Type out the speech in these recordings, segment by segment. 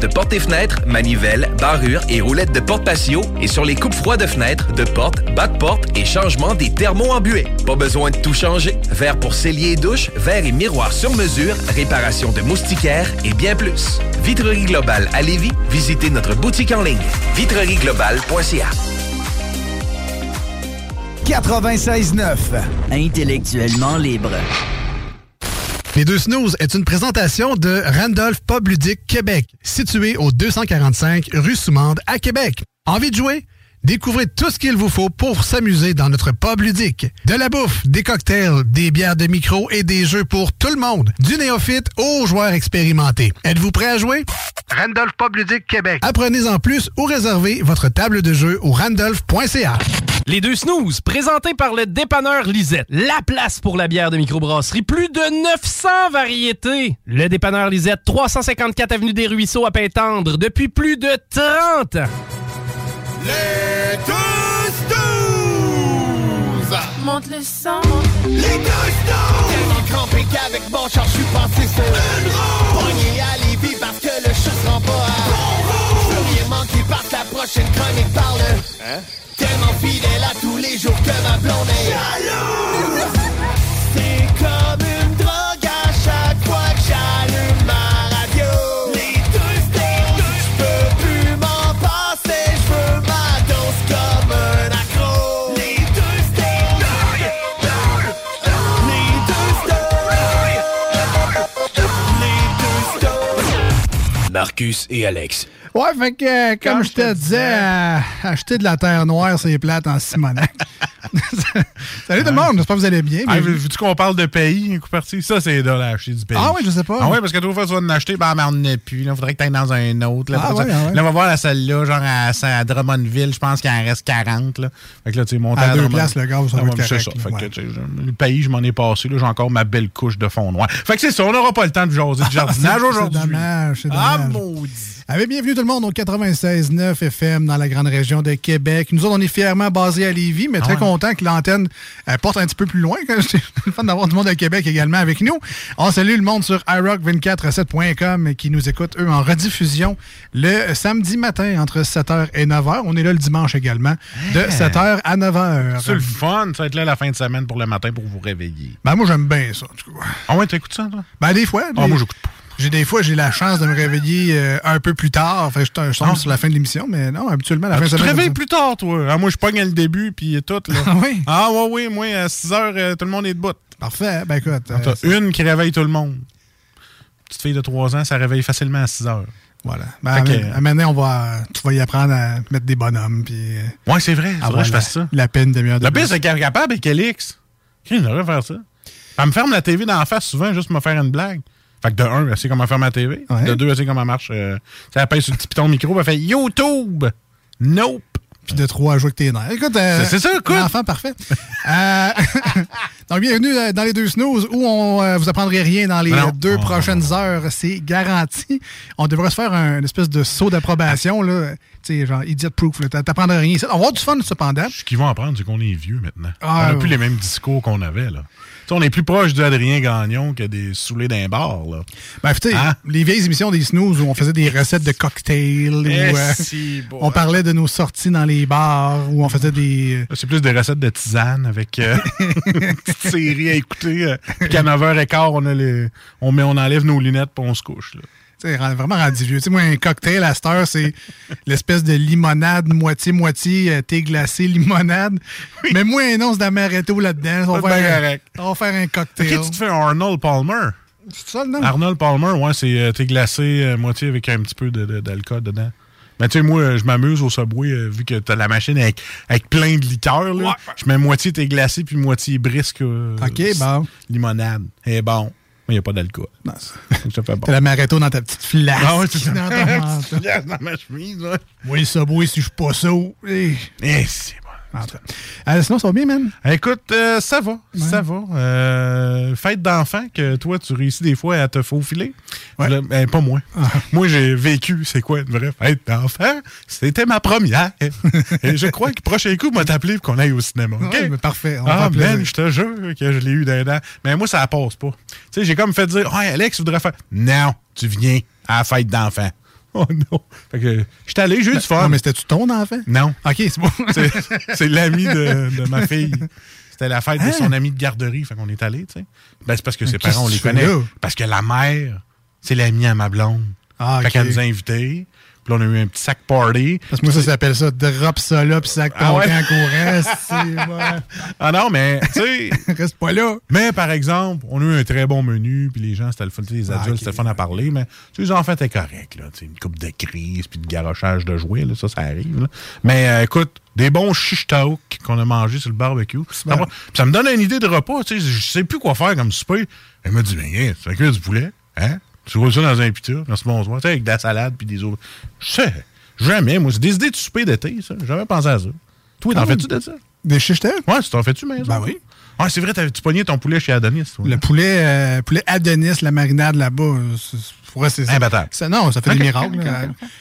De portes et fenêtres, manivelles, barrures et roulettes de porte patio et sur les coupes froides de fenêtres, de portes, bas de porte et changement des thermos embués. Pas besoin de tout changer. Verre pour cellier et douche, verre et miroir sur mesure, réparation de moustiquaires et bien plus. Vitrerie Globale à Lévis, visitez notre boutique en ligne vitrerieglobale.ca. 96.9. Intellectuellement libre. Les deux snooze est une présentation de Randolph Pub Ludique Québec, situé au 245 rue Soumande à Québec. Envie de jouer? Découvrez tout ce qu'il vous faut pour s'amuser dans notre pub ludique. De la bouffe, des cocktails, des bières de micro et des jeux pour tout le monde. Du néophyte aux joueurs expérimentés. Êtes-vous prêt à jouer? Randolph Pub Ludique Québec. Apprenez en plus ou réservez votre table de jeu au randolph.ca. Les deux snooze, présentés par le dépanneur Lisette. La place pour la bière de microbrasserie. Plus de 900 variétés. Le dépanneur Lisette, 354 Avenue des Ruisseaux à Pintendre, depuis plus de 30 ans. Les Monte le sang. Les deux snooze! Tellement crampé qu'avec mon char, je suis passé sur une roue. Pogné à Lévis parce que le chat se rend pas à bon roue. Parce que la prochaine chronique parle. Hein? Tellement fidèle à tous les jours que ma blonde est jalouse. Marcus et Alex. Ouais, fait que, euh, comme je te disais, euh, acheter de la terre noire, c'est plate en Simonac. Salut tout le monde, j'espère que vous allez bien. Ah, Bienvenue. Vu-tu qu'on parle de pays, un coup parti? Ça, c'est de l'acheter du pays. Ah oui, je sais pas. Ah oui, parce que trois fois, tu vas en acheter, ben, mais on n'en a plus. Il faudrait que tu ailles dans un autre. Là, Ah ouais, ah ouais. là, on va voir la celle-là, genre à, à Drummondville. Je pense qu'il en reste 40. Là. Fait que là, tu sais, monter À à, deux places, le gaz, ça Ah va être correct, Fait ouais. le pays, je m'en ai passé. là, J'ai encore ma belle couche de fond noir. Fait que c'est ça, on n'aura pas le temps de jaser de jardinage C'est aujourd'hui. dommage, c'est Ah, dommage. maudit. Allez, bienvenue tout le monde au 96.9 FM dans la grande région de Québec. Nous autres, on est fièrement basés à Lévis, mais très ouais. content que l'antenne euh, porte un petit peu plus loin. C'est le fun d'avoir du monde à Québec également avec nous. On salue le monde sur iRock247.com qui nous écoute, eux, en rediffusion le samedi matin entre 7h et 9h. On est là le dimanche également, de 7h à 9h. C'est le fun, ça va être là la fin de semaine pour le matin pour vous réveiller. Ben, moi, j'aime bien ça. en tout cas. Ah ouais, t'écoutes ça, toi? Ben, des fois. Ah, des- moi, j'écoute pas. J'ai des fois, j'ai la chance de me réveiller euh, un peu plus tard. Que je, je tombe Ah. sur la fin de l'émission, mais non, habituellement, la fin Ah, de tu te réveilles plus tard, toi. Ah, moi, je pogne le début, puis tout. Là. Ah oui? Ah, ouais, oui, moi, à 6 heures, euh, tout le monde est debout. Parfait. Ben écoute. euh, T'as une qui réveille tout le monde. Petite fille de 3 ans, ça réveille facilement à 6 heures. Voilà. Ben, que- à maintenant, on va, tu vas y apprendre à mettre des bonhommes. Puis, Ouais, c'est vrai. Faudrait que je la, fasse ça. La peine de meilleure de Le pire, c'est qu'elle est capable avec Elix. Qui devrait faire ça? Elle me ferme la TV d'en face souvent juste pour me faire une blague. Fait que de un, elle sait comment faire ma TV. Ouais. De deux, elle sait comment marche. Euh, ça pèse sur le petit piton micro, elle fait YouTube! Nope! Puis de trois à jouer avec tes nerfs. Écoute, euh, C'est- ça, écoute. enfant parfait. Euh, Donc, bienvenue euh, dans les deux snooze où on euh, vous apprendrez rien dans les Non. deux Oh. prochaines heures. C'est garanti. On devrait se faire un une espèce de saut d'approbation, là. Tu sais, genre idiot proof. là. T'a- T'apprendrais rien. On va avoir du fun, cependant. Ce qu'ils vont apprendre, c'est qu'on est vieux maintenant. Ah, on n'a plus les mêmes discours qu'on avait, là. Sais, on est plus proche du Adrien Gagnon que des saoulés d'un bar, là. Ben, Hein? les vieilles émissions des snooze où on faisait des recettes de cocktails, où Eh, euh, si, bon, on parlait de nos sorties dans les bars, où on faisait des... Là, C'est plus des recettes de tisane avec euh, une petite série à écouter. euh, puis qu'à 9h15, on, a les, on, met, on enlève nos lunettes puis on se couche. Là. Tu sais, rend- vraiment rendu vieux. Tu sais, moi, un cocktail à cette heure, c'est l'espèce de limonade moitié-moitié, euh, thé glacé, limonade. Mais moi, un once d'amaretto là-dedans. On va bien faire, correct. on va faire un cocktail. Ok, tu te fais un Arnold Palmer. C'est ça le nom? Arnold Palmer, ouais, c'est euh, thé glacé, euh, moitié avec un petit peu de- de- d'alcool dedans. Mais tu sais, moi, je m'amuse au Subway, euh, vu que t'as la machine avec, avec plein de liqueurs. Je mets moitié thé glacé puis moitié brisque. euh, OK, bon. Limonade. Et bon. Mais il n'y a pas d'alcool. Non, ça fait bon. T'as l'amaretto dans ta petite flasque. Ah ouais, c'est ça. Dans menton. dans ma chemise, là. Moi, le Subway, si je suis pas ça. eh. Eh, c'est bon. Euh, sinon, ça va bien, man? Écoute, euh, ça va, ça va. Euh, fête d'enfant que toi, tu réussis des fois à te faufiler. Ouais. Ben, pas moi. Moi, j'ai vécu, c'est quoi une vraie fête d'enfant? C'était ma première. Et je crois que le prochain coup, m'a t'appelé pour qu'on aille au cinéma. OK? Ouais, mais parfait. On Ah, man, je te jure que je l'ai eu d'un an. Mais moi, ça passe pas. Tu sais, j'ai comme fait dire, hey, Alex, tu voudrais faire. Non, tu viens à la fête d'enfant. Oh non. Fait que, je suis allé, j'ai eu du fun. Non, mais c'était-tu ton enfant? Non. OK, c'est bon. C'est- l'ami de, de ma fille. C'était la fête de Hein? son ami de garderie. Fait qu'on est allé, tu sais. Ben, c'est parce que ses parents, on les connaît. Parce que la mère, c'est l'ami à ma blonde. Ah, Fait OK. qu'elle nous a invités. Puis là, on a eu un petit sac party. Parce que moi, ça s'appelle ça drop ça là, puis sac Ah ton ouais? camp courant. c'est- ouais. Ah non, mais, tu sais. Reste pas là. Mais par exemple, on a eu un très bon menu, puis les gens, c'était le fun, les Ah, adultes, c'était le fun à parler, mais tu sais, les enfants étaient corrects, là, tu sais, une coupe de crise, puis de garochage de jouets, là, ça, ça arrive, là. Mais euh, écoute, des bons chichtaouk qu'on a mangé sur le barbecue. Ça, ça me donne une idée de repas, tu sais, je sais plus quoi faire comme souper. Elle m'a dit, tu fais cuire du poulet, hein? Tu roules ça dans un pita, merci bonsoir, tu sais, avec de la salade, puis des autres. Je sais, jamais, moi, c'est des idées de souper d'été, ça. J'ai jamais pensé à ça. Toi, t'en Ah, fais-tu de ça? Des chichetés? Ouais, tu t'en fais-tu, maison? Ben oui. Ah, c'est vrai, tu pognais ton poulet chez Adonis, toi. Le poulet, euh, poulet Adonis, la marinade là-bas, c'est- ouais, c'est Imbattable. ça. Non, ça fait des miracles. ok, là.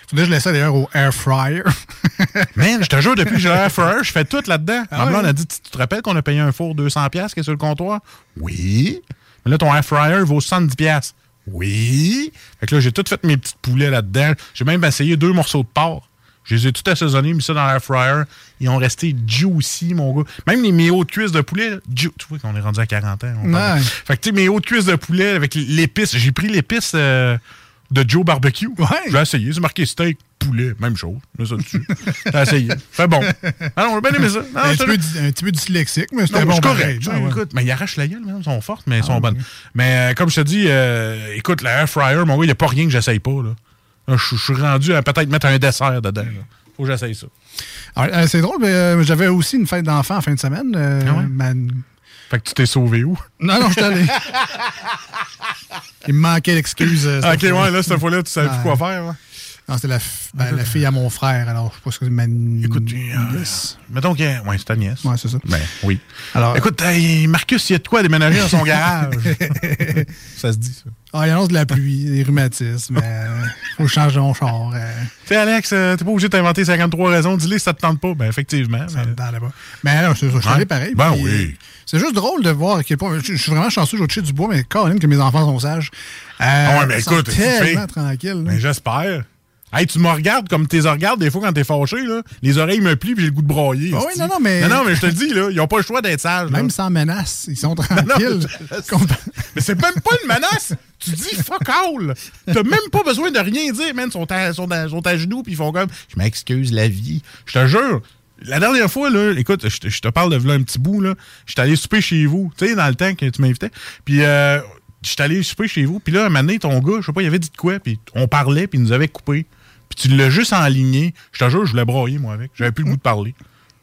Faudrait que je laisse ça d'ailleurs au air fryer. Man, je te jure, depuis que j'ai l'air fryer, je fais tout là-dedans. Ah ouais? a dit, tu tu te rappelles qu'on a payé un four 200$ piastres qui est sur le comptoir? Oui. Mais là, ton air fryer vaut 70$. Oui. Fait que là, j'ai tout fait mes petits poulets là-dedans. J'ai même essayé deux morceaux de porc. Je les ai tout assaisonnés, mis ça dans l'air fryer. Ils ont resté juicy, mon gars. Même les mes hautes cuisses de poulet, là, ju- tu vois qu'on est rendu à 40 ans. on parle. Ouais. Fait que, tu sais, mes hautes cuisses de poulet avec l'épice. J'ai pris l'épice euh, de Joe Barbecue. Ouais. J'ai essayé. C'est marqué steak, poulet, même chose. Mets ça dessus. J'ai essayé. Fait bon. Ah non, j'ai bien aimé ça. Non, un, petit peu, dy- un petit peu dyslexique, mais c'était bon pareil. correct. Ah ouais. Écoute, mais ils arrachent la gueule, même. Ils sont fortes, mais elles sont bonnes. Mais euh, comme je te dis, euh, écoute, la air fryer, mon gars, il n'y a pas rien que j'essaye pas. Là. Je suis rendu à peut-être mettre un dessert dedans. là. Faut que j'essaye ça. Alors, euh, c'est drôle, mais j'avais aussi une fête d'enfant en fin de semaine. Ah ouais? ma- Fait que tu t'es sauvé où? Non, non, je suis allé. Il me manquait l'excuse. euh, ok, ouais, là, cette fois-là, tu savais plus quoi faire. ouais. Non, c'était la, f- ben, la fille à mon frère, alors je sais pas ce que c'est ma Écoute, tu- euh, nièce. mettons que. Ouais, c'est ta nièce. Ouais, c'est ça. Ben, oui. Alors, Écoute, hey, Marcus, il y a de quoi déménager dans son garage? ça se dit, ça. ah, il annonce de la pluie, des rhumatismes. euh, faut que je change mon char. euh, Tu sais, Alex, euh, t'es pas obligé de t'inventer 53 raisons. Dis-les si ça te tente pas. Ben, effectivement. ça mais- me tente pas. Mais non, c'est ça, je suis allé Ouais. pareil. Ben puis, oui. euh, C'est juste drôle de voir à quel point. Je, suis vraiment chanceux, toucher du bois, mais quand même que mes enfants sont sages. Euh, ouais, mais sont écoute, tellement fille. tranquilles. là. Ben, j'espère. Hey, tu me regardes comme tu les regardes des fois quand t'es fâché, là. Les oreilles me plient puis j'ai le goût de brailler. Ah oui, non, non, mais- Non, non, mais je te le dis, là, ils ont pas le choix d'être sages. là. Même sans menace, ils sont tranquilles. Compa- Mais c'est même pas une menace. tu dis fuck all. T'as même pas besoin de rien dire, man. Ils sont à, sont à- sont à genoux puis ils font comme je m'excuse la vie. Je te jure. La dernière fois, là, écoute, je te, je te parle de là un petit bout, là. J'étais allé souper chez vous, tu sais, dans le temps que tu m'invitais. Puis, euh, j'étais allé souper chez vous. Puis là, un moment donné, ton gars, je sais pas, il avait dit de quoi. Puis on parlait, puis il nous avait coupé. Puis tu l'as juste enligné. Je te jure, je voulais broyer, moi, avec. J'avais plus le goût de parler.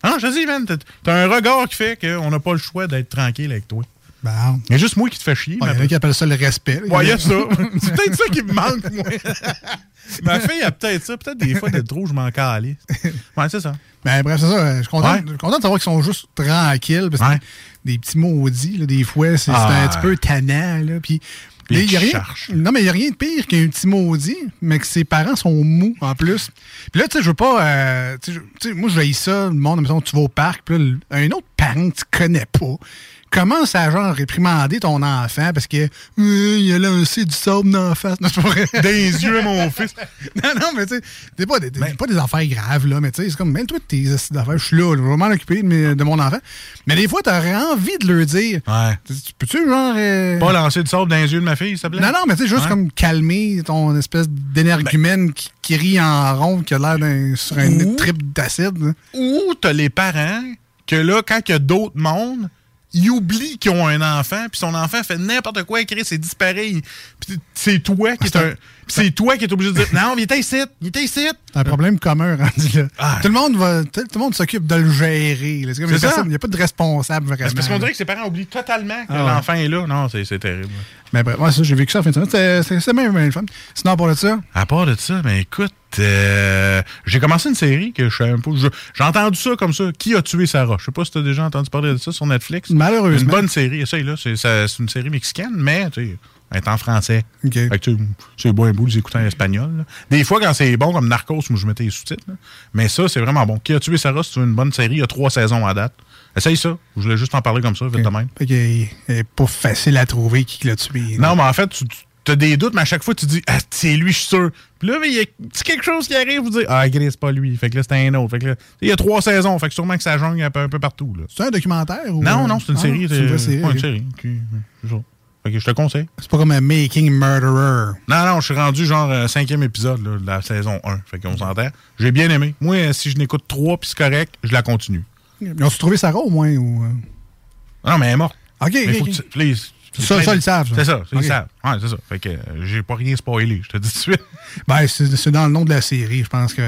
Ah, je te dis, man, t'as- un regard qui fait qu'on n'a pas le choix d'être tranquille avec toi. Bon. Il y a juste moi qui te fais chier. Il y en a qui appellent ça le respect. Ouais, il y a ça. C'est peut-être ça qui me manque, moi. Ma fille a peut-être ça. Peut-être des fois, de trop, je m'en calais. Ouais, c'est ça. Ben, bref, c'est ça. Je suis content, Ouais. de savoir qu'ils sont juste tranquilles. Parce que Ouais. des petits maudits, là, des fois, c'est c'est Ah, un petit peu tannant. Là, puis, Mais y a rien, non, mais il n'y a rien de pire qu'un petit maudit, mais que ses parents sont mous en plus. Puis là, tu sais, je veux pas. euh, tu sais, je- tu sais, moi, je veille ça, le monde, tu vas au parc, puis là, un autre parent que tu connais pas commences à genre réprimander ton enfant parce que Euh, il a lancé du sable dans la face. Non, c'est pas vrai. Des yeux, mon fils. non, non, mais tu sais, c'est pas, des- pas des affaires graves, là, mais tu sais, c'est comme, même toi, tes astuces d'affaires, je suis là, je vais m'en occuper de, mes- de mon enfant. Mais des fois, t'aurais envie de leur dire, Ouais. tu tu peux-tu, genre. euh, Pas lancer du sable dans les yeux de ma fille, s'il te plaît? non, non, mais tu sais, juste Ouais. comme calmer ton espèce d'énergumène qui, qui rit en rond, qui a l'air d'un sur un trip d'acide. Ou t'as les parents que là, quand il y a d'autres mondes, ils oublient qu'ils ont un enfant, puis son enfant fait n'importe quoi, écrit, c'est Puis c'est toi qui est un. c'est toi qui est obligé de dire Non, il était ici, il était ici. C'est un problème commun rendu là. Ah. Tout le monde va, tout, tout le monde s'occupe de le gérer. là. Comme Il n'y a pas de responsable vraiment. Parce qu'on dirait que ses parents oublient totalement que Ah ouais. l'enfant est là. Non, c'est terrible. Mais bref, ouais, ça, j'ai vécu ça en fin de semaine. C'était- même le fun. Sinon, pour de ça, À part de ça, ben écoute, euh, j'ai commencé une série que je savais pas. J'ai entendu ça comme ça. Qui a tué Sarah? Je sais pas si t'as déjà entendu parler de ça sur Netflix. Malheureusement. Une bonne série. Essaye là. C'est une série mexicaine, mais tu sais, elle est en français. Tu c'est bon un bout, les écouter en espagnol. là. Des fois, quand c'est bon, comme Narcos, moi, je mettais les sous-titres. Mais ça, c'est vraiment bon. Qui a tué Sarah? C'est une bonne série. Il y a trois saisons à date. Essaye ça. Je voulais juste en parler comme ça, vite de même. fait qu'il est pas facile à trouver qui l'a tué. Non, mais en fait, tu as des doutes, mais à chaque fois, tu dis, ah, c'est lui, je suis sûr. Puis là, il y a quelque chose qui arrive, vous dites, ah, Gris, c'est pas lui. Fait que là, c'est un autre. Fait que là, il y a trois saisons. Fait que sûrement que ça jongle un peu, un peu partout. Là. C'est un documentaire ou? Non, non, c'est une Ah, série. C'est une vraie série. ouais, une série. Fait que je te conseille. C'est pas comme un Making Murderer. Non, non, je suis rendu genre euh, cinquième épisode là, de la saison 1. Fait qu'on s'entend. J'ai bien aimé. Moi, si je n'écoute trois puis c'est correct, je la continue. Ils ont-tu trouvé Sarah au moins ou. euh? Non, mais elle est morte. Ok, Mais faut que tu-. Ça, ça, ils savent. C'est ça, ils savent. Ouais, c'est ça. Fait que euh, j'ai pas rien spoilé, je te dis tout de suite. Ben, c'est c'est dans le nom de la série. Je pense que.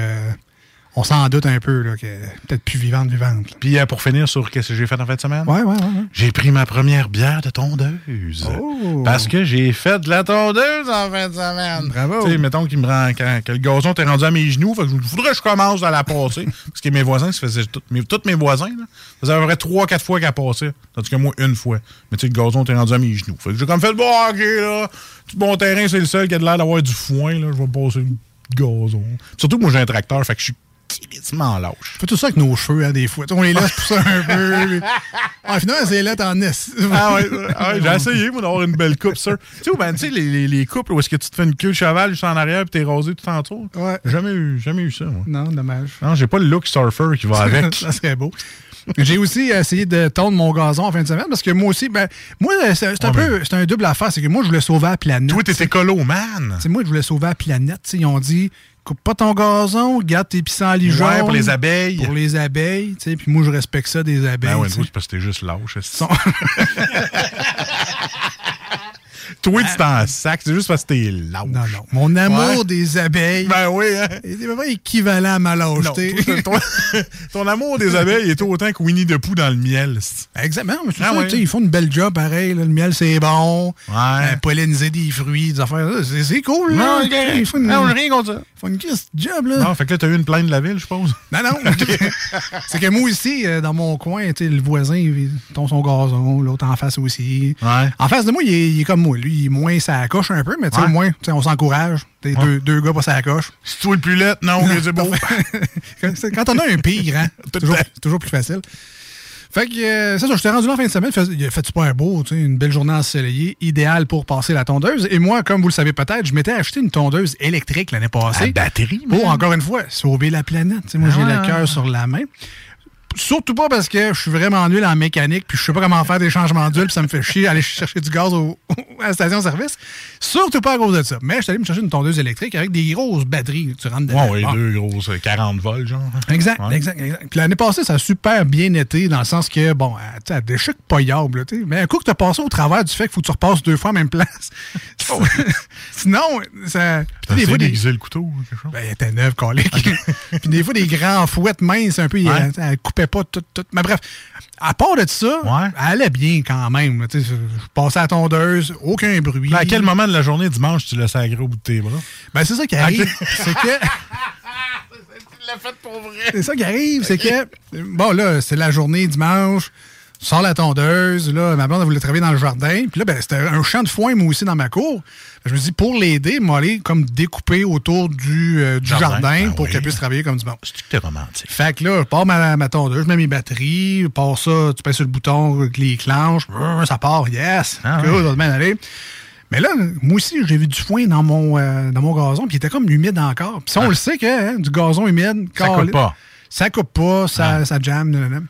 On s'en doute un peu, là, que peut-être plus vivante, vivante. là. Puis euh, pour finir sur qu'est-ce que j'ai fait en fin de semaine? Ouais, ouais, ouais. ouais. J'ai pris ma première bière de tondeuse. Oh. Parce que j'ai fait de la tondeuse en fin de semaine. Bravo. Tu sais, mettons qu'il me rend, quand, que le gazon était rendu à mes genoux, fait que je faudrait que je commence à la passer. parce que mes voisins, ça faisait tout, mes, tous mes voisins, là, ça faisait à peu près 3-4 fois qu'elle passait. Tandis que moi, une fois. Mais tu sais, le gazon était rendu à mes genoux. Fait que j'ai comme fait, bon, ok, là, tout bon terrain, c'est le seul qui a de l'air d'avoir du foin, là, je vais passer le gazon. Surtout que moi, j'ai un tracteur, fait que je suis lâche. On fait tout ça avec nos cheveux, hein, des fois. On les laisse pousser un peu. Ah, finalement, c'est là, t'en es. Ah ouais, ouais, j'ai essayé, moi, d'avoir une belle coupe, ça. Tu sais, ben, tu sais, les, les, les couples où est-ce que tu te fais une queue de cheval juste en arrière puis t'es rasé tout en tour. Ouais. Jamais eu, jamais eu ça, moi. Non, dommage. Non, j'ai pas le look surfer qui va avec. ça serait beau. J'ai aussi essayé de tondre mon gazon en fin de semaine parce que moi aussi, ben, moi, c'est un Ouais, peu, c'est un double affaire. C'est que moi, je voulais sauver la planète. Toi, t'étais colo, man. C'est moi, je voulais sauver la planète. tu sais, Ils ont dit, coupe pas ton gazon, garde tes pissenlits jaunes. Ouais, pour les abeilles. Pour les abeilles. tu sais, Puis moi, je respecte ça des abeilles. Ben ouais, c'est parce que t'es juste lâche. Toi, tu t'en sac, c'est juste parce que t'es lâche. Non, non. Mon amour Ouais. des abeilles Ben oui, hein. est vraiment équivalent à ma Non, lâcheté. toi, ton, amour des abeilles est autant que Winnie the Pooh dans le miel. Exactement. mais c'est Ah ça, ouais. Ils font une belle job, pareil. là, le miel, c'est bon. Ouais. Euh, polliniser des fruits, des affaires. C'est c'est cool. Non, là. ok. Ils font une, Non, rien contre ça. ils font une crise job. Là. Non, fait que là, t'as eu une plainte de la ville, je suppose. Non, non. c'est que moi aussi, euh, dans mon coin, le voisin, il tombe son gazon, l'autre en face aussi. Ouais. En face de moi, il est, il est comme moi. Lui, moins ça coche un peu, mais tu sais, Ouais. au moins, tu sais, on s'encourage. T'es Ouais. deux, deux gars pas ça coche. C'est toi le plus lettre, non, c'est beau. quand, on a un pire, hein, c'est toujours, c'est toujours plus facile. Fait que, euh, c'est ça, je t'ai rendu là en fin de semaine, il a fait super beau, tu sais, une belle journée ensoleillée, idéale pour passer la tondeuse. Et moi, comme vous le savez peut-être, je m'étais acheté une tondeuse électrique l'année À passée. batterie, man. Pour, encore une fois, sauver la planète. Tu moi, Ah j'ai ouais, le cœur sur la main. Surtout pas parce que je suis vraiment nul en mécanique, puis je sais pas comment faire des changements d'huile, puis ça me fait chier aller chercher du gaz au- à la station-service. Surtout pas à cause de ça. Mais je suis allé me chercher une tondeuse électrique avec des grosses batteries. Tu rentres dedans. Ouais, ouais, deux grosses, euh, 40 volts, genre. Exact, Ouais. exact, exact. Puis l'année passée, ça a super bien été dans le sens que, bon, euh, tu sais, elle déchique paillable, là, tu sais. Mais un coup que tu as passé au travers du fait qu'il faut que tu repasses deux fois à la même place. Sinon, ça. Puis des fois, des, le couteau ou quelque chose? ben, elle était neuve, colique. Puis des fois, des grands fouettes minces, un peu, Ouais. elle, elle coupait pas tout, tout. Mais bref, à part de ça, Ouais. elle allait bien quand même. Je passais à la tondeuse, aucun bruit. Mais à quel moment de la journée, dimanche, tu laisses agréer au bout de tes bras? Ben, c'est ça qui arrive. C'est que. Tu l'as fait pour vrai. C'est ça qui arrive, c'est que. Bon, là, c'est la journée dimanche. Sors la tondeuse, là, ma blonde elle voulait travailler dans le jardin. Puis là, ben, c'était un champ de foin, moi aussi, dans ma cour. Je me dis, pour l'aider, moi, aller comme découper autour du, euh, du Jardin, jardin, ben pour oui. qu'elle puisse travailler comme du monde. C'est romantique. Fait que là, je pars ma, ma tondeuse, je mets mes batteries, je pars ça, tu pèses sur le bouton les clenches, ça part, yes, Ah cool, aller. Mais là, moi aussi, j'ai vu du foin dans mon, euh, dans mon gazon, puis il était comme humide encore. Puis ça, on le sait que hein, du gazon humide, Ah. Ça coupe pas. Ça coupe pas, ça, Ah. ça jamme.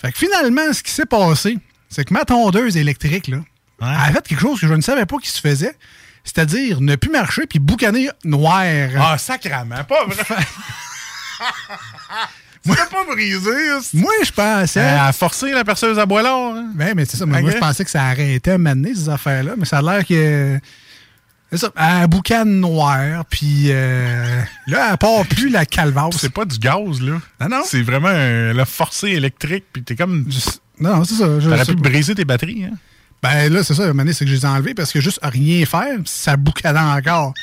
Fait que finalement, ce qui s'est passé, c'est que ma tondeuse électrique, là, Ouais. elle a fait quelque chose que je ne savais pas qui se faisait, c'est-à-dire ne plus marcher puis boucaner noir. Ah, sacrament, pas vrai. Tu pas brisé, Moi, je pensais... Elle a forcé la perceuse à bois long, hein? Ben, mais c'est ça. Moi, je pensais que ça arrêtait à m'amener, ces affaires-là. Mais ça a l'air que. C'est ça. Elle boucane noire, puis euh, là, elle part plus la calvasse. C'est pas du gaz, là. Non, non. C'est vraiment un, le forcé électrique, puis t'es comme. Non, non, c'est ça. T'aurais pu briser tes batteries, hein? Ben là, c'est ça. Un donné, c'est que je les ai enlevés parce que juste à rien faire, ça boucanait encore.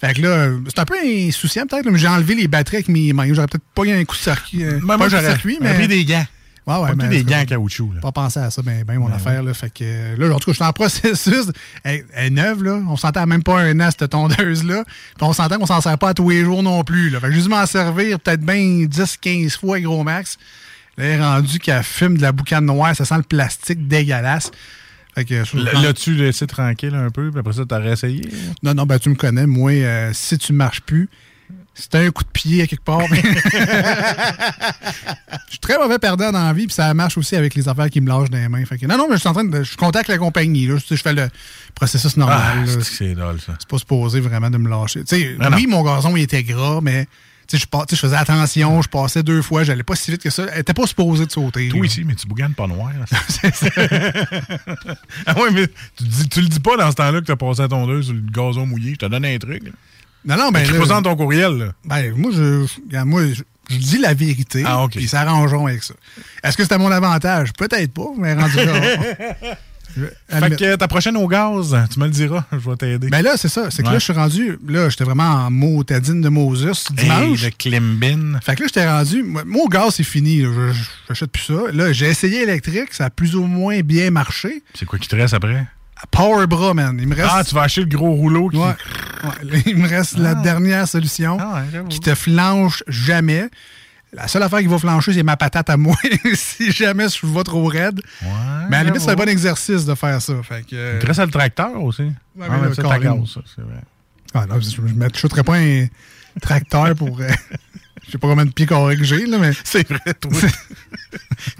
Fait que là, c'est un peu insouciant peut-être, mais j'ai enlevé les batteries avec mes mains. J'aurais peut-être pas eu un coup de circuit. euh, Moi, pas moi un j'aurais circuit, mais. des gants. Ouais, ouais, mais des gants en caoutchouc, là. pas pensé à ça, ben, ben mon affaire. Là, fait que là, en tout cas, je suis en processus. Elle, elle est neuve, là. On s'entend même pas un an, cette tondeuse-là. Puis on s'entend qu'on s'en sert pas à tous les jours non plus. Là. Fait que dû m'en servir peut-être bien 10-15 fois, gros max. Là, elle est rendu qu'elle fume de la boucane noire, ça sent le plastique dégueulasse. Fait que, L'as-tu laissé tranquille un peu, puis après ça, t'as réessayé? non, non, ben tu me connais. Moi, euh, si tu marches plus, c'est un coup de pied à quelque part. je suis très mauvais perdant dans la vie, puis ça marche aussi avec les affaires qui me lâchent dans les mains. Fait que, non, non, mais je suis en train de. Je contacte la compagnie. Là, je, je fais le processus normal. Ah, c'est drôle, ça. c'est pas supposé vraiment de me lâcher. Non. oui, mon gazon, il était gras, mais je, faisais attention, je passais deux fois, j'allais pas si vite que ça. Elle était pas supposée de sauter. Toi là. ici, mais tu bouganes pas noir. ah ouais, mais tu, tu le dis pas dans ce temps-là que t'as passé à tondeuse sur le gazon mouillé. Je te donne un truc. là. Non, non, ben. Ça dans ton courriel, là. Ben, moi, je, je- moi, je, je dis la vérité. Ah, OK. Puis s'arrangeront avec ça. Est-ce que c'était mon avantage? Peut-être pas, mais rendu là. je- Fait que ta prochaine au gaz, tu me le diras, je vais t'aider. Ben là, c'est ça. C'est que Ouais. là, je suis rendu. Là, j'étais vraiment en motadine de Moses Hey, dimanche. le Klimbin. Fait que là, j'étais rendu. Moi, mon gaz, c'est fini. Je- je- J'achète plus ça. Là, j'ai essayé électrique. Ça a plus ou moins bien marché. C'est quoi qui te reste après? Power Bra, man. Il me reste. Ah, tu vas acheter le gros rouleau qui... Ouais. Ouais, là, il me reste la dernière solution Ah ouais, qui te flanche jamais. La seule affaire qui va flancher, c'est ma patate à moi, si jamais je vais trop raide. Ouais, mais à la limite, c'est un bon exercice de faire ça. Fait que, euh, Il te reste le tracteur aussi. Ouais, ah, mais ça, c'est vrai. ah, non, je ne shooterais pas un tracteur pour. euh, je sais pas combien de pieds carrés que j'ai, là, mais. C'est vrai, toi.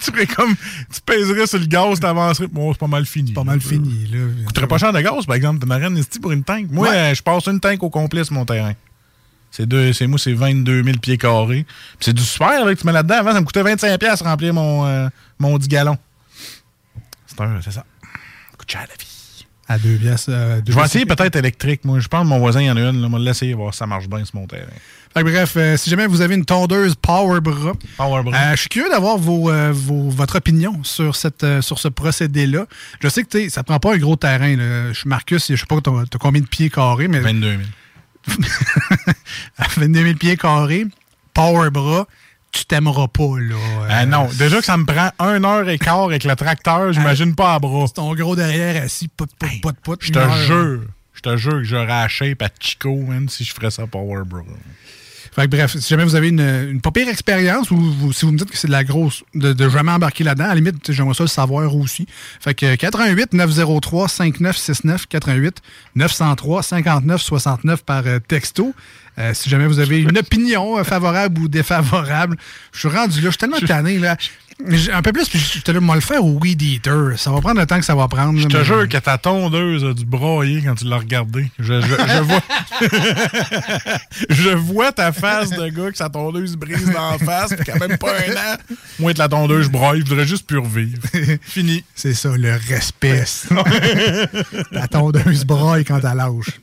tu ferais comme... Tu pèserais sur le gaz, t'avancerais. Bon, c'est pas mal fini. Pas mal fini, là. Tu coûterais pas cher de gaz, par exemple. Une esti pour une tank. Moi, Ouais. euh, je passe une tank au complet sur mon terrain. C'est deux, c'est moi, c'est 22 000 pieds carrés. Puis c'est du super là, que tu mets là-dedans. Avant, ça me coûtait 25 pièces remplir mon, euh, mon 10 gallons. C'est un, c'est ça. Ça coûte cher la vie. À deux pièces. euh, Je vais essayer peut-être électrique. Moi, je pense que mon voisin, il y en a une. Là. Moi, l'essayer, voir si ça marche bien sur mon terrain. Fait que bref, euh, si jamais vous avez une tondeuse Power Bra, Power Bra. Euh, je suis curieux d'avoir vos, vos- votre opinion sur, cette, sur ce procédé-là. Je sais que ça prend pas un gros terrain. là. Je suis Marcus, je sais pas as combien de pieds carrés, mais 22 000. à 22 000 pieds carrés, Power Bra, tu t'aimeras pas. là. Ah Euh, non, déjà que ça me prend 1 heure et quart avec le tracteur, j'imagine pas à bras. Ton gros derrière assis, pout, pout, pout, pout. Je te jure, je te jure que j'aurais la shape à Chico, man, si je ferais ça Power Bra. Fait que bref, si jamais vous avez une, une pas pire expérience ou vous- si vous me dites que c'est de la grosse, de, de jamais embarquer là-dedans, à la limite, j'aimerais ça le savoir aussi. Fait que 88 903 5969 88 903 59 69 par euh, texto. Euh, si jamais vous avez une opinion euh, favorable ou défavorable, je suis rendu là, je suis tellement tanné là. Un peu plus, puis je te le moi le faire au Weed Eater. Ça va prendre le temps que ça va prendre. Je là, te mais- jure que ta tondeuse a dû brailler quand tu l'as regardé. Je, je, je vois. je vois ta face de gars que sa tondeuse brise dans la face, puis a même pas un an. Moi, de la tondeuse, je braille, je voudrais juste plus revivre. Fini. C'est ça, le respect. La tondeuse braille quand elle lâche.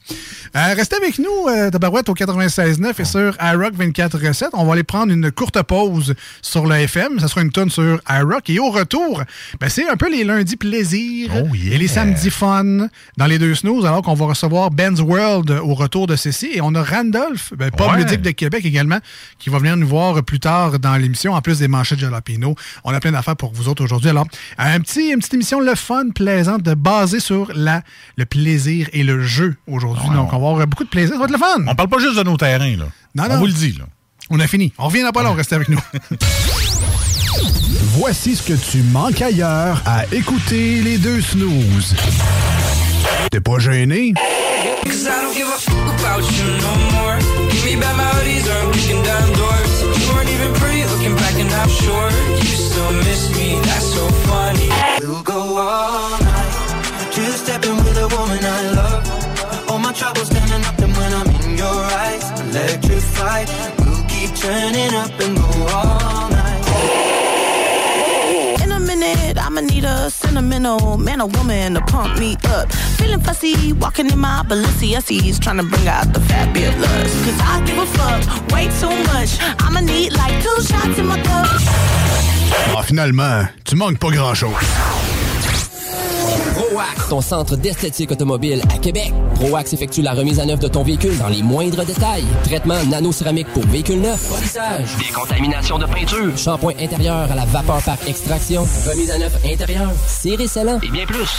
Euh, restez avec nous, euh, Tabarouette, au 96.9 et sur iRock 24.7. On va aller prendre une courte pause sur le FM. Ça sera une tonne sur iRock. Et au retour, ben, c'est un peu les lundis plaisir Oh, yeah. et les samedis fun dans les deux snooze, alors qu'on va recevoir Ben's World au retour de ceci. Et on a Randolph, ben, pub Ouais. de Québec également, qui va venir nous voir plus tard dans l'émission, en plus des manchettes de jalapeno. On a plein d'affaires pour vous autres aujourd'hui. Alors, un petit, une petite émission le fun, plaisante, de basée sur la, le plaisir et le jeu aujourd'hui. Ouais, Donc, on va avoir beaucoup de plaisir. Ça va être le fun. On parle pas juste de nos terrains, là. Non, On non. vous le dit, là. On a fini. On revient pas là, on reste avec nous. Voici ce que tu manques ailleurs à écouter les deux snooze. T'es pas gêné? Cause I don't give a fuck about you no more. Give me back my hoodies or I'm kicking down doors. You weren't even pretty looking back and I'm sure you still miss me. That's so funny. We'll go all night. Two stepping with a woman I love. All my troubles standing up and when I'm in your eyes. Electrified. We'll keep turning up and go all night. I'ma need a sentimental man or woman to pump me up. Feeling fussy, walking in my Balenciennes, trying to bring out the fabulous. Cause I give a fuck way too much. I'ma need like two shots in my cup. Ah, finalement, tu manques pas grand-chose. ProAx, ton centre d'esthétique automobile à Québec. ProAx effectue la remise à neuf de ton véhicule dans les moindres détails. Traitement nano-céramique pour véhicule neuf, polissage, décontamination de peinture, shampoing intérieur à la vapeur par extraction, remise à neuf intérieure, serré scellant et bien plus.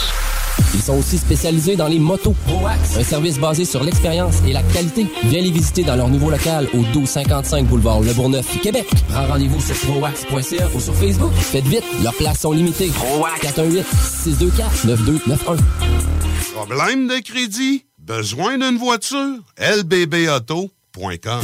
Ils sont aussi spécialisés dans les motos. ProAx, un service basé sur l'expérience et la qualité. Viens les visiter dans leur nouveau local au 1255 boulevard Le Bourgneuf, Québec. Prends rendez-vous sur proax.ca ou sur Facebook. Faites vite, leurs places sont limitées. ProAx 418 624 9291. Problème de crédit? Besoin d'une voiture? lbbauto.com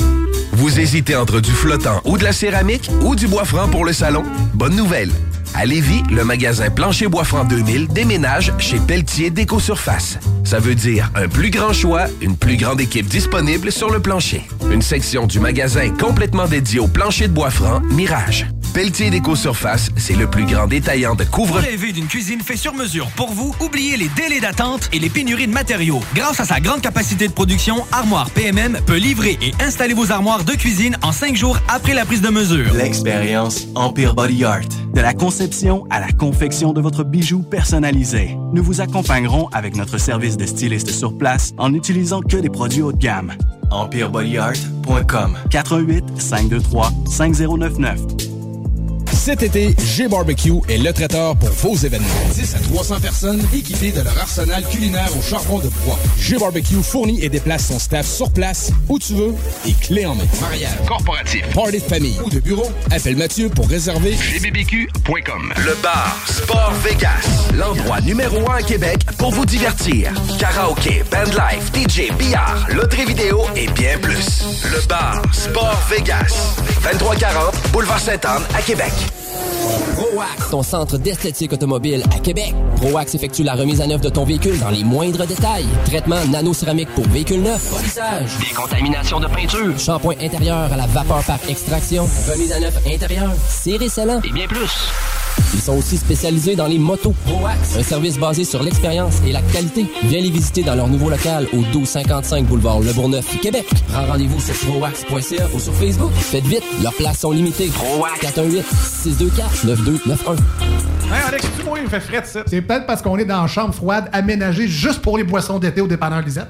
Vous hésitez entre du flottant ou de la céramique ou du bois franc pour le salon? Bonne nouvelle! À Lévis, le magasin Plancher Bois Franc 2000 déménage chez Pelletier Déco Surface. Ça veut dire un plus grand choix, une plus grande équipe disponible sur le plancher. Une section du magasin complètement dédiée au plancher de bois franc Mirage. Pelletier Déco Surface, c'est le plus grand détaillant de couvre Rêvez d'une cuisine fait sur mesure pour vous? Oubliez les délais d'attente et les pénuries de matériaux. Grâce à sa grande capacité de production, Armoire PMM peut livrer et installer vos armoires de cuisine en cinq jours après la prise de mesure. L'expérience Empire Body Art. De la conception à la confection de votre bijou personnalisé. Nous vous accompagnerons avec notre service de styliste sur place en n'utilisant que des produits haut de gamme. EmpireBodyArt.com 418 523 5099 Cet été, G-Barbecue est le traiteur pour vos événements. 10 à 300 personnes équipées de leur arsenal culinaire au charbon de bois. G-Barbecue fournit et déplace son staff sur place, où tu veux, et clé en main. Mariage, corporatif, party de famille ou de bureau, appelle Mathieu pour réserver gbbq.com. Le bar Sport Vegas, l'endroit numéro un à Québec pour vous divertir. Karaoke, bandlife, DJ, billard, loterie vidéo et bien plus. Le bar Sport Vegas, 2340 Boulevard Sainte-Anne à Québec. ProAx, ton centre d'esthétique automobile à Québec. ProAx effectue la remise à neuf de ton véhicule dans les moindres détails. Traitement nano-céramique pour véhicule neuf, polissage, décontamination de peinture, shampoing intérieur à la vapeur par extraction, remise à neuf intérieure, serré scellant et bien plus. Ils sont aussi spécialisés dans les motos. ProAx, un service basé sur l'expérience et la qualité. Viens les visiter dans leur nouveau local au 1255 boulevard Le Bourgneuf, Québec. Prends rendez-vous sur proax.ca ou sur Facebook. Faites vite, leurs places sont limitées. ProAx 418 624 9291. Hey Alex, tu moi, il me fait frais ça. C'est peut-être parce qu'on est dans une chambre froide aménagée juste pour les boissons d'été au dépanneur Lisette.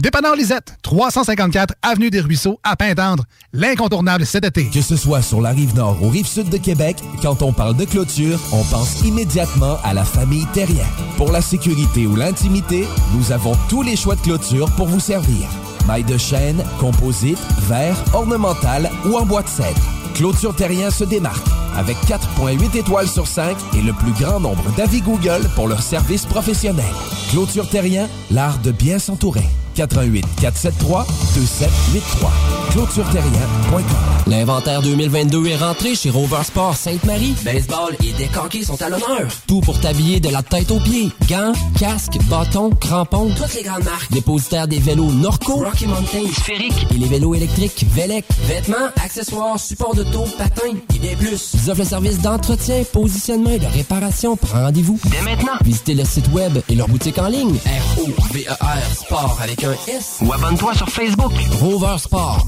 Dépanneur Lisette, 354 Avenue des Ruisseaux, à Pintendre. L'incontournable cet été. Que ce soit sur la rive nord ou rive sud de Québec, quand on parle de clôture, on pense immédiatement à la famille Terrien. Pour la sécurité ou l'intimité, nous avons tous les choix de clôture pour vous servir. Maille de chêne, composite, verre, ornemental ou en bois de cèdre. Clôture Terrien se démarque avec 4.8 étoiles sur 5 et le plus grand nombre d'avis Google pour leur service professionnel. Clôture Terrien, l'art de bien s'entourer. 88 473 2783. clôtureterrien.com. L'inventaire 2022 est rentré chez Rover Sport Sainte-Marie. Baseball et décanqués sont à l'honneur. Tout pour t'habiller de la tête aux pieds. Gants, casques, bâtons, crampons, toutes les grandes marques. Dépositaire des vélos Norco, Rocky Mountain, Sphérique et les vélos électriques Velec. Vêtements, accessoires, supports de taux, patins et bien plus. Ils offrent le service d'entretien, positionnement et de réparation. Prends rendez-vous dès maintenant. Visitez le site web et leur boutique en ligne. R-O-V-E-R Sport avec un S. Ou abonne-toi sur Facebook. Rover Sport.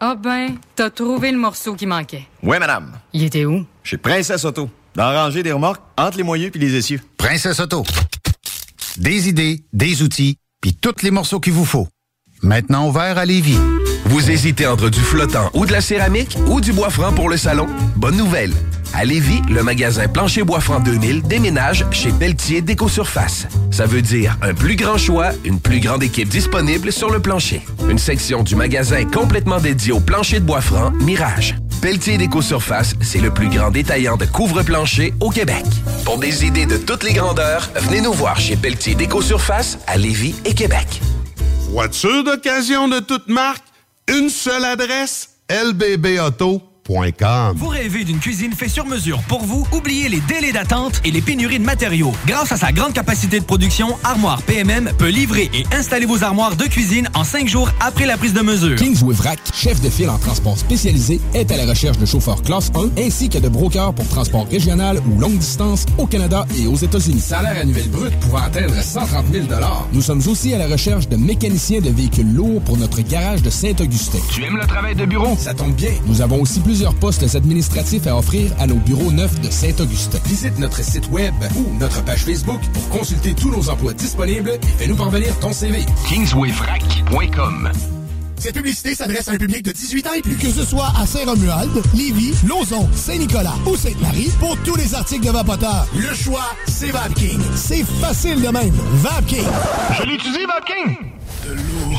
Ah ben, t'as trouvé le morceau qui manquait. Oui, madame. Il était où? Chez Princesse Auto. Dans la rangée des remorques, entre les moyeux puis les essieux. Princesse Auto. Des idées, des outils, puis tous les morceaux qu'il vous faut. Maintenant ouvert à Lévis. Vous hésitez entre du flottant ou de la céramique ou du bois franc pour le salon? Bonne nouvelle! À Lévis, le magasin Plancher Bois Franc 2000 déménage chez Pelletier Déco-Surface. Ça veut dire un plus grand choix, une plus grande équipe disponible sur le plancher. Une section du magasin complètement dédiée au plancher de bois franc Mirage. Pelletier Déco-Surface, c'est le plus grand détaillant de couvre-plancher au Québec. Pour des idées de toutes les grandeurs, venez nous voir chez Pelletier Déco-Surface à Lévis et Québec. Voiture d'occasion de toute marque, une seule adresse, lbbauto.com. Vous rêvez d'une cuisine faite sur mesure pour vous? Oubliez les délais d'attente et les pénuries de matériaux. Grâce à sa grande capacité de production, Armoire PMM peut livrer et installer vos armoires de cuisine en cinq jours après la prise de mesure. Kingsway Vrac, chef de file en transport spécialisé, est à la recherche de chauffeurs classe 1 ainsi que de brokers pour transport régional ou longue distance au Canada et aux États-Unis. Salaire annuel brut pouvant atteindre 130 000 Nous sommes aussi à la recherche de mécaniciens de véhicules lourds pour notre garage de Saint-Augustin. Tu aimes le travail de bureau? Ça tombe bien. Nous avons aussi plusieurs postes administratifs à offrir à nos bureaux neufs de Saint-Augustin. Visite notre site web ou notre page Facebook pour consulter tous nos emplois disponibles et fais-nous parvenir ton CV. KingswayFrac.com Cette publicité s'adresse à un public de 18 ans et plus. Que ce soit à Saint-Romuald, Lévis, Lauson, Saint-Nicolas ou Sainte-Marie, pour tous les articles de Vapoteur, le choix, c'est VapKing. C'est facile de même. VapKing. Je l'utilise, VapKing. De l'eau.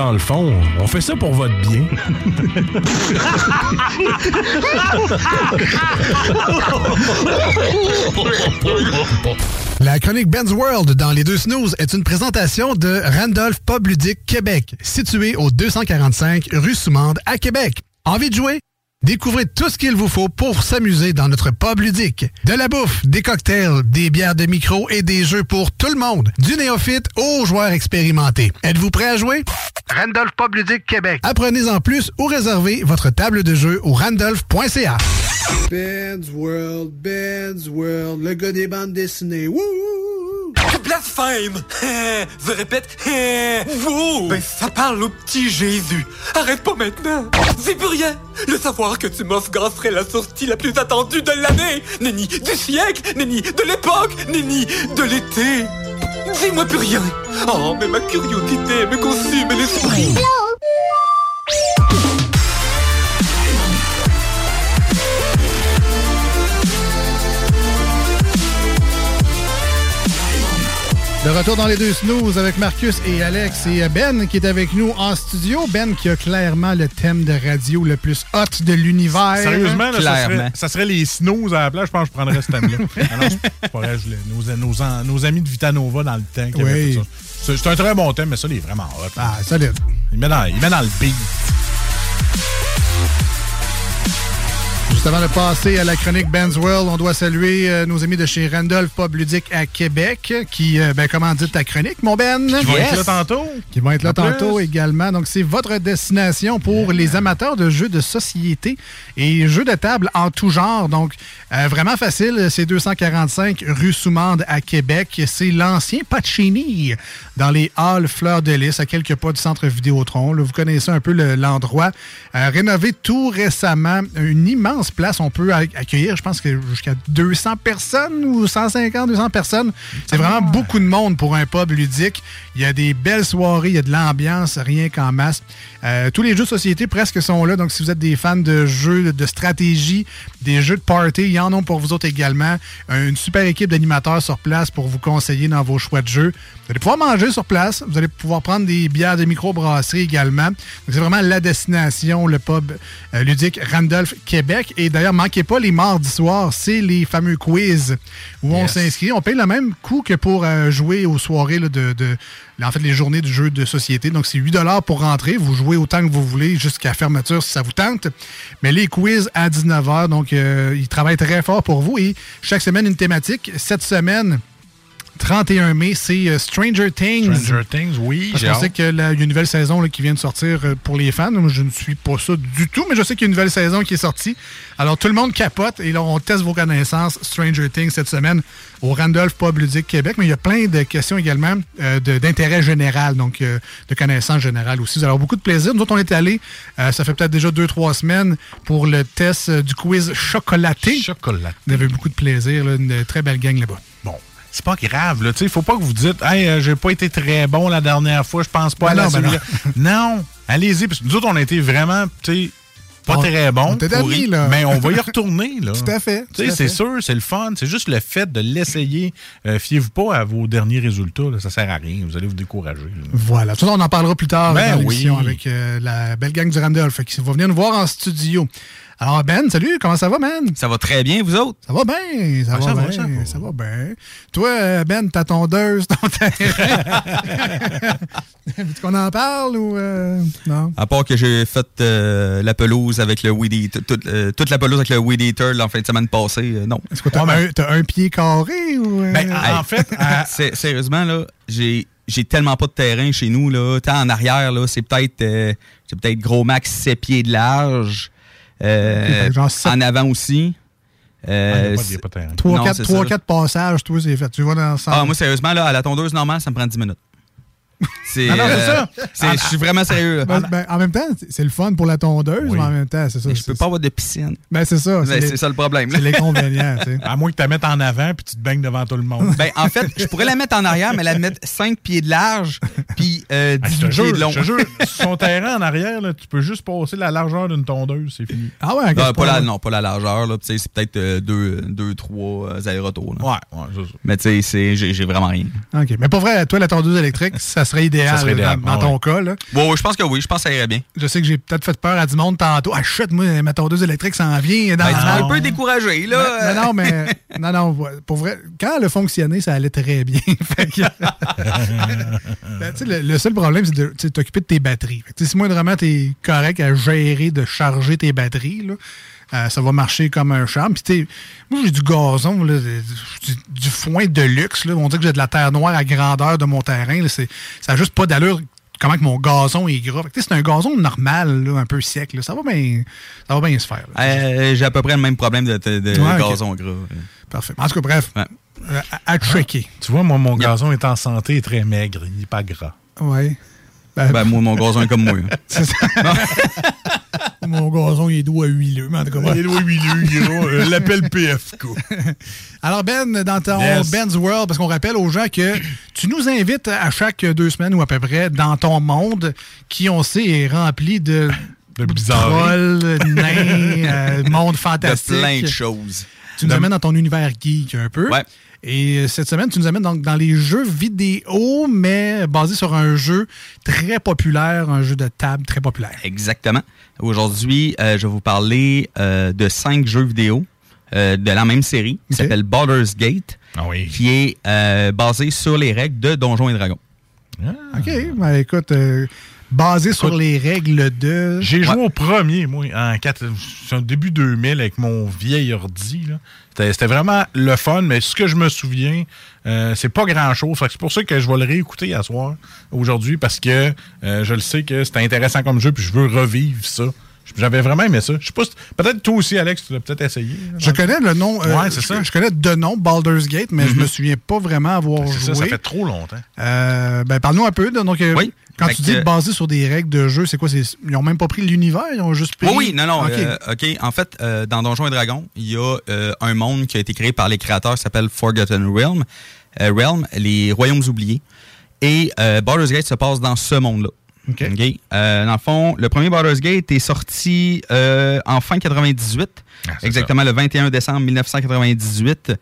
Dans le fond, on fait ça pour votre bien. La chronique Ben's World dans les deux snooze est une présentation de Randolph Pub Ludique Québec, situé au 245 rue Soumande à Québec. Envie de jouer? Découvrez tout ce qu'il vous faut pour s'amuser dans notre pub ludique. De la bouffe, des cocktails, des bières de micro et des jeux pour tout le monde. Du néophyte aux joueurs expérimentés. Êtes-vous prêt à jouer? Randolph Pub Ludique Québec. Apprenez en plus ou réservez votre table de jeu au randolph.ca. Ben's World, Ben's World, le gars des bandes dessinées. Wouh! Blasphème! Je répète, vous! Ben, ça parle au petit Jésus. Arrête pas maintenant! C'est plus rien! Le savoir que tu m'offres serait la sortie la plus attendue de l'année! Nenni du siècle! Nenni de l'époque! Nenni de l'été! Dis-moi plus rien! Oh, mais ma curiosité me consume l'esprit! De retour dans les deux snooze avec Marcus et Alex et Ben qui est avec nous en studio. Ben qui a clairement le thème de radio le plus hot de l'univers. Sérieusement, là, ça, serait, ça serait les snooze à la place. Je pense que je prendrais ce thème-là. Nos, nos, nos amis de Vitanova dans le temps. qui Oui. fait ça. C'est c'est un très bon thème, mais ça, il est vraiment hot. Ah, solide. Il met dans, il met dans le beat. Juste avant de passer à la chronique Ben's World, on doit saluer euh, nos amis de chez Randolph Pub Ludique à Québec qui, euh, ben, comment dit ta chronique, mon Ben? Qui vont être là tantôt. Qui vont être là En plus. tantôt également. Donc, c'est votre destination pour les amateurs de jeux de société et jeux de table en tout genre. Donc, euh, vraiment facile. C'est 245 rue Soumande à Québec. C'est l'ancien Pacini dans les halls Fleurs de Lys, à quelques pas du centre Vidéotron. Là, vous connaissez un peu le- l'endroit. Euh, rénové tout récemment. Une immense place. On peut ac- accueillir, je pense que jusqu'à 200 personnes ou 150, 200 personnes. C'est vraiment beaucoup de monde pour un pub ludique. Il y a des belles soirées, il y a de l'ambiance, rien qu'en masse. Euh, tous les jeux de société presque sont là. Donc, si vous êtes des fans de jeux de stratégie, des jeux de party, il y en a pour vous autres également. Une super équipe d'animateurs sur place pour vous conseiller dans vos choix de jeux. Vous allez pouvoir manger sur place. Vous allez pouvoir prendre des bières de microbrasserie également. C'est vraiment la destination, le pub euh, ludique Randolph Québec. Et d'ailleurs, manquez pas les mardis soirs, c'est les fameux quiz où on s'inscrit. On paye le même coût que pour euh, jouer aux soirées là, de, de- en fait, les journées du jeu de société. Donc, c'est 8 pour rentrer. Vous jouez autant que vous voulez jusqu'à fermeture si ça vous tente. Mais les quiz à 19h, donc, euh, ils travaillent très fort pour vous. Et chaque semaine, une thématique. Cette semaine, 31 mai, c'est euh, Stranger Things. Stranger Things, oui. Parce j'ai qu'on hâte. sait qu'il y a une nouvelle saison là, qui vient de sortir euh, pour les fans. Moi, je ne suis pas ça du tout, mais je sais qu'il y a une nouvelle saison qui est sortie. Alors, tout le monde capote et là, on teste vos connaissances Stranger Things cette semaine au Randolph Pub Ludique Québec. Mais il y a plein de questions également euh, d'intérêt général, donc euh, de connaissances générales aussi. Vous allez avoir beaucoup de plaisir. Nous autres, on est allés, euh, ça fait peut-être déjà deux, trois semaines, pour le test du quiz chocolaté. Chocolaté. On avait beaucoup de plaisir, là, une très belle gang là-bas. Bon, c'est pas grave, là. Tu sais, faut pas que vous dites, hey, euh, j'ai pas été très bon la dernière fois, je pense pas Ben à non, ben non, allez-y, parce que nous autres, on a été vraiment, pas On- très bons. on était pourris, d'amis, là. Mais on va y retourner, là. Tout à fait, c'est sûr, c'est le fun. C'est juste le fait de l'essayer. Euh, Fiez-vous pas à vos derniers résultats, là. Ça sert à rien. Vous allez vous décourager. là. Voilà. Tout ça, on en parlera plus tard Ben dans oui. avec euh, la belle gang du Randolph qui va venir nous voir en studio. Alors, Ben, salut, comment ça va, man? Ça va très bien, vous autres? Ça va bien, ça, va, ça va, bien, ça va. ça va bien. Toi, Ben, ta tondeuse, ton terrain. Veux-tu qu'on en parle ou euh, non? À part que j'ai fait euh, la pelouse avec le Weed Eater, toute, euh, toute la pelouse avec le Weed Eater en fin de semaine passée, euh, non. Est-ce que t'as un, pied carré ou. euh? Hey, c'est- sérieusement, là, j'ai. J'ai tellement pas de terrain chez nous, là. Tant en arrière, là, c'est peut-être euh, c'est peut-être gros max 7 pieds de large. Euh, genre sept- en avant aussi. Euh, Ah, y a pas de- c'est- y a pas de terrain. Trois, Non, quatre, c'est trois, ça. quatre passages, toi, c'est fait. Tu vas dans le centre. Ah, moi, sérieusement, là, à la tondeuse normale, ça me prend 10 minutes. C'est Ah euh, ça. c'est- Je suis vraiment sérieux. là. Ben, ben, en même temps, c'est- le fun pour la tondeuse, mais en même temps, c'est ça. Je peux pas avoir de piscine. Ben, c'est ça. Ben, les- c'est ça le problème. C'est l'inconvénient, tu sais. À moins que tu la mettes en avant puis tu te baignes devant tout le monde. Ben, en fait, je pourrais la mettre en arrière, mais la mettre 5 pieds de large, puis euh, Ah, 18 je te jure, pieds de long. je te jure, sur son terrain en arrière, là, tu peux juste passer la largeur d'une tondeuse, c'est fini. Ah ouais, Non, pas la, non, pas la largeur. Là, c'est peut-être 2 deux, deux, trois euh, allers-retours. là. Ouais, ouais, c'est ça. Mais tu sais, c'est- j'ai j'ai vraiment rien. OK. Mais pour vrai, toi, la tondeuse électrique, ça serait idéal, Ça serait idéal, dans, dans ouais. ton cas. Là. Bon, je pense que oui, je pense que ça irait bien. Je sais que j'ai peut-être fait peur à du monde tantôt. Ah, chut, moi, ma tondeuse électrique s'en vient. Dans Ben, tu un peu découragé, là. Non, non, mais non, non, pour vrai, quand elle a fonctionné, ça allait très bien. Que- Ben, le, le seul problème, c'est de t'occuper de tes batteries. Si moindrement tu es correct à gérer de charger tes batteries, là, euh, ça va marcher comme un charme. Puis, moi, j'ai du gazon, là, du, du foin de luxe. Là. On dit que j'ai de la terre noire à grandeur de mon terrain. là. Ça n'a juste pas d'allure comment que mon gazon est gras. C'est un gazon normal, là, un peu sec. là. Ça va bien ça va bien se faire. Euh, j'ai à peu près le même problème de, de- de Ouais, ok. gazon gras. Parfait. En tout cas, bref, Ouais. euh, à, à checker. Tu vois, moi, mon gazon est en santé et très maigre. Il n'est pas gras. Ouais. Ben, moi, mon gazon est comme moi. hein. Ça. Mon gazon, il est doux à huileux, mais en tout cas. Il est doux à huileux, gros. Euh, L'appelle PFK. Alors, Ben, dans ton Yes. Ben's World, parce qu'on rappelle aux gens que tu nous invites à chaque deux semaines ou à peu près dans ton monde qui, on sait, est rempli de, de trolls, nains, euh, monde fantastique. De plein de choses. Tu nous amènes dans ton univers geek un peu. Ouais. Et euh, cette semaine, tu nous amènes donc dans les jeux vidéo, mais basé sur un jeu très populaire, un jeu de table très populaire. Exactement. Aujourd'hui, euh, je vais vous parler euh, de cinq jeux vidéo euh, de la même série qui s'appelle Baldur's Gate, Ah oui. qui est basé sur les règles de Donjons et Dragons. OK. Ben, écoute, Basé sur les règles de. J'ai joué au premier, moi, en quatre- c'est un début 2000 avec mon vieil ordi. là. C'était vraiment le fun, mais ce que je me souviens, euh, c'est pas grand-chose. C'est pour ça que je vais le réécouter à soir, aujourd'hui, parce que euh, je le sais que c'était intéressant comme jeu, puis je veux revivre ça. J'avais vraiment aimé ça. Je sais pas, si- peut-être toi aussi, Alex, tu l'as peut-être essayé. Je connais le nom. euh, Ouais, c'est ça. Je connais de nom Baldur's Gate, mais je me souviens pas vraiment avoir C'est joué. ça, ça fait trop longtemps. Euh, ben, parle-nous un peu. Donc, euh, quand Fait tu que- dis basé sur des règles de jeu, c'est quoi? Ils ont même pas pris l'univers, ils ont juste pris. Oui, oui, non, non. Ok. euh. En fait, euh, dans Donjons et Dragons, il y a euh, un monde qui a été créé par les créateurs qui s'appelle Forgotten Realm, Realm, les Royaumes oubliés. Et Baldur's Gate se passe dans ce monde-là. OK. Dans le fond, le premier Baldur's Gate est sorti en fin 98, Ah, exactement le 21 décembre 1998.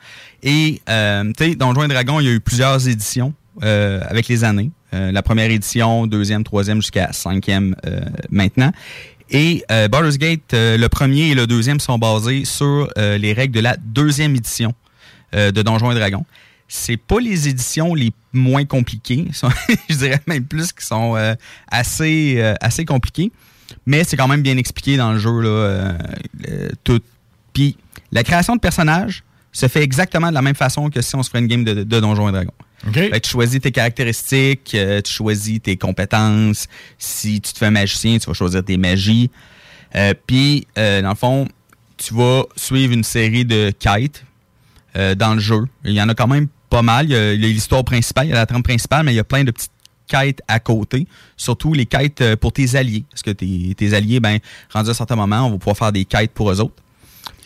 Et, tu sais, Donjons et Dragons, il y a eu plusieurs éditions avec les années. Euh, la première édition, deuxième, troisième, jusqu'à cinquième euh, maintenant. Et euh, Gate, euh, le premier et le deuxième sont basés sur les règles de la deuxième édition de Donjons et Dragons. C'est pas les éditions les moins compliquées, je dirais même plus qui sont assez compliquées, mais c'est quand même bien expliqué dans le jeu tout. Puis la création de personnages se fait exactement de la même façon que si on se ferait une game de, Donjons et Dragons. Fait que tu choisis tes caractéristiques, euh, tu choisis tes compétences. Si tu te fais magicien, tu vas choisir tes magies. Euh, Puis, euh, dans le fond, tu vas suivre une série de quêtes dans le jeu. Il y en a quand même pas mal. Il y a l'histoire principale, il y a la trame principale, mais il y a plein de petites quêtes à côté. Surtout les quêtes pour tes alliés. Parce que tes, tes alliés, ben, rendus à un certain moment, on va pouvoir faire des quêtes pour eux autres.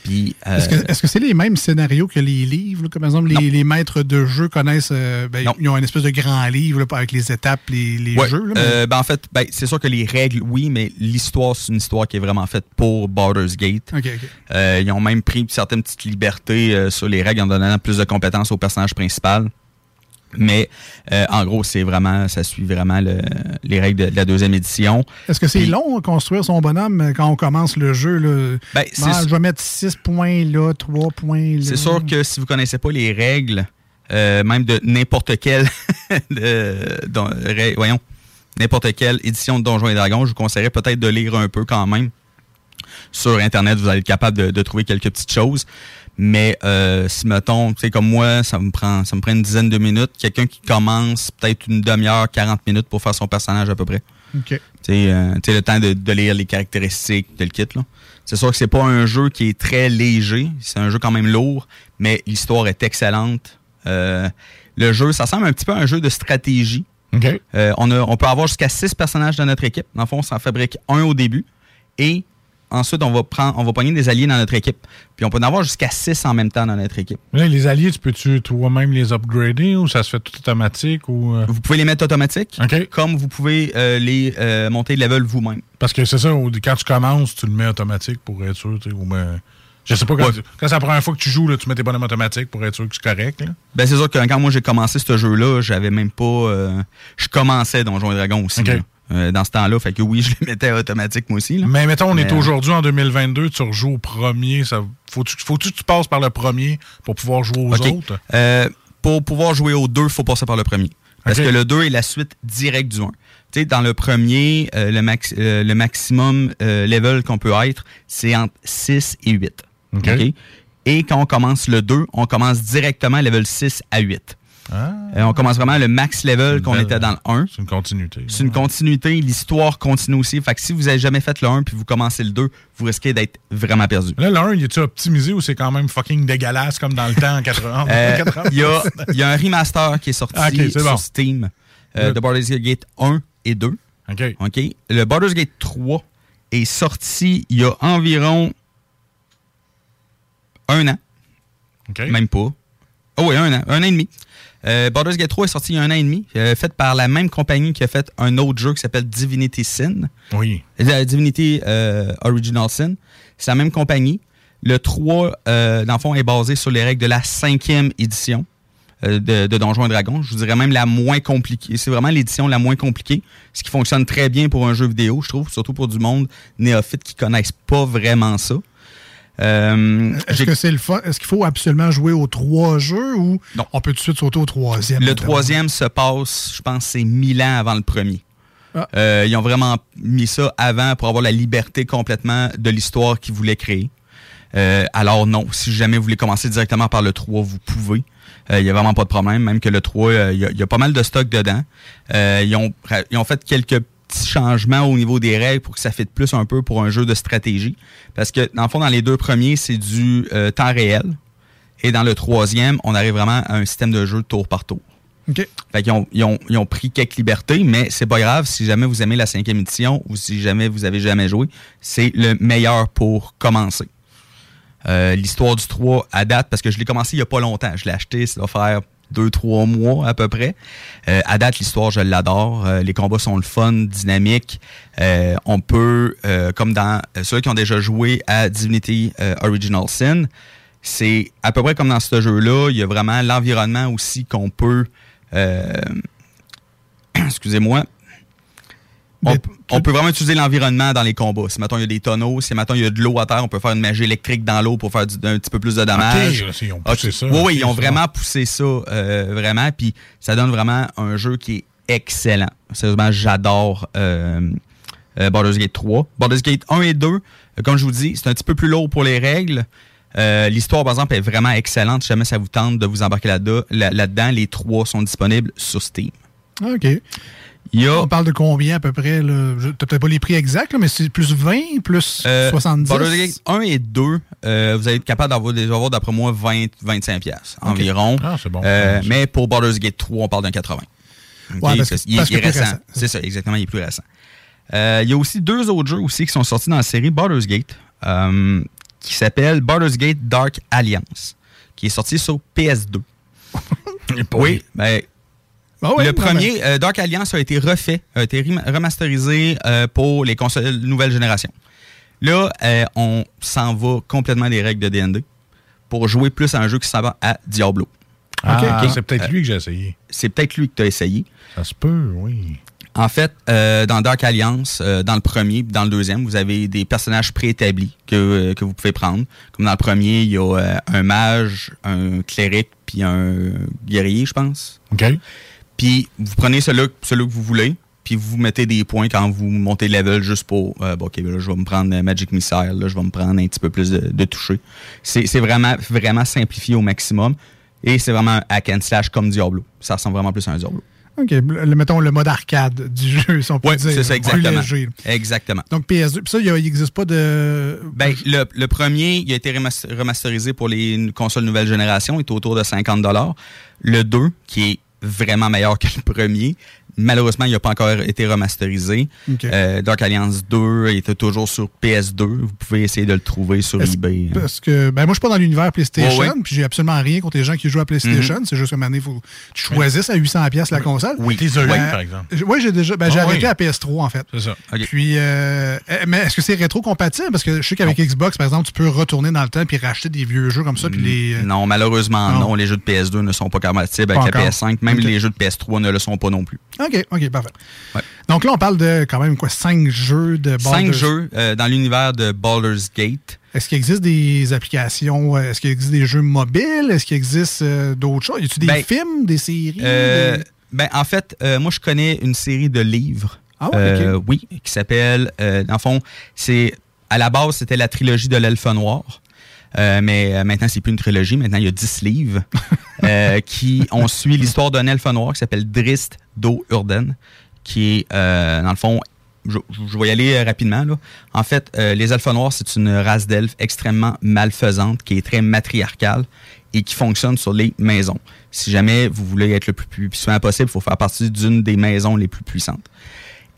Puis, euh, Est-ce que est-ce que c'est les mêmes scénarios que les livres? là? Comme par exemple, les, les maîtres de jeu connaissent. euh, ben, ils ont une espèce de grand livre là, avec les étapes, les, les Ouais, jeux. là, mais- euh, ben, en fait, ben, c'est sûr que les règles, oui, mais l'histoire, c'est une histoire qui est vraiment faite pour Baldur's Gate. Ok, ok. Euh, ils ont même pris certaines petites libertés euh, sur les règles en donnant plus de compétences au personnage principal. Mais euh, en gros, c'est vraiment, ça suit vraiment le- les règles de, de la deuxième édition. Est-ce que c'est long à construire son bonhomme euh, quand on commence le jeu? Là? Ben, je vais mettre 6 points là, 3 points là. C'est sûr que si vous connaissez pas les règles, euh, même de n'importe quelle, de- don- ré- voyons, n'importe quelle édition de Donjons et Dragons, je vous conseillerais peut-être de lire un peu quand même. Sur Internet, vous allez être capable de, de trouver quelques petites choses. Mais euh, si mettons, tu sais, comme moi, ça me prend ça me prend une dizaine de minutes. Quelqu'un qui commence peut-être une demi-heure, 40 minutes pour faire son personnage à peu près. OK. Tu sais, euh, le temps de, de lire les caractéristiques de le kit. là. C'est sûr que c'est pas un jeu qui est très léger. C'est un jeu quand même lourd, mais l'histoire est excellente. Euh, le jeu, ça ressemble un petit peu à un jeu de stratégie. Euh, on, a, on peut avoir jusqu'à six personnages dans notre équipe. Dans le fond, on s'en fabrique un au début. Et ensuite, on va prendre, on va pogner des alliés dans notre équipe. Puis on peut en avoir jusqu'à six en même temps dans notre équipe. Les alliés, tu peux-tu toi-même les upgrader ou ça se fait tout automatique? ou euh? Vous pouvez les mettre automatiques, comme vous pouvez euh, les euh, monter de level vous-même. Parce que c'est ça, quand tu commences, tu le mets automatique pour être sûr. Ou ben, je sais pas, quand, tu- quand c'est la première fois que tu joues, là, tu mets tes bonhommes automatiques pour être sûr que c'est correct. là. Ben c'est sûr que quand moi j'ai commencé ce jeu-là, j'avais même pas. euh, je commençais Donjons et Dragons aussi. Euh, dans ce temps-là, fait que oui, je les mettais automatique moi aussi. là. Mais mettons, on Mais, est euh, aujourd'hui en 2022, tu rejoues au premier. Ça, faut-tu, faut-tu que tu passes par le premier pour pouvoir jouer aux autres? Euh, pour pouvoir jouer aux deux, il faut passer par le premier. Parce que le 2 est la suite directe du 1. Tu sais, dans le premier, euh, le, max- euh, le maximum euh, level qu'on peut être, c'est entre 6 et 8. OK. OK? Et quand on commence le 2, on commence directement level 6 à 8. Ah. Euh, on commence vraiment le max level qu'on était dans le 1. C'est une continuité. C'est une continuité, l'histoire continue aussi. Fait que si vous avez jamais fait le 1 puis vous commencez le 2, vous risquez d'être vraiment perdu. Là, le 1, il est-tu optimisé ou c'est quand même fucking dégueulasse comme dans le temps en 80? Euh, 80? Il y, a, il y a un remaster qui est sorti Ah, ok, c'est sur bon. Steam euh, de Baldur's Gate 1 et 2. OK. OK. Le Baldur's Gate 3 est sorti il y a environ un an. Même pas. Oh oui, un an. Un an et demi. Euh, Baldur's Gate 3 est sorti il y a un an et demi, euh, fait par la même compagnie qui a fait un autre jeu qui s'appelle Divinity Sin. Oui. Euh, Divinity euh, Original Sin. C'est la même compagnie. Le 3, euh, dans le fond, est basé sur les règles de la cinquième édition de, de Donjons et Dragons. Je vous dirais même la moins compliquée. C'est vraiment l'édition la moins compliquée, ce qui fonctionne très bien pour un jeu vidéo, je trouve, surtout pour du monde néophyte qui connaissent pas vraiment ça. Euh, Est-ce que c'est le fun? Est-ce qu'il faut absolument jouer aux trois jeux ou on peut tout de suite sauter au troisième? le troisième se passe, je pense, c'est mille ans avant le premier. Euh, ils ont vraiment mis ça avant pour avoir la liberté complètement de l'histoire qu'ils voulaient créer. Euh, alors non, si jamais vous voulez commencer directement par le 3, vous pouvez. Il n'y a vraiment pas de problème, même que le 3, il y, a- y a pas mal de stock dedans. Ils, ont, ils ont fait quelques petits changements au niveau des règles pour que ça fitte plus un peu pour un jeu de stratégie. Parce que, dans le fond, dans les deux premiers, c'est du euh, temps réel. Et dans le troisième, on arrive vraiment à un système de jeu tour par tour. OK. Fait qu'ils ont, ils ont, ils ont pris quelques libertés, mais c'est pas grave. Si jamais vous aimez la cinquième édition ou si jamais vous avez jamais joué, c'est le meilleur pour commencer. Euh, L'histoire du 3 à date, parce que je l'ai commencé il y a pas longtemps. Je l'ai acheté, ça doit faire deux, trois mois à peu près. Euh, à date, l'histoire, je l'adore. Euh, les combats sont le fun, dynamiques. Euh, on peut, comme dans ceux qui ont déjà joué à Divinity Original Sin, c'est à peu près comme dans ce jeu-là. Il y a vraiment l'environnement aussi qu'on peut... excusez-moi. On, on peut vraiment utiliser l'environnement dans les combats. Si maintenant il y a des tonneaux, si maintenant il y a de l'eau à terre, on peut faire une magie électrique dans l'eau pour faire du- un petit peu plus de dommages. Ok, ils ont poussé Ok. ça, Oui, ils ont ça. vraiment poussé ça, euh, vraiment. Puis ça donne vraiment un jeu qui est excellent. Sérieusement, j'adore euh, euh, Baldur's Gate 3. Baldur's Gate 1 et 2, euh, comme je vous dis, c'est un petit peu plus lourd pour les règles. Euh, L'histoire, par exemple, est vraiment excellente. Si jamais ça vous tente de vous embarquer là-dedans, là- là-dedans, les trois sont disponibles sur Steam. OK. Il y a On parle de combien à peu près? Je- T'as peut-être pas les prix exacts, là, mais c'est plus 20, plus Euh, 70? Baldur's Gate 1 et 2, euh, vous allez être capable d'avoir d'après moi 20, 25 pièces environ. Ah, c'est bon. Euh, mais pour Baldur's Gate 3, on parle d'un 80. Ok, Ouais, parce que- il, parce il est plus récent. récent. C'est ça, exactement, il est plus récent. Euh, il y a aussi deux autres jeux aussi qui sont sortis dans la série Baldur's Gate, qui s'appelle Baldur's Gate Dark Alliance, qui est sorti sur PS2. oui, ben, Ah ouais, le premier, euh, Dark Alliance a été refait, a été rem- remasterisé euh, pour les consoles nouvelle génération. Là, euh, on s'en va complètement des règles de D&D pour jouer plus à un jeu qui s'en va à Diablo. Ah, Ok. c'est peut-être Euh, lui que j'ai essayé. C'est peut-être lui que tu as essayé. Ça se peut, oui. En fait, euh, dans Dark Alliance, euh, dans le premier, puis dans le deuxième, vous avez des personnages préétablis que, euh, que vous pouvez prendre. Comme dans le premier, il y a euh, un mage, un cléric, puis un guerrier, je pense. OK. Puis vous prenez celui, celui que vous voulez, puis vous mettez des points quand vous montez de level juste pour... euh, bon, OK, là, je vais me prendre Magic Missile, là, je vais me prendre un petit peu plus de, de toucher. C'est vraiment, vraiment simplifié au maximum. Et c'est vraiment un hack and slash comme Diablo. Ça ressemble vraiment plus à un Diablo. OK, le- mettons le mode arcade du jeu, si on peut Oui, dire. c'est ça, plus exactement. Exactement. Donc PS2. Puis ça, il n'existe pas de. Ben, le, le premier, il a été remas- remasterisé pour les consoles nouvelle génération, il est autour de 50 Le 2, qui est vraiment meilleur que le premier, malheureusement, il n'a pas encore été remasterisé. Euh, Dark Alliance 2 il était toujours sur PS2. Vous pouvez essayer de le trouver sur eBay. Parce que ben moi je suis pas dans l'univers PlayStation, Ouais, ouais. puis j'ai absolument rien contre les gens qui jouent à PlayStation. C'est juste que maintenant, il faut que tu choisisses à 800 pièces la console. Oui. T'es eu, Ben, par exemple. Oui, j'ai déjà ben, j'ai Ah, arrêté oui. à PS3 en fait. C'est ça. Puis euh, eh, mais est-ce que c'est rétro-compatible? Parce que je sais qu'avec Xbox par exemple, tu peux retourner dans le temps puis racheter des vieux jeux comme ça puis les euh, Non, malheureusement, Non. non. Les jeux de PS2 ne sont pas compatibles avec Pas la encore. PS5. Même les jeux de PS3 ne le sont pas non plus. OK, OK, parfait. Ouais. Donc là on parle de quand même quoi 5 jeux de Cinq Baldur's- jeux euh, dans l'univers de Baldur's Gate. Est-ce qu'il existe des applications, euh, est-ce qu'il existe des jeux mobiles, est-ce qu'il existe euh, d'autres choses? Y a-tu des Ben, films, des séries? Euh, des- ben, en fait, moi, je connais une série de livres. Ah ouais. Oui, qui s'appelle. dans le fond, c'est. À la base, c'était la trilogie de l'Elfe Noir. Euh, mais euh, maintenant, c'est plus une trilogie. Maintenant, il y a 10 livres euh, qui on suit l'histoire d'un elfe noir qui s'appelle Drist Do Urden, qui est, euh, dans le fond, je, vais y aller euh, rapidement. En fait, euh, les elfes noirs, c'est une race d'elfes extrêmement malfaisante, qui est très matriarcale et qui fonctionne sur les maisons. Si jamais vous voulez être le plus puissant possible, il faut faire partie d'une des maisons les plus puissantes.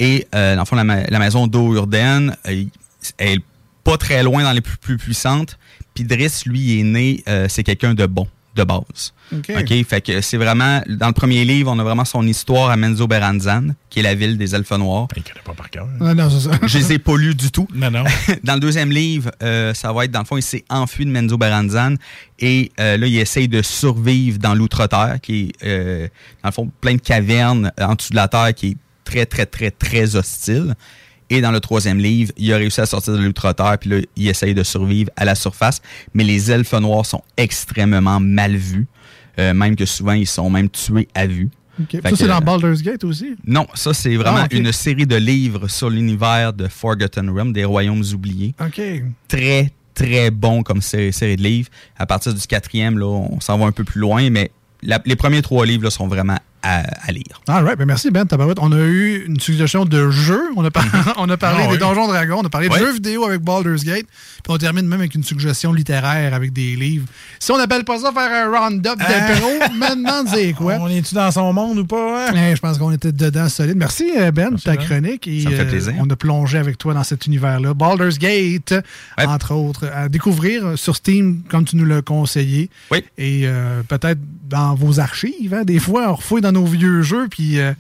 Et dans le fond, la, ma- la maison d'O-Urden euh, elle est pas très loin dans les plus, puissantes. Puis Driss, lui, est né, c'est quelqu'un de bon, de base. OK. fait que c'est vraiment, dans le premier livre, on a vraiment son histoire à Menzo Beranzan, qui est la ville des elfes noirs. Il connaît pas par cœur. Ah, non, c'est ça. Je les ai pas lus du tout. Non, non. dans le deuxième livre, euh, ça va être, dans le fond, il s'est enfui de Menzo Baranzan et euh, là, il essaye de survivre dans l'outre-terre, qui est, euh, dans le fond, plein de cavernes euh, en dessous de la terre, qui est très, très, très, très hostile. Et dans le troisième livre, il a réussi à sortir de l'outre-terre, puis là, il essaye de survivre à la surface. Mais les elfes noirs sont extrêmement mal vus, euh, même que souvent, ils sont même tués à vue. Ok. Fait Ça, c'est dans euh, Baldur's Gate aussi? Non, ça, c'est vraiment Ah, une série de livres sur l'univers de Forgotten Realm, des royaumes oubliés. OK. Très, très bon comme sé- série de livres. À partir du quatrième, là, on s'en va un peu plus loin, mais la- les premiers trois livres là, sont vraiment à, à lire. All right. Ben merci, Ben. Tabarouette. On a eu une suggestion de jeu. On a, par- on a parlé Ah des oui. Donjons Dragons. On a parlé de jeux vidéo avec Baldur's Gate. Puis on termine même avec une suggestion littéraire avec des livres. Si on n'appelle pas ça faire un round-up Ah. de pro, maintenant, c'est quoi? On est-tu dans son monde ou pas? hein? Eh, je pense qu'on était dedans solide. Merci, euh, Ben, de ta Ben. chronique. Et, Ça me fait euh, plaisir. on a plongé avec toi dans cet univers-là. Baldur's Gate, entre autres, à découvrir sur Steam, comme tu nous l'as conseillé. Oui. Et euh, peut-être dans vos archives. hein. Des fois, on refouille dans nos vieux jeux, puis euh,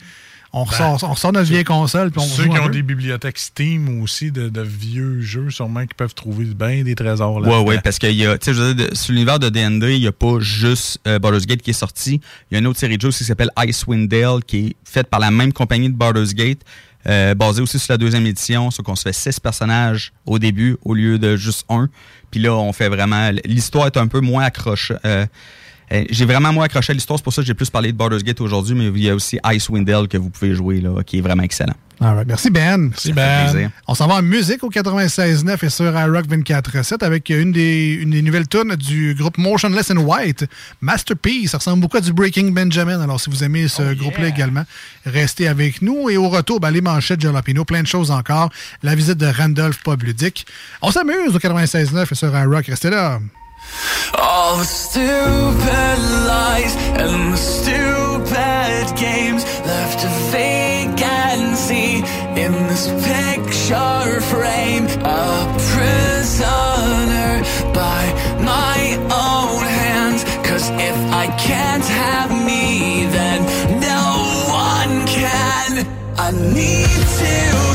on, ressort, on ressort notre vieille console, puis on Ceux joue qui ont des bibliothèques Steam aussi de, de vieux jeux, sûrement qui peuvent trouver bien des trésors là. Ouais, ouais, parce qu'il y a, tu sais, je veux dire, sur l'univers de D&D, il n'y a pas juste euh, Baldur's Gate qui est sorti. Il y a une autre série de jeux aussi qui s'appelle Icewind Dale, qui est faite par la même compagnie de Baldur's Gate, euh, basée aussi sur la deuxième édition, sauf qu'on se fait six personnages au début au lieu de juste un. Puis là, on fait vraiment... L'histoire est un peu moins accrochée. euh, euh, j'ai vraiment moins accroché à l'histoire, c'est pour ça que j'ai plus parlé de Baldur's Gate aujourd'hui, mais il y a aussi Icewind Dale que vous pouvez jouer, là, qui est vraiment excellent. All right. Merci, Ben. Ça fait plaisir. On s'en va en musique au 96.9 et sur iRock 24.7 avec une des, une des nouvelles tunes du groupe Motionless in White, Masterpiece. Ça ressemble beaucoup à du Breaking Benjamin. Alors, si vous aimez ce groupe-là également, restez avec nous. Et au retour, ben, les manchettes Jalapino, plein de choses encore. La visite de Randolph Pub Ludique. On s'amuse au 96.9 et sur iRock. Restez là. All the stupid lies and the stupid games left a vacancy in this picture frame. A prisoner by my own hands. Cause if I can't have me, then no one can. I need to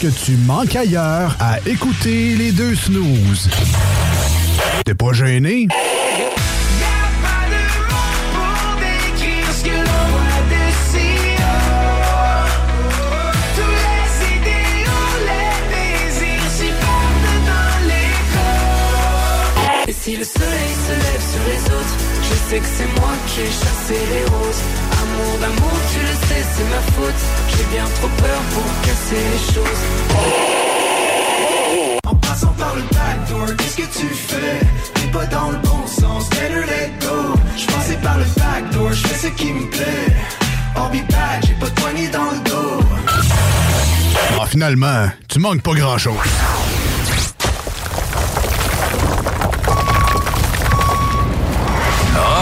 que tu manques ailleurs à écouter les deux snooze. T'es pas gêné? Et si le soleil se lève sur les autres, je sais que c'est moi qui ai chassé les roses. Amour d'amour, tu le sais, c'est ma faute. J'ai bien trop peur pour casser les choses. En passant par le backdoor, qu'est-ce que tu fais? T'es pas dans le bon sens, better let go Je passais par le backdoor, je fais ce qui me plaît be back, j'ai pas de poignée dans le dos Ah, finalement, tu manques pas grand-chose.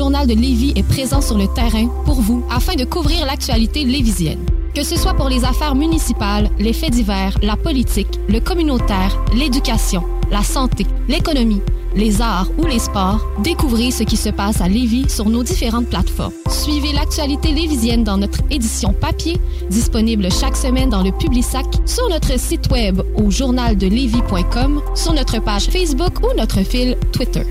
Journal de Lévis est présent sur le terrain pour vous afin de couvrir l'actualité lévisienne. Que ce soit pour les affaires municipales, les faits divers, la politique, le communautaire, l'éducation, la santé, l'économie, les arts ou les sports, découvrez ce qui se passe à Lévis sur nos différentes plateformes. Suivez l'actualité lévisienne dans notre édition papier, disponible chaque semaine dans le Publisac, sur notre site web au journaldelévis.com, sur notre page Facebook ou notre fil Twitter.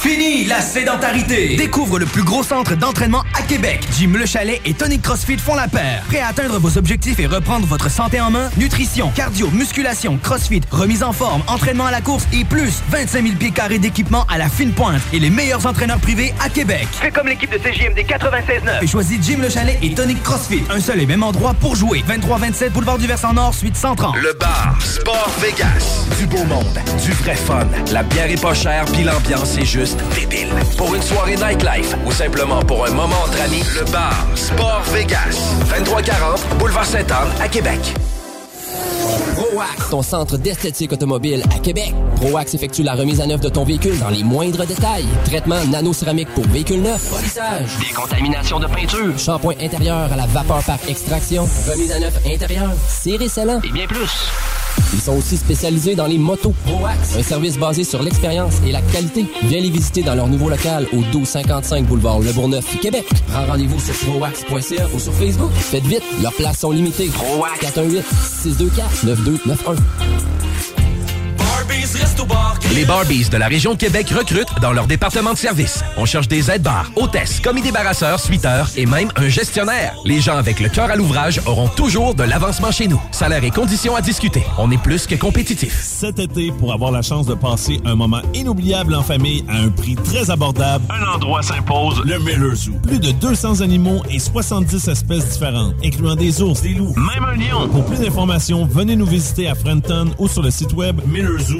Fini la sédentarité! Découvre le plus gros centre d'entraînement à Québec. Jim Le Chalet et Tonic CrossFit font la paire. Prêt à atteindre vos objectifs et reprendre votre santé en main? Nutrition, cardio, musculation, CrossFit, remise en forme, entraînement à la course et plus 25 000 pieds carrés d'équipement à la fine pointe et les meilleurs entraîneurs privés à Québec. Fais comme l'équipe de CJMD 96.9 et choisis Jim Le Chalet et Tonic CrossFit. Un seul et même endroit pour jouer. 23-27 Boulevard du Versant Nord, suite 130. Le bar Sport Vegas. Du beau monde, du vrai fun. La bière est pas chère, puis l'ambiance est juste Pour une soirée nightlife ou simplement pour un moment entre amis, le bar Sport Vegas. 2340 Boulevard Sainte-Anne à Québec. ProAx, ton centre d'esthétique automobile à Québec. ProAx effectue la remise à neuf de ton véhicule dans les moindres détails. Traitement nano-céramique pour véhicule neuf, polissage, décontamination de peinture, shampoing intérieur à la vapeur par extraction, remise à neuf intérieure, serré scellant et bien plus. Ils sont aussi spécialisés dans les motos. ProAx, un service basé sur l'expérience et la qualité. Viens les visiter dans leur nouveau local au 1255 boulevard Le Bourgneuf, Québec. Prends rendez-vous sur proax.ca ou sur Facebook. Faites vite, leurs places sont limitées. ProAx 418 624 9291. Les Barbies de la région de Québec recrutent dans leur département de service. On cherche des aides-bars, hôtesses, commis débarrasseurs, suiteurs et même un gestionnaire. Les gens avec le cœur à l'ouvrage auront toujours de l'avancement chez nous. Salaire et conditions à discuter. On est plus que compétitif. Cet été, pour avoir la chance de passer un moment inoubliable en famille à un prix très abordable, un endroit s'impose, le Miller Zoo. Plus de 200 animaux et 70 espèces différentes, incluant des ours, des loups, même un lion. Pour plus d'informations, venez nous visiter à Frenton ou sur le site web millerzoo.ca.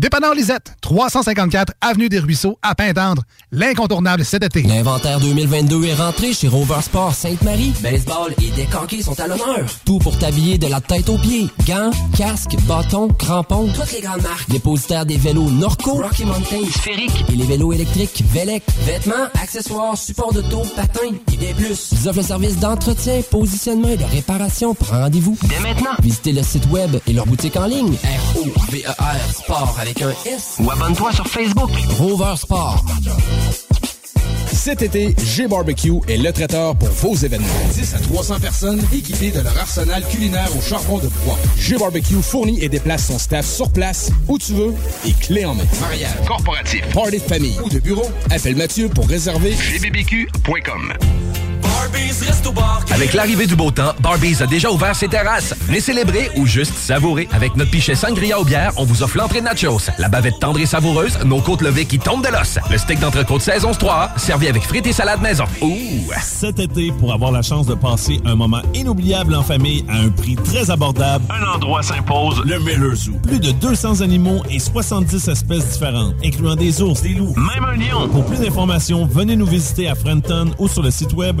Dépanneur Lisette, 354 Avenue des Ruisseaux, à Pintendre. L'incontournable cet été. L'inventaire 2022 est rentré chez Rover Sport Sainte-Marie. Baseball et décanqués sont à l'honneur. Tout pour t'habiller de la tête aux pieds. Gants, casques, bâtons, crampons, toutes les grandes marques. Dépositaire des vélos Norco, Rocky Mountain, Sphérique et les vélos électriques Velec. Vêtements, accessoires, supports de taux, patins et bien plus. Ils offrent le service d'entretien, positionnement et de réparation. Prends rendez-vous dès maintenant. Visitez le site web et leur boutique en ligne. R-O-V-E-R Sport avec un S. Ou abonne-toi sur Facebook. Rover Sport. Cet été, G-Barbecue est le traiteur pour vos événements. 10 à 300 personnes équipées de leur arsenal culinaire au charbon de bois. G-Barbecue fournit et déplace son staff sur place, où tu veux, et clé en main. Mariage, corporatif, party de famille ou de bureau, appelle Mathieu pour réserver gbbq.com. Avec l'arrivée du beau temps, Barbies a déjà ouvert ses terrasses. Venez célébrer ou juste savourer. Avec notre pichet sangria aux bières, on vous offre l'entrée de nachos, la bavette tendre et savoureuse, nos côtes levées qui tombent de l'os, le steak d'entrecôte saison 3, servi avec frites et salade maison. Ouh! Cet été, pour avoir la chance de passer un moment inoubliable en famille à un prix très abordable, un endroit s'impose, le Miller Zoo. Plus de 200 animaux et 70 espèces différentes, incluant des ours, des loups, même un lion. Pour plus d'informations, venez nous visiter à Frenton ou sur le site web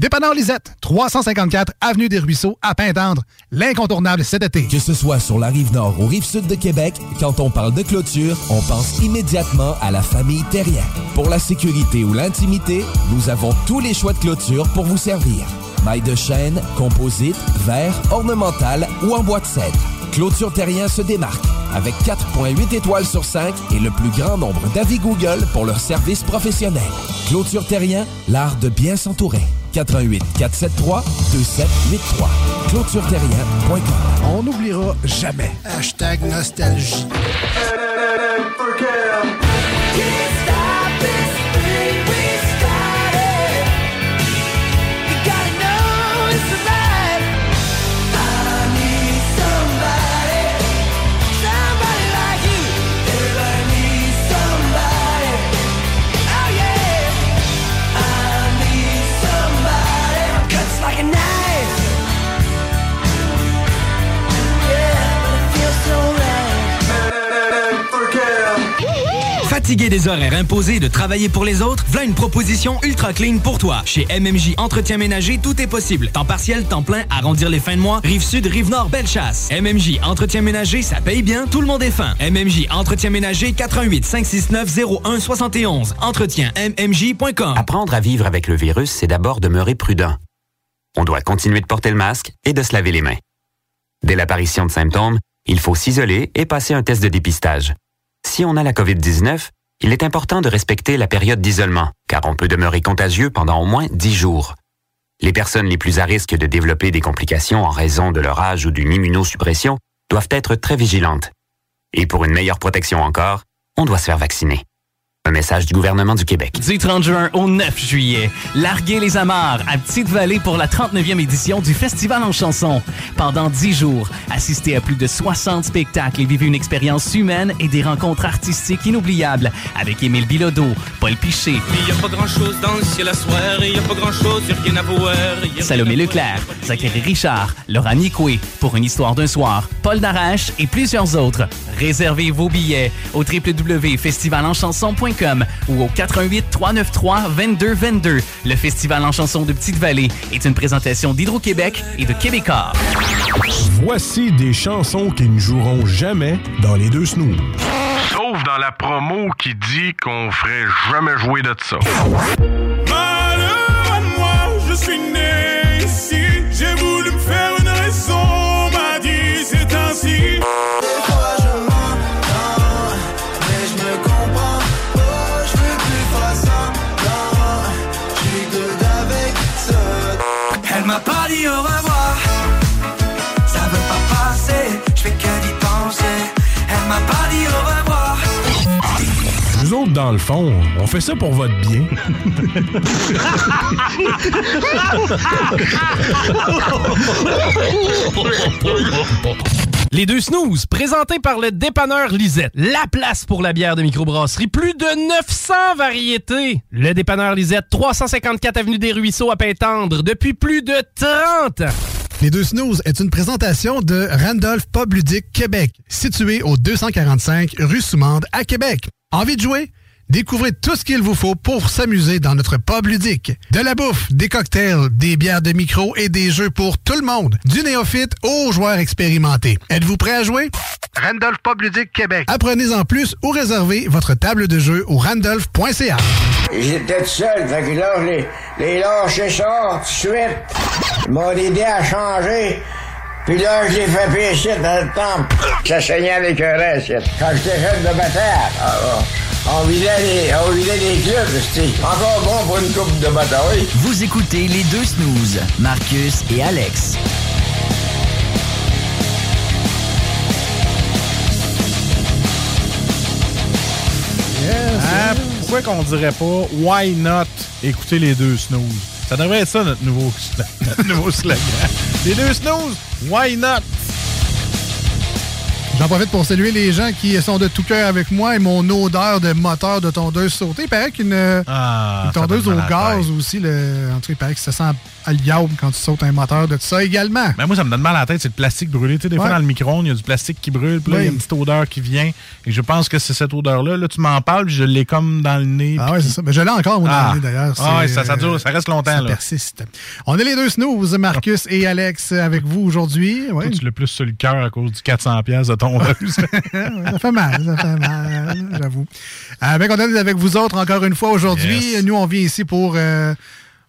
Dépanneur Lisette, 354 Avenue des Ruisseaux, à Pintendre. L'incontournable cet été. Que ce soit sur la rive nord ou rive sud de Québec, quand on parle de clôture, on pense immédiatement à la famille Terrien. Pour la sécurité ou l'intimité, nous avons tous les choix de clôture pour vous servir. Maille de chêne, composite, verre, ornemental ou en bois de cèdre. Clôture Terrien se démarque avec 4.8 étoiles sur 5 et le plus grand nombre d'avis Google pour leur service professionnel. Clôture Terrien, l'art de bien s'entourer. 88 473 2783. ClôtureTerrien.com. On n'oubliera jamais. Hashtag nostalgie. Fatigué des horaires imposés de travailler pour les autres? Voilà une proposition ultra clean pour toi. Chez MMJ Entretien Ménager, tout est possible. Temps partiel, temps plein, arrondir les fins de mois, rive sud, rive nord, belle chasse. MMJ Entretien Ménager, ça paye bien, tout le monde est fin. MMJ Entretien Ménager, 88 569 01 71. Entretien MMJ.com. Apprendre à vivre avec le virus, c'est d'abord demeurer prudent. On doit continuer de porter le masque et de se laver les mains. Dès l'apparition de symptômes, il faut s'isoler et passer un test de dépistage. Si on a la COVID-19, il est important de respecter la période d'isolement, car on peut demeurer contagieux pendant au moins 10 jours. Les personnes les plus à risque de développer des complications en raison de leur âge ou d'une immunosuppression doivent être très vigilantes. Et pour une meilleure protection encore, on doit se faire vacciner. Un message du gouvernement du Québec. Du 30 juin au 9 juillet, larguez les amarres à Petite-Vallée pour la 39e édition du Festival en chanson. Pendant 10 jours, assistez à plus de 60 spectacles et vivez une expérience humaine et des rencontres artistiques inoubliables avec Émile Bilodeau, Paul Piché, Il a pas grand chose dans le ciel à soir, il a pas grand chose, y'a rien à voir. Salomé Leclerc, Zachary Richard, Laura Nicoué, Pour une histoire d'un soir, Paul Narache et plusieurs autres. Réservez vos billets au www.festivalenchanson.com ou au 88 393 22 22. Le Festival en chanson de Petite-Vallée est une présentation d'Hydro-Québec et de Québécois. Voici des chansons qui ne joueront jamais dans les deux snooze. Sauf dans la promo qui dit qu'on ferait jamais jouer de ça. Malheur à moi, je suis né Dans le fond, on fait ça pour votre bien. Les deux snooze, présentés par le dépanneur Lisette. La place pour la bière de microbrasserie. Plus de 900 variétés. Le dépanneur Lisette, 354 Avenue des Ruisseaux à Pintendre, depuis plus de 30 ans. Les deux snooze est une présentation de Randolph Pub Ludique Québec, situé au 245 rue Soumande à Québec. Envie de jouer? Découvrez tout ce qu'il vous faut pour s'amuser dans notre pub ludique. De la bouffe, des cocktails, des bières de micro et des jeux pour tout le monde. Du néophyte aux joueurs expérimentés. Êtes-vous prêt à jouer? Randolph Pub Ludique Québec. Apprenez en plus ou réservez votre table de jeu au randolph.ca. J'étais tout seul, fait que là, je les, les lâché ça tout de suite. Ils m'ont aidé à changer. Puis là, je l'ai fait pécher dans le temple. Ça saignait avec un reste. Quand j'étais jeune de bataille, ah, ah, on vidait les, on vidait les clubs, c'était encore bon pour une coupe de bataille. Vous écoutez les deux snooze, Marcus et Alex. Hein? Pourquoi qu'on dirait pas Why not écouter les deux snooze? Ça devrait être ça notre nouveau, notre nouveau slogan. Les deux snooze, why not? J'en profite pour saluer les gens qui sont de tout cœur avec moi et mon odeur de moteur de tondeuse sautée. Il paraît qu'une Ah, tondeuse au gaz aussi, le, en tout cas, il paraît que ça sent à l'iaume quand tu sautes un moteur de tout ça également. Ben moi, ça me donne mal à la tête, c'est le plastique brûlé. Tu sais, des fois, dans le micro-ondes, il y a du plastique qui brûle, puis là, il y a une petite odeur qui vient. Et je pense que c'est cette odeur-là. Là, tu m'en parles, puis je l'ai comme dans le nez. Ah ouais, c'est ça. Ben, je l'ai encore, moi, dans Ah. le nez, d'ailleurs. Ah ouais, ça, ça dure, ça reste longtemps, Ça là. persiste. On est les deux snooze, Marcus et Alex, avec vous aujourd'hui. Ouais. Toi, tu l'as plus sur le cœur à cause du 400$ piastres de tondeuse. ça fait mal, ça fait mal, j'avoue. Euh, bien content d'être avec vous autres encore une fois aujourd'hui. Yes. Nous, on vient ici pour... euh,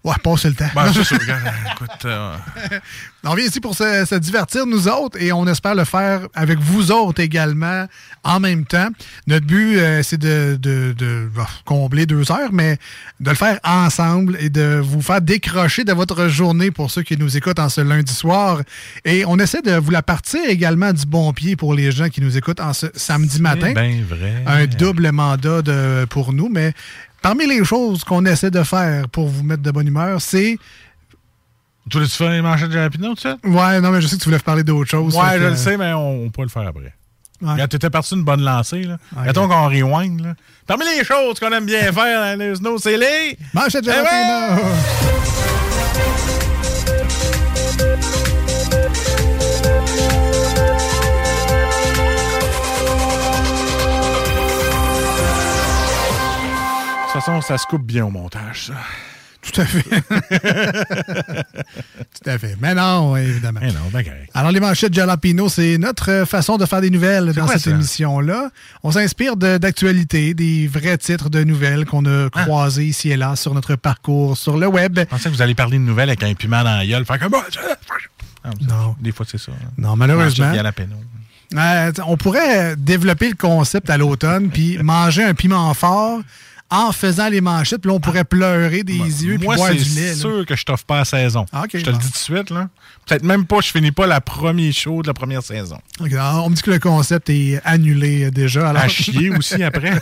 Ouais, passer le temps. ben, c'est sûr, regarde, écoute, euh, On vient ici pour se, se divertir, nous autres, et on espère le faire avec vous autres également en même temps. Notre but, euh, c'est de, de- de, bah, combler deux heures, mais de le faire ensemble et de vous faire décrocher de votre journée pour ceux qui nous écoutent en ce lundi soir. Et on essaie de vous la partir également du bon pied pour les gens qui nous écoutent en ce samedi matin. ben vrai. Un double mandat de, pour nous, mais parmi les choses qu'on essaie de faire pour vous mettre de bonne humeur, c'est Tu voulais-tu faire les manchettes de Jalapino, tu sais? Ouais, non, mais je sais que tu voulais parler d'autre chose. Ouais, je le sais, mais on, on peut le faire après. Ouais. Regarde, t'étais parti une bonne lancée, là. Mettons qu'on rewind, là. Parmi les choses qu'on aime bien faire dans les snows, c'est les... Manchette Eh ouais! Toute façon, ça se coupe bien au montage, ça. Tout à fait. Tout à fait. Mais non, évidemment. Mais non, ben correct. Alors, les manchettes Jalapino, c'est notre euh, façon de faire des nouvelles dans quoi, cette émission-là. On s'inspire de- d'actualités, des vrais titres de nouvelles qu'on a Ah. croisés ici et là sur notre parcours sur le web. Je pensais que vous allez parler de nouvelles avec un piment dans la gueule. Comme... Ah, Non. Des fois, c'est ça. hein. Non, malheureusement. Jalapeno. Euh, on pourrait développer le concept à l'automne, puis manger un piment fort en faisant les manchettes, puis là, on pourrait pleurer des yeux, puis boire c'est du lait. là. sûr que je t'offre pas la saison. Ah, je te le dis tout de suite, là. Peut-être même pas, je finis pas la première show de la première saison. Alors, on me dit que le concept est annulé euh, déjà. Alors... À chier aussi après.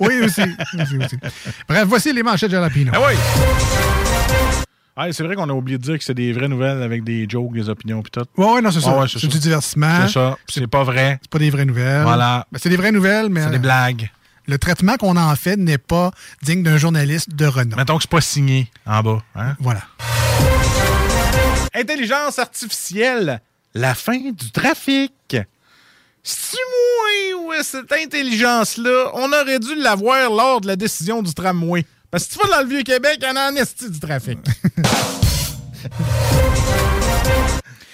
oui, aussi, aussi, aussi. Bref, voici les manchettes Jalapino. Ah oui! Ah, c'est vrai qu'on a oublié de dire que c'est des vraies nouvelles avec des jokes, des opinions puis tout. Ouais, ouais, non, c'est ça. Ah ouais, c'est du divertissement. C'est ça. C'est pas vrai. C'est pas des vraies nouvelles. Voilà. Ben, c'est des vraies nouvelles, mais. C'est des blagues. Le traitement qu'on en fait n'est pas digne d'un journaliste de renom. Mettons que c'est pas signé en bas. Hein? Voilà. Intelligence artificielle, la fin du trafic. C'est moi ou cette intelligence-là, on aurait dû l'avoir lors de la décision du tramway. Parce que si tu vas dans le Vieux-Québec, il y en a en esti du trafic.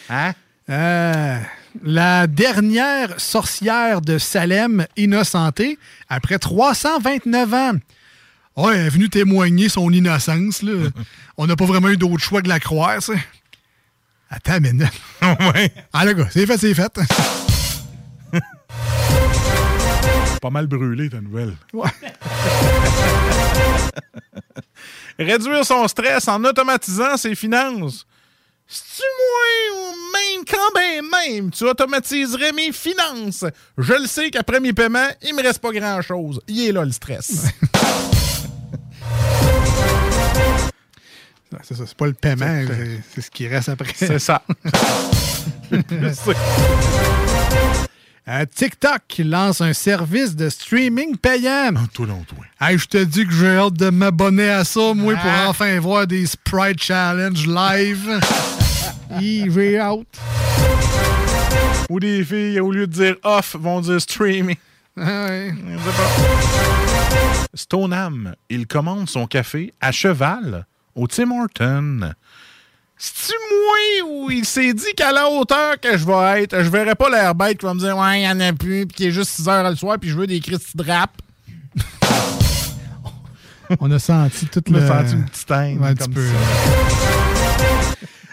hein? Euh, la dernière sorcière de Salem innocentée après 329 ans. Ouais, elle est venue témoigner son innocence. Là. On n'a pas vraiment eu d'autre choix que la croire, ça. Attends, mais non. ouais. Ah, le gars, c'est fait, c'est fait. Pas mal brûlé, ta nouvelle. Ouais. Réduire son stress en automatisant ses finances. Si-tu moi ou même quand ben même, tu automatiserais mes finances? Je le sais qu'après mes paiements, il me reste pas grand-chose. Il est là le stress. C'est ça, c'est pas le paiement, c'est- c'est ce qui reste après. C'est ça. Euh, TikTok qui lance un service de streaming payant. toi non, toi. Hey, je te dis que j'ai hâte de m'abonner à ça, moi, pour Ah. enfin voir des Sprite Challenge live. J'ai hâte. Ou des filles, au lieu de dire off, vont dire streaming. Ah ouais. Stoneham, il commande son café à cheval au Tim Horton. C'est-tu moi ou il s'est dit qu'à la hauteur que je vais être, je verrai pas l'air bête qui va me dire Ouais, il y en a plus, puis qu'il est juste 6 heures le soir, puis je veux des Christy de rap? On a senti toute On a le... senti une petite Ouais, comme peu.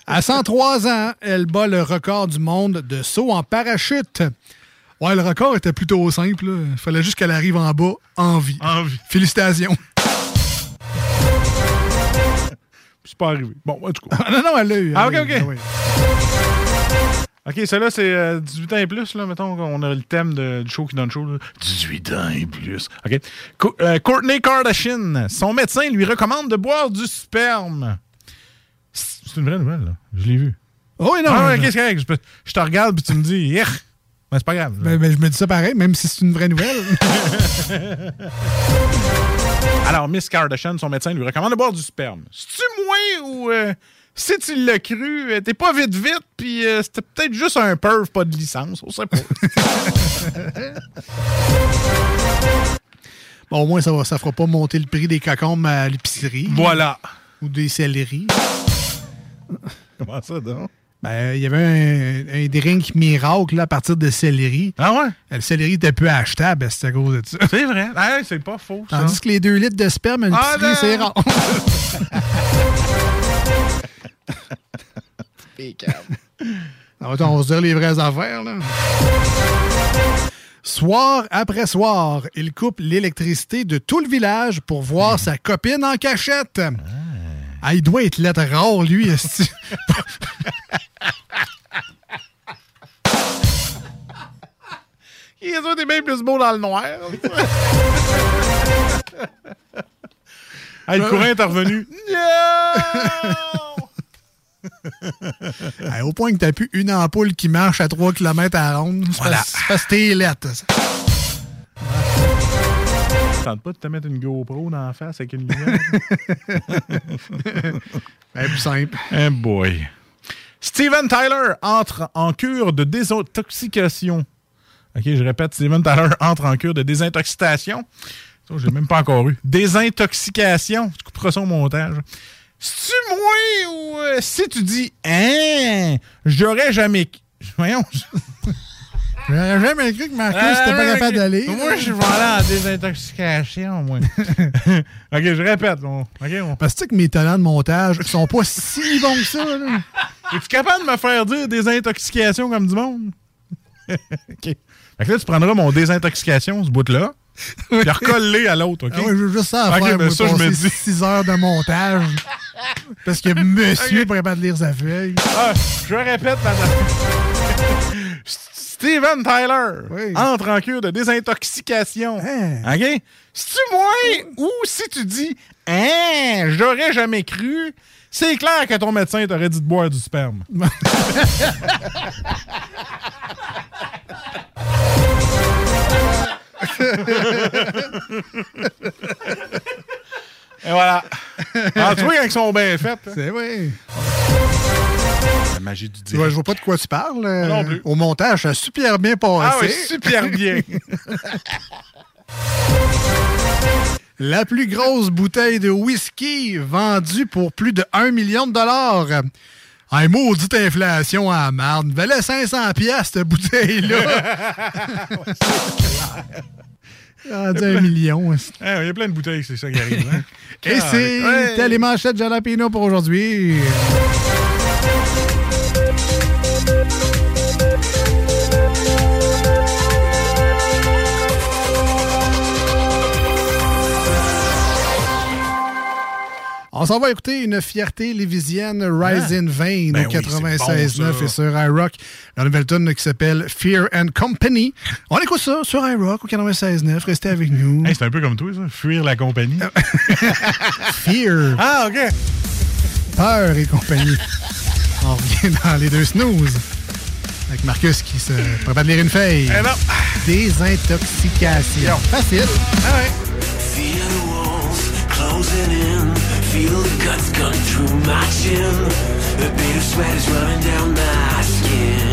À 103 ans, elle bat le record du monde de saut en parachute. Ouais, le record était plutôt simple. Il fallait juste qu'elle arrive en bas en vie. En vie. Félicitations. C'est pas arrivé. Bon, en tout cas. non, non, elle l'a eu. Ah, ok, ok. Ah oui. OK, celle-là, c'est euh, 18 ans et plus, là, mettons qu'on a le thème de- du show qui donne show. là. 18 ans et plus. OK. Co- euh, Courtney Kardashian, son médecin lui recommande de boire du sperme. C'est une vraie nouvelle, là. Je l'ai vu. Oh, oui, non. Ah, ouais, qu'est-ce que je, je te regarde puis tu me dis, Hier! Ben, c'est pas grave. Ben, ben, je me dis ça pareil, même si c'est une vraie nouvelle. Alors, Miss Kardashian, son médecin lui recommande de boire du sperme. C'est-tu moi ou euh, si tu l'as cru, euh, t'es pas vite vite, puis euh, c'était peut-être juste un perv, pas de licence, on sait pas. bon, au moins, ça ne ça fera pas monter le prix des cacombes à l'épicerie. Voilà. Ou des céleris. Comment ça, donc? Ben, il y avait un, un drink miracle là, à partir de céleri. Ah ouais? Le céleri était peu achetable, c'est à cause de ça. C'est vrai. Ah, c'est pas faux, ça. Tandis que les deux litres de sperme à Ah, c'est rare. Ah, attends, on va se dire les vraies affaires, là. Soir après soir, il coupe l'électricité de tout le village pour voir sa copine en cachette. Ah, il doit être lettre rare, lui. esti. Il est sûr, t'es bien plus beau dans le noir. hey, le courant est revenu. Ah, au point que t'as plus une ampoule qui marche à 3 km à la ronde. C'est Voilà. parce que t'es lettre. Tente pas de te mettre une GoPro dans la face avec une lumière? Plus simple. Eh boy. Steven Tyler entre en cure de désintoxication. OK, je répète, Steven Tyler entre en cure de désintoxication. Ça, je l'ai même pas encore eu. Désintoxication. Tu couperas ça au montage. Si tu moi ou euh, si tu dis Hein, j'aurais jamais. Voyons. J'aurais jamais cru que Marcus n'était pas ouais, capable d'aller. Moi, je vais aller en désintoxication, moi. OK, je répète. on- OK, on... Parce que tu sais que mes talents de montage sont pas si bons que ça. Là. Es-tu capable de me faire dire désintoxication comme du monde? OK. Fait que là, tu prendras mon désintoxication, ce bout-là, puis recolle à l'autre, OK? Ah je veux juste ça à Ok, faire. ben moi, ça, je me dis. 6 heures de montage. Parce que monsieur n'est pas capable de lire sa feuille. Ah, je répète, madame. Steven Tyler entre en cure de désintoxication. Hein? OK? Si tu moi ou si tu dis Hein, j'aurais jamais cru, c'est clair que ton médecin t'aurait dit de boire du sperme. Et voilà. Tu vois, quand ils sont bien faits. hein? C'est vrai. La magie du direct. je vois pas de quoi tu parles. euh, Non plus. Au montage, ça a super bien passé. Ah oui, super bien. La plus grosse bouteille de whisky vendue pour plus de 1 million de dollars. Un maudite inflation à la marde. Valait 500 pièces cette bouteille-là. Rendu un million. Ah, Il y a plein de bouteilles, c'est ça qui arrive. hein? Et c'est Ouais. les manchettes Jalapeno pour aujourd'hui. On s'en va écouter une fierté lévisienne, Rise hein? in Vain, ben au oui, 96.9 et sur iRock. La nouvelle tune qui s'appelle Fear and Company. On écoute ça sur iRock au 96.9. Restez avec nous. C'est un peu comme toi, ça. Fuir la compagnie. Fear. Ah, OK. Peur et compagnie. On revient dans les deux snooze. Avec Marcus qui se prépare de lire une feuille. Eh Alors, Désintoxication. Facile. Ah Fear the closing in. feel the guts cutting through my chin. The bit of sweat is running down my skin.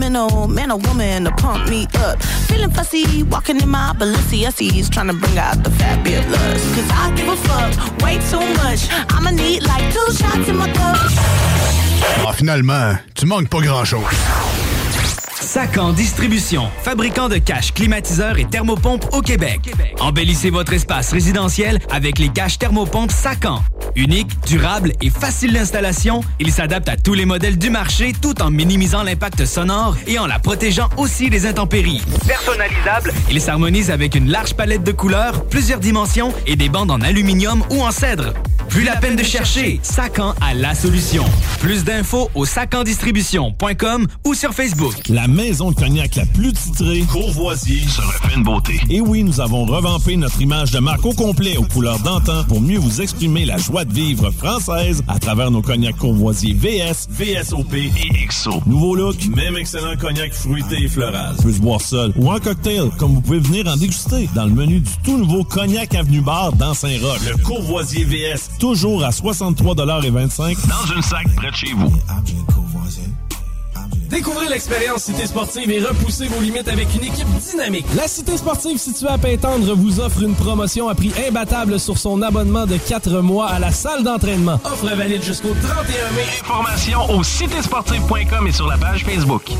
sentimental, man oh, or oh, woman to pump me up. Feeling fussy, walking in my Balenciennes, trying to bring out the fabulous. Cause I give a fuck, way too much. I'ma need like two shots in my cup. Ah, finalement, tu manques pas grand-chose. Sacan Distribution, fabricant de caches, climatiseurs et thermopompes au Québec. Québec. Embellissez votre espace résidentiel avec les caches thermopompes Sacan. Unique, durable et facile d'installation, il s'adapte à tous les modèles du marché tout en minimisant l'impact sonore et en la protégeant aussi des intempéries. Personnalisable, il s'harmonise avec une large palette de couleurs, plusieurs dimensions et des bandes en aluminium ou en cèdre. Plus, Plus la, peine, de chercher, Sacan a la solution. Plus d'infos au sacandistribution.com ou sur Facebook. La maison de cognac la plus titrée, Courvoisier, se refait une beauté. Et oui, nous avons revampé notre image de marque au complet aux couleurs d'antan pour mieux vous exprimer la joie de vivre française à travers nos cognacs Courvoisier VS, VSOP et XO. Nouveau look, même excellent cognac fruité et floral. Peut se boire seul ou en cocktail, comme vous pouvez venir en déguster dans le menu du tout nouveau Cognac Avenue Bar dans Saint-Roch. Le Courvoisier VS, toujours à 63,25 dans une sac près de chez vous. Découvrez l'expérience Cité Sportive et repoussez vos limites avec une équipe dynamique. La Cité Sportive située à Pintendre vous offre une promotion à prix imbattable sur son abonnement de 4 mois à la salle d'entraînement. Offre valide jusqu'au 31 mai. Informations au citésportive.com et sur la page Facebook.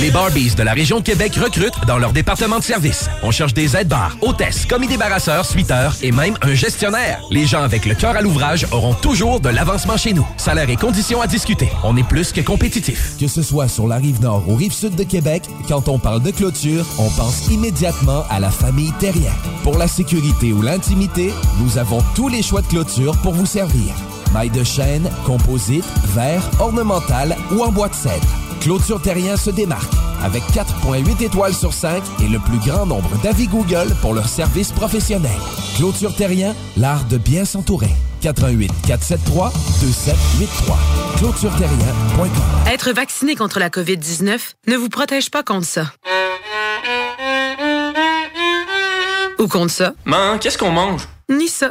Les Barbies de la région de Québec recrutent dans leur département de service. On cherche des aides-bars, hôtesses, commis débarrasseurs, suiteurs et même un gestionnaire. Les gens avec le cœur à l'ouvrage auront toujours de l'avancement chez nous. Salaire et conditions à discuter. On est plus que compétitif. Que ce soit sur la rive nord ou rive sud de Québec, quand on parle de clôture, on pense immédiatement à la famille Terrien. Pour la sécurité ou l'intimité, nous avons tous les choix de clôture pour vous servir. Maille de chêne, composite, verre, ornemental ou en bois de cèdre. Clôture Terrien se démarque avec 4.8 étoiles sur 5 et le plus grand nombre d'avis Google pour leur service professionnel. Clôture Terrien, l'art de bien s'entourer. 88 473 2783. ClôtureTerrien.com. Être vacciné contre la COVID-19 ne vous protège pas contre ça. Ou contre ça. Man, qu'est-ce qu'on mange? Ni ça.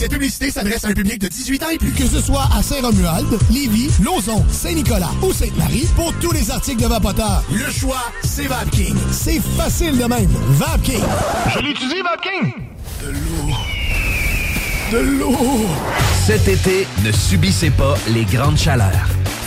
Cette publicité s'adresse à un public de 18 ans et plus. Que ce soit à Saint-Romuald, Lévis, Lauson, Saint-Nicolas ou Sainte-Marie, pour tous les articles de Vapoteur, le choix, c'est VapKing. C'est facile de même. VapKing. Je l'utilise, VapKing! De l'eau. De l'eau. Cet été, ne subissez pas les grandes chaleurs.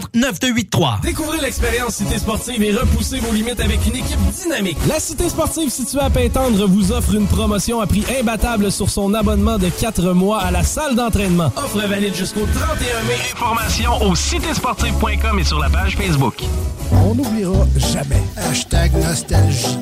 581-984-9283. Découvrez l'expérience Cité Sportive et repoussez vos limites avec une équipe dynamique. La Cité Sportive située à Pintendre vous offre une promotion à prix imbattable sur son abonnement de 4 mois à la salle d'entraînement. Offre valide jusqu'au 31 mai. Informations au citésportive.com et sur la page Facebook. On n'oubliera jamais. Hashtag nostalgie.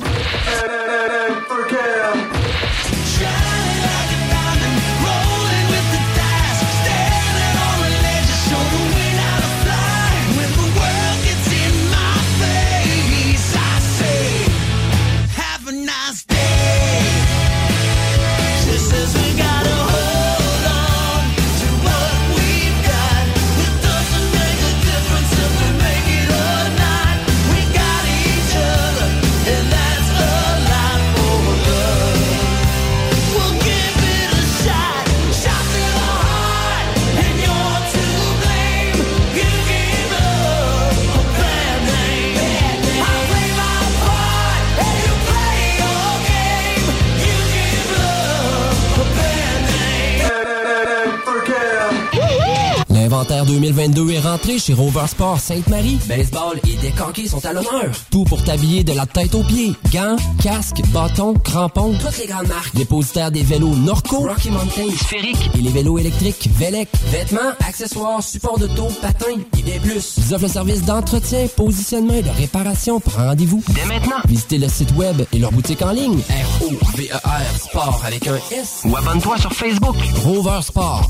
L'inventaire 2022 est rentré chez Rover Sport Sainte-Marie. Baseball et des hockey sont à l'honneur. Tout pour t'habiller de la tête aux pieds. Gants, casques, bâtons, crampons, toutes les grandes marques. Dépositaire des vélos Norco, Rocky Mountain, Sphérique et les vélos électriques Velec. Vêtements, accessoires, supports de taux, patins et bien plus. Ils offrent le service d'entretien, positionnement et de réparation. Prends rendez-vous dès maintenant. Visitez le site web et leur boutique en ligne. R-O-V-E-R Sport avec un S. Ou abonne-toi sur Facebook. Rover Sport.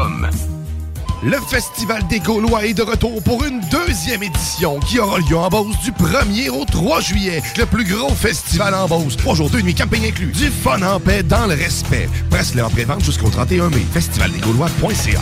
Le Festival des Gaulois est de retour pour une deuxième édition qui aura lieu en Beauce du 1er au 3 juillet. Le plus gros festival en Beauce. Trois jours, deux nuits, camping inclus. Du fun en paix dans le respect. Presse-le en pré-vente jusqu'au 31 mai. Festivaldesgaulois.ca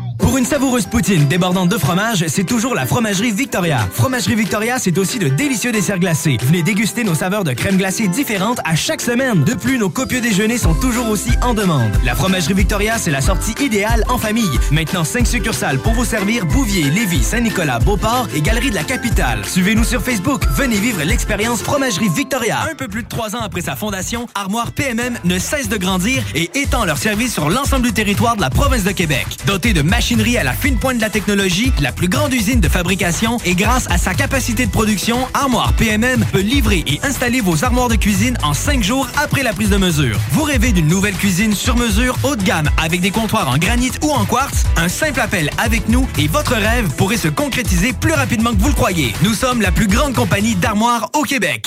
Pour une savoureuse poutine débordante de fromage, c'est toujours la Fromagerie Victoria. Fromagerie Victoria, c'est aussi de délicieux desserts glacés. Venez déguster nos saveurs de crème glacée différentes à chaque semaine. De plus, nos copieux déjeuners sont toujours aussi en demande. La Fromagerie Victoria, c'est la sortie idéale en famille. Maintenant, 5 succursales pour vous servir Bouvier, Lévis, Saint-Nicolas, Beauport et Galerie de la Capitale. Suivez-nous sur Facebook. Venez vivre l'expérience Fromagerie Victoria. Un peu plus de trois ans après sa fondation, Armoire PMM ne cesse de grandir et étend leur service sur l'ensemble du territoire de la province de Québec. Doté de machines à la fine pointe de la technologie, la plus grande usine de fabrication et grâce à sa capacité de production, Armoire PMM peut livrer et installer vos armoires de cuisine en cinq jours après la prise de mesure. Vous rêvez d'une nouvelle cuisine sur mesure haut de gamme avec des comptoirs en granit ou en quartz? Un simple appel avec nous et votre rêve pourrait se concrétiser plus rapidement que vous le croyez. Nous sommes la plus grande compagnie d'armoires au Québec.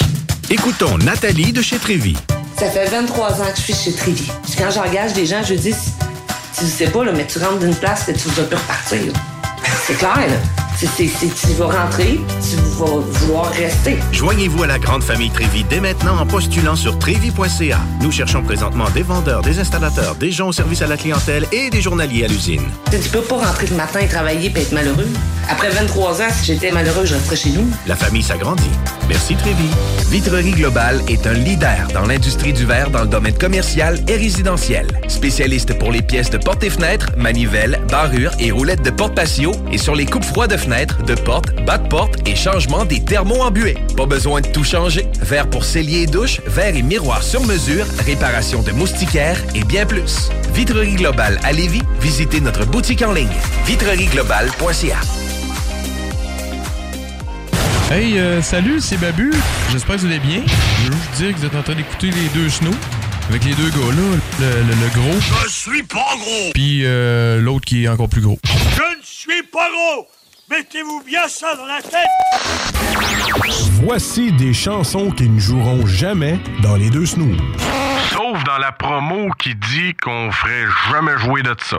Écoutons Nathalie de chez Trévy. Ça fait 23 ans que je suis chez Trévy. Quand j'engage des gens, je dis tu sais pas, là, mais tu rentres d'une place et tu vas plus repartir. C'est clair, là. C'est, tu vas rentrer, tu vas vouloir rester. Joignez-vous à la grande famille Trévi dès maintenant en postulant sur trévi.ca. Nous cherchons présentement des vendeurs, des installateurs, des gens au service à la clientèle et des journaliers à l'usine. Tu peux pas rentrer le matin et travailler et être malheureux. Après 23 ans, si j'étais malheureux, je resterais chez nous. La famille s'agrandit. Merci Trévi. Vitrerie Globale est un leader dans l'industrie du verre dans le domaine commercial et résidentiel. Spécialiste pour les pièces de portes et fenêtres, manivelles, barrures et roulettes de porte patio et sur les coupes froids de fenêtres, de portes, bas de portes et changement des thermos en. Pas besoin de tout changer. Verre pour cellier et douche, verre et miroir sur mesure, réparation de moustiquaires et bien plus. Vitrerie Globale à Lévis, visitez notre boutique en ligne. vitrerieglobale.ca Hey, euh, salut, c'est Babu. J'espère que vous allez bien. Je veux juste dire que vous êtes en train d'écouter les deux snows. Avec les deux gars là, le, gros. Je suis pas gros! Puis euh, l'autre qui est encore plus gros. Je ne suis pas gros! Mettez-vous bien ça dans la tête! Voici des chansons qui ne joueront jamais dans les deux snooze. Sauf dans la promo qui dit qu'on ferait jamais jouer de ça.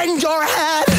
bend your head.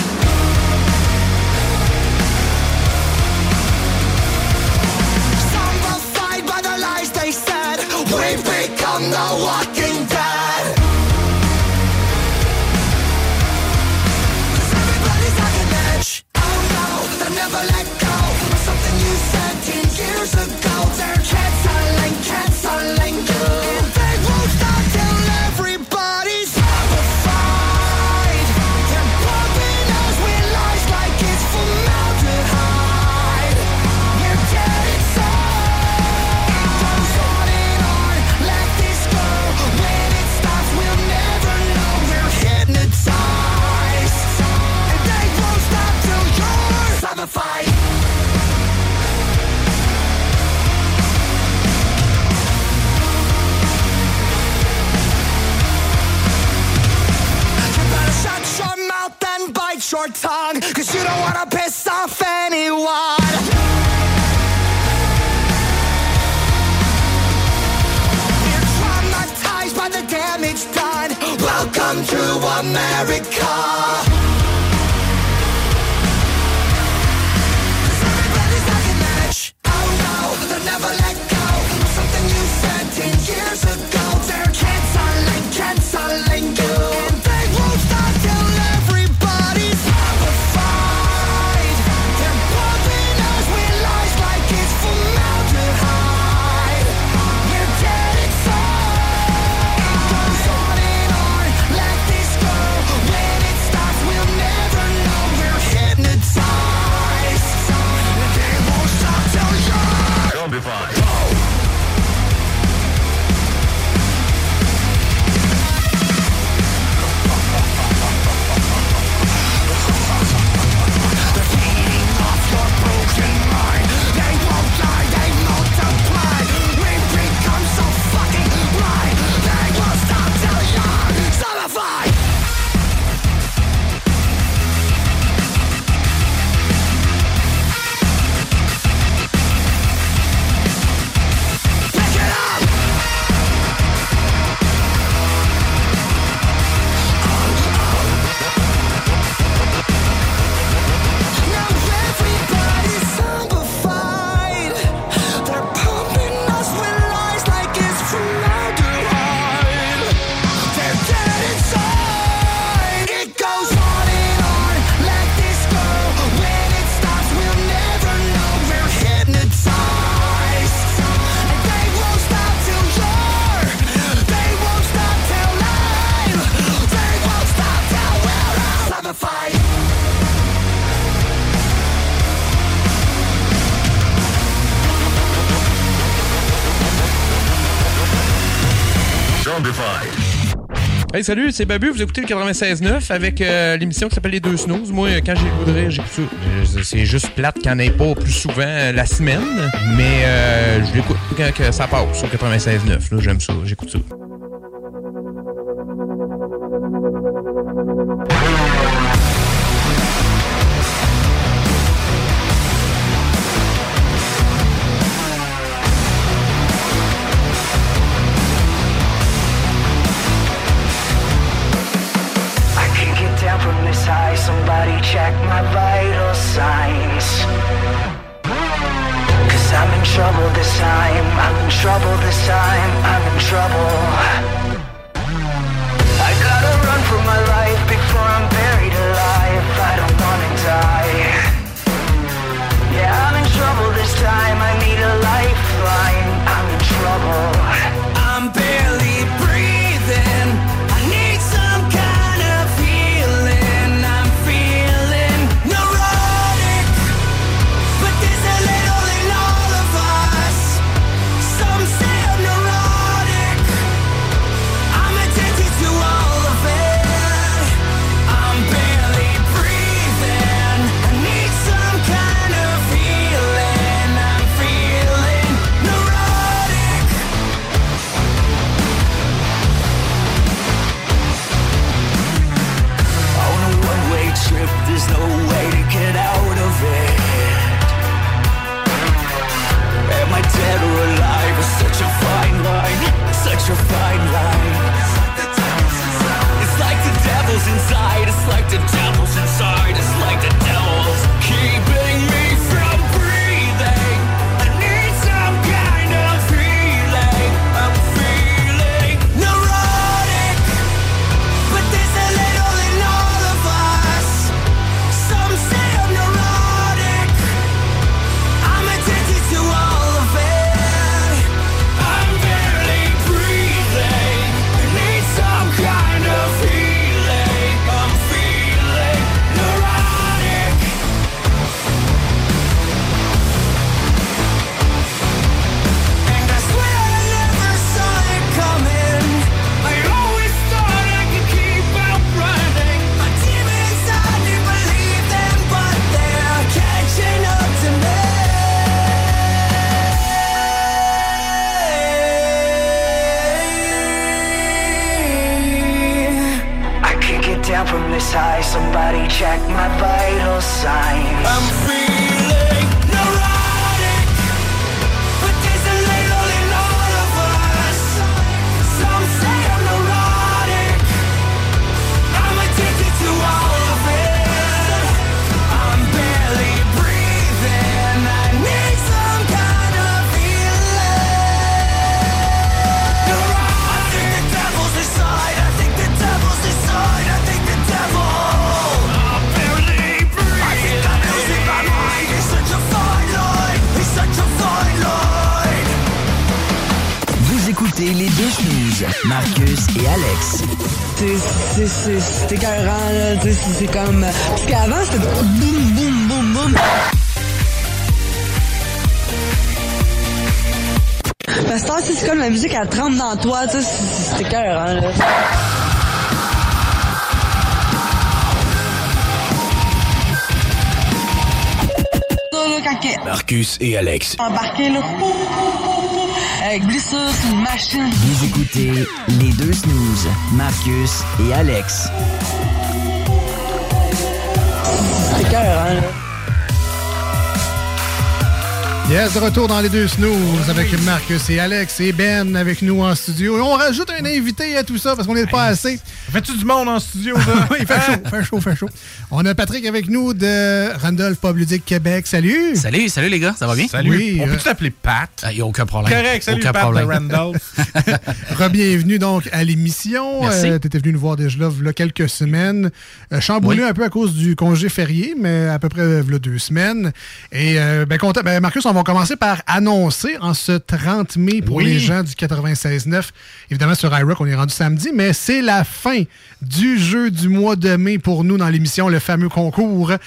America. Salut, c'est Babu. Vous écoutez le 96.9 avec euh, l'émission qui s'appelle Les Deux Snooze. Moi, euh, quand j'ai le j'écoute ça. C'est juste plate qu'il n'y en ait pas plus souvent euh, la semaine, mais euh, je l'écoute quand que ça passe au 96.9. J'aime ça, j'écoute ça. is high. Somebody check my vital signs. Cause I'm in trouble this time. I'm in trouble this time. I'm in trouble. I gotta run for my life before I'm buried alive. I don't wanna die. A fine line. It's like the devil's inside, it's like the devil's inside, it's like the this high. Somebody check my vital signs. Écoutez les deux snooze, Marcus et Alex. C'est- c'est- C'est c'est écœurant, là. C'est comme. Parce qu'avant, c'était boum, boum, boum, boum. Parce que c'est comme la musique, elle trempe dans toi, tu sais. c'est- C'est écœurant, là. Marcus et Alex. embarqué, là. Avec glissure sur une machine. Vous écoutez les deux snooze, Marcus et Alex. C'est écœurant, là. Yes, de retour dans les deux snooze avec Marcus et Alex et Ben avec nous en studio. Et on rajoute un invité à tout ça parce qu'on n'est pas assez. Fais-tu du monde en studio, là? oui, il fait chaud, fait chaud, fait chaud. On a Patrick avec nous de Randolph Pub Ludique Québec. Salut! Salut, salut les gars, ça va bien? Salut. Oui, On euh, peut t'appeler Pat? Il n'y a aucun problème. Correct, salut aucun Pat problème. de Randolph. Re-bienvenue donc à l'émission. Merci. tu étais venu nous voir déjà là, v'là quelques semaines. Euh, chamboulé Oui. un peu à cause du congé férié, mais à peu près v'là deux semaines. Et euh, ben, content- ben, Marcus, on va commencer par annoncer en ce 30 mai pour Oui. les gens du 96.9. Évidemment, sur iRock, on est rendu samedi, mais c'est la fin du jeu du mois de mai pour nous dans l'émission, le fameux concours. Euh,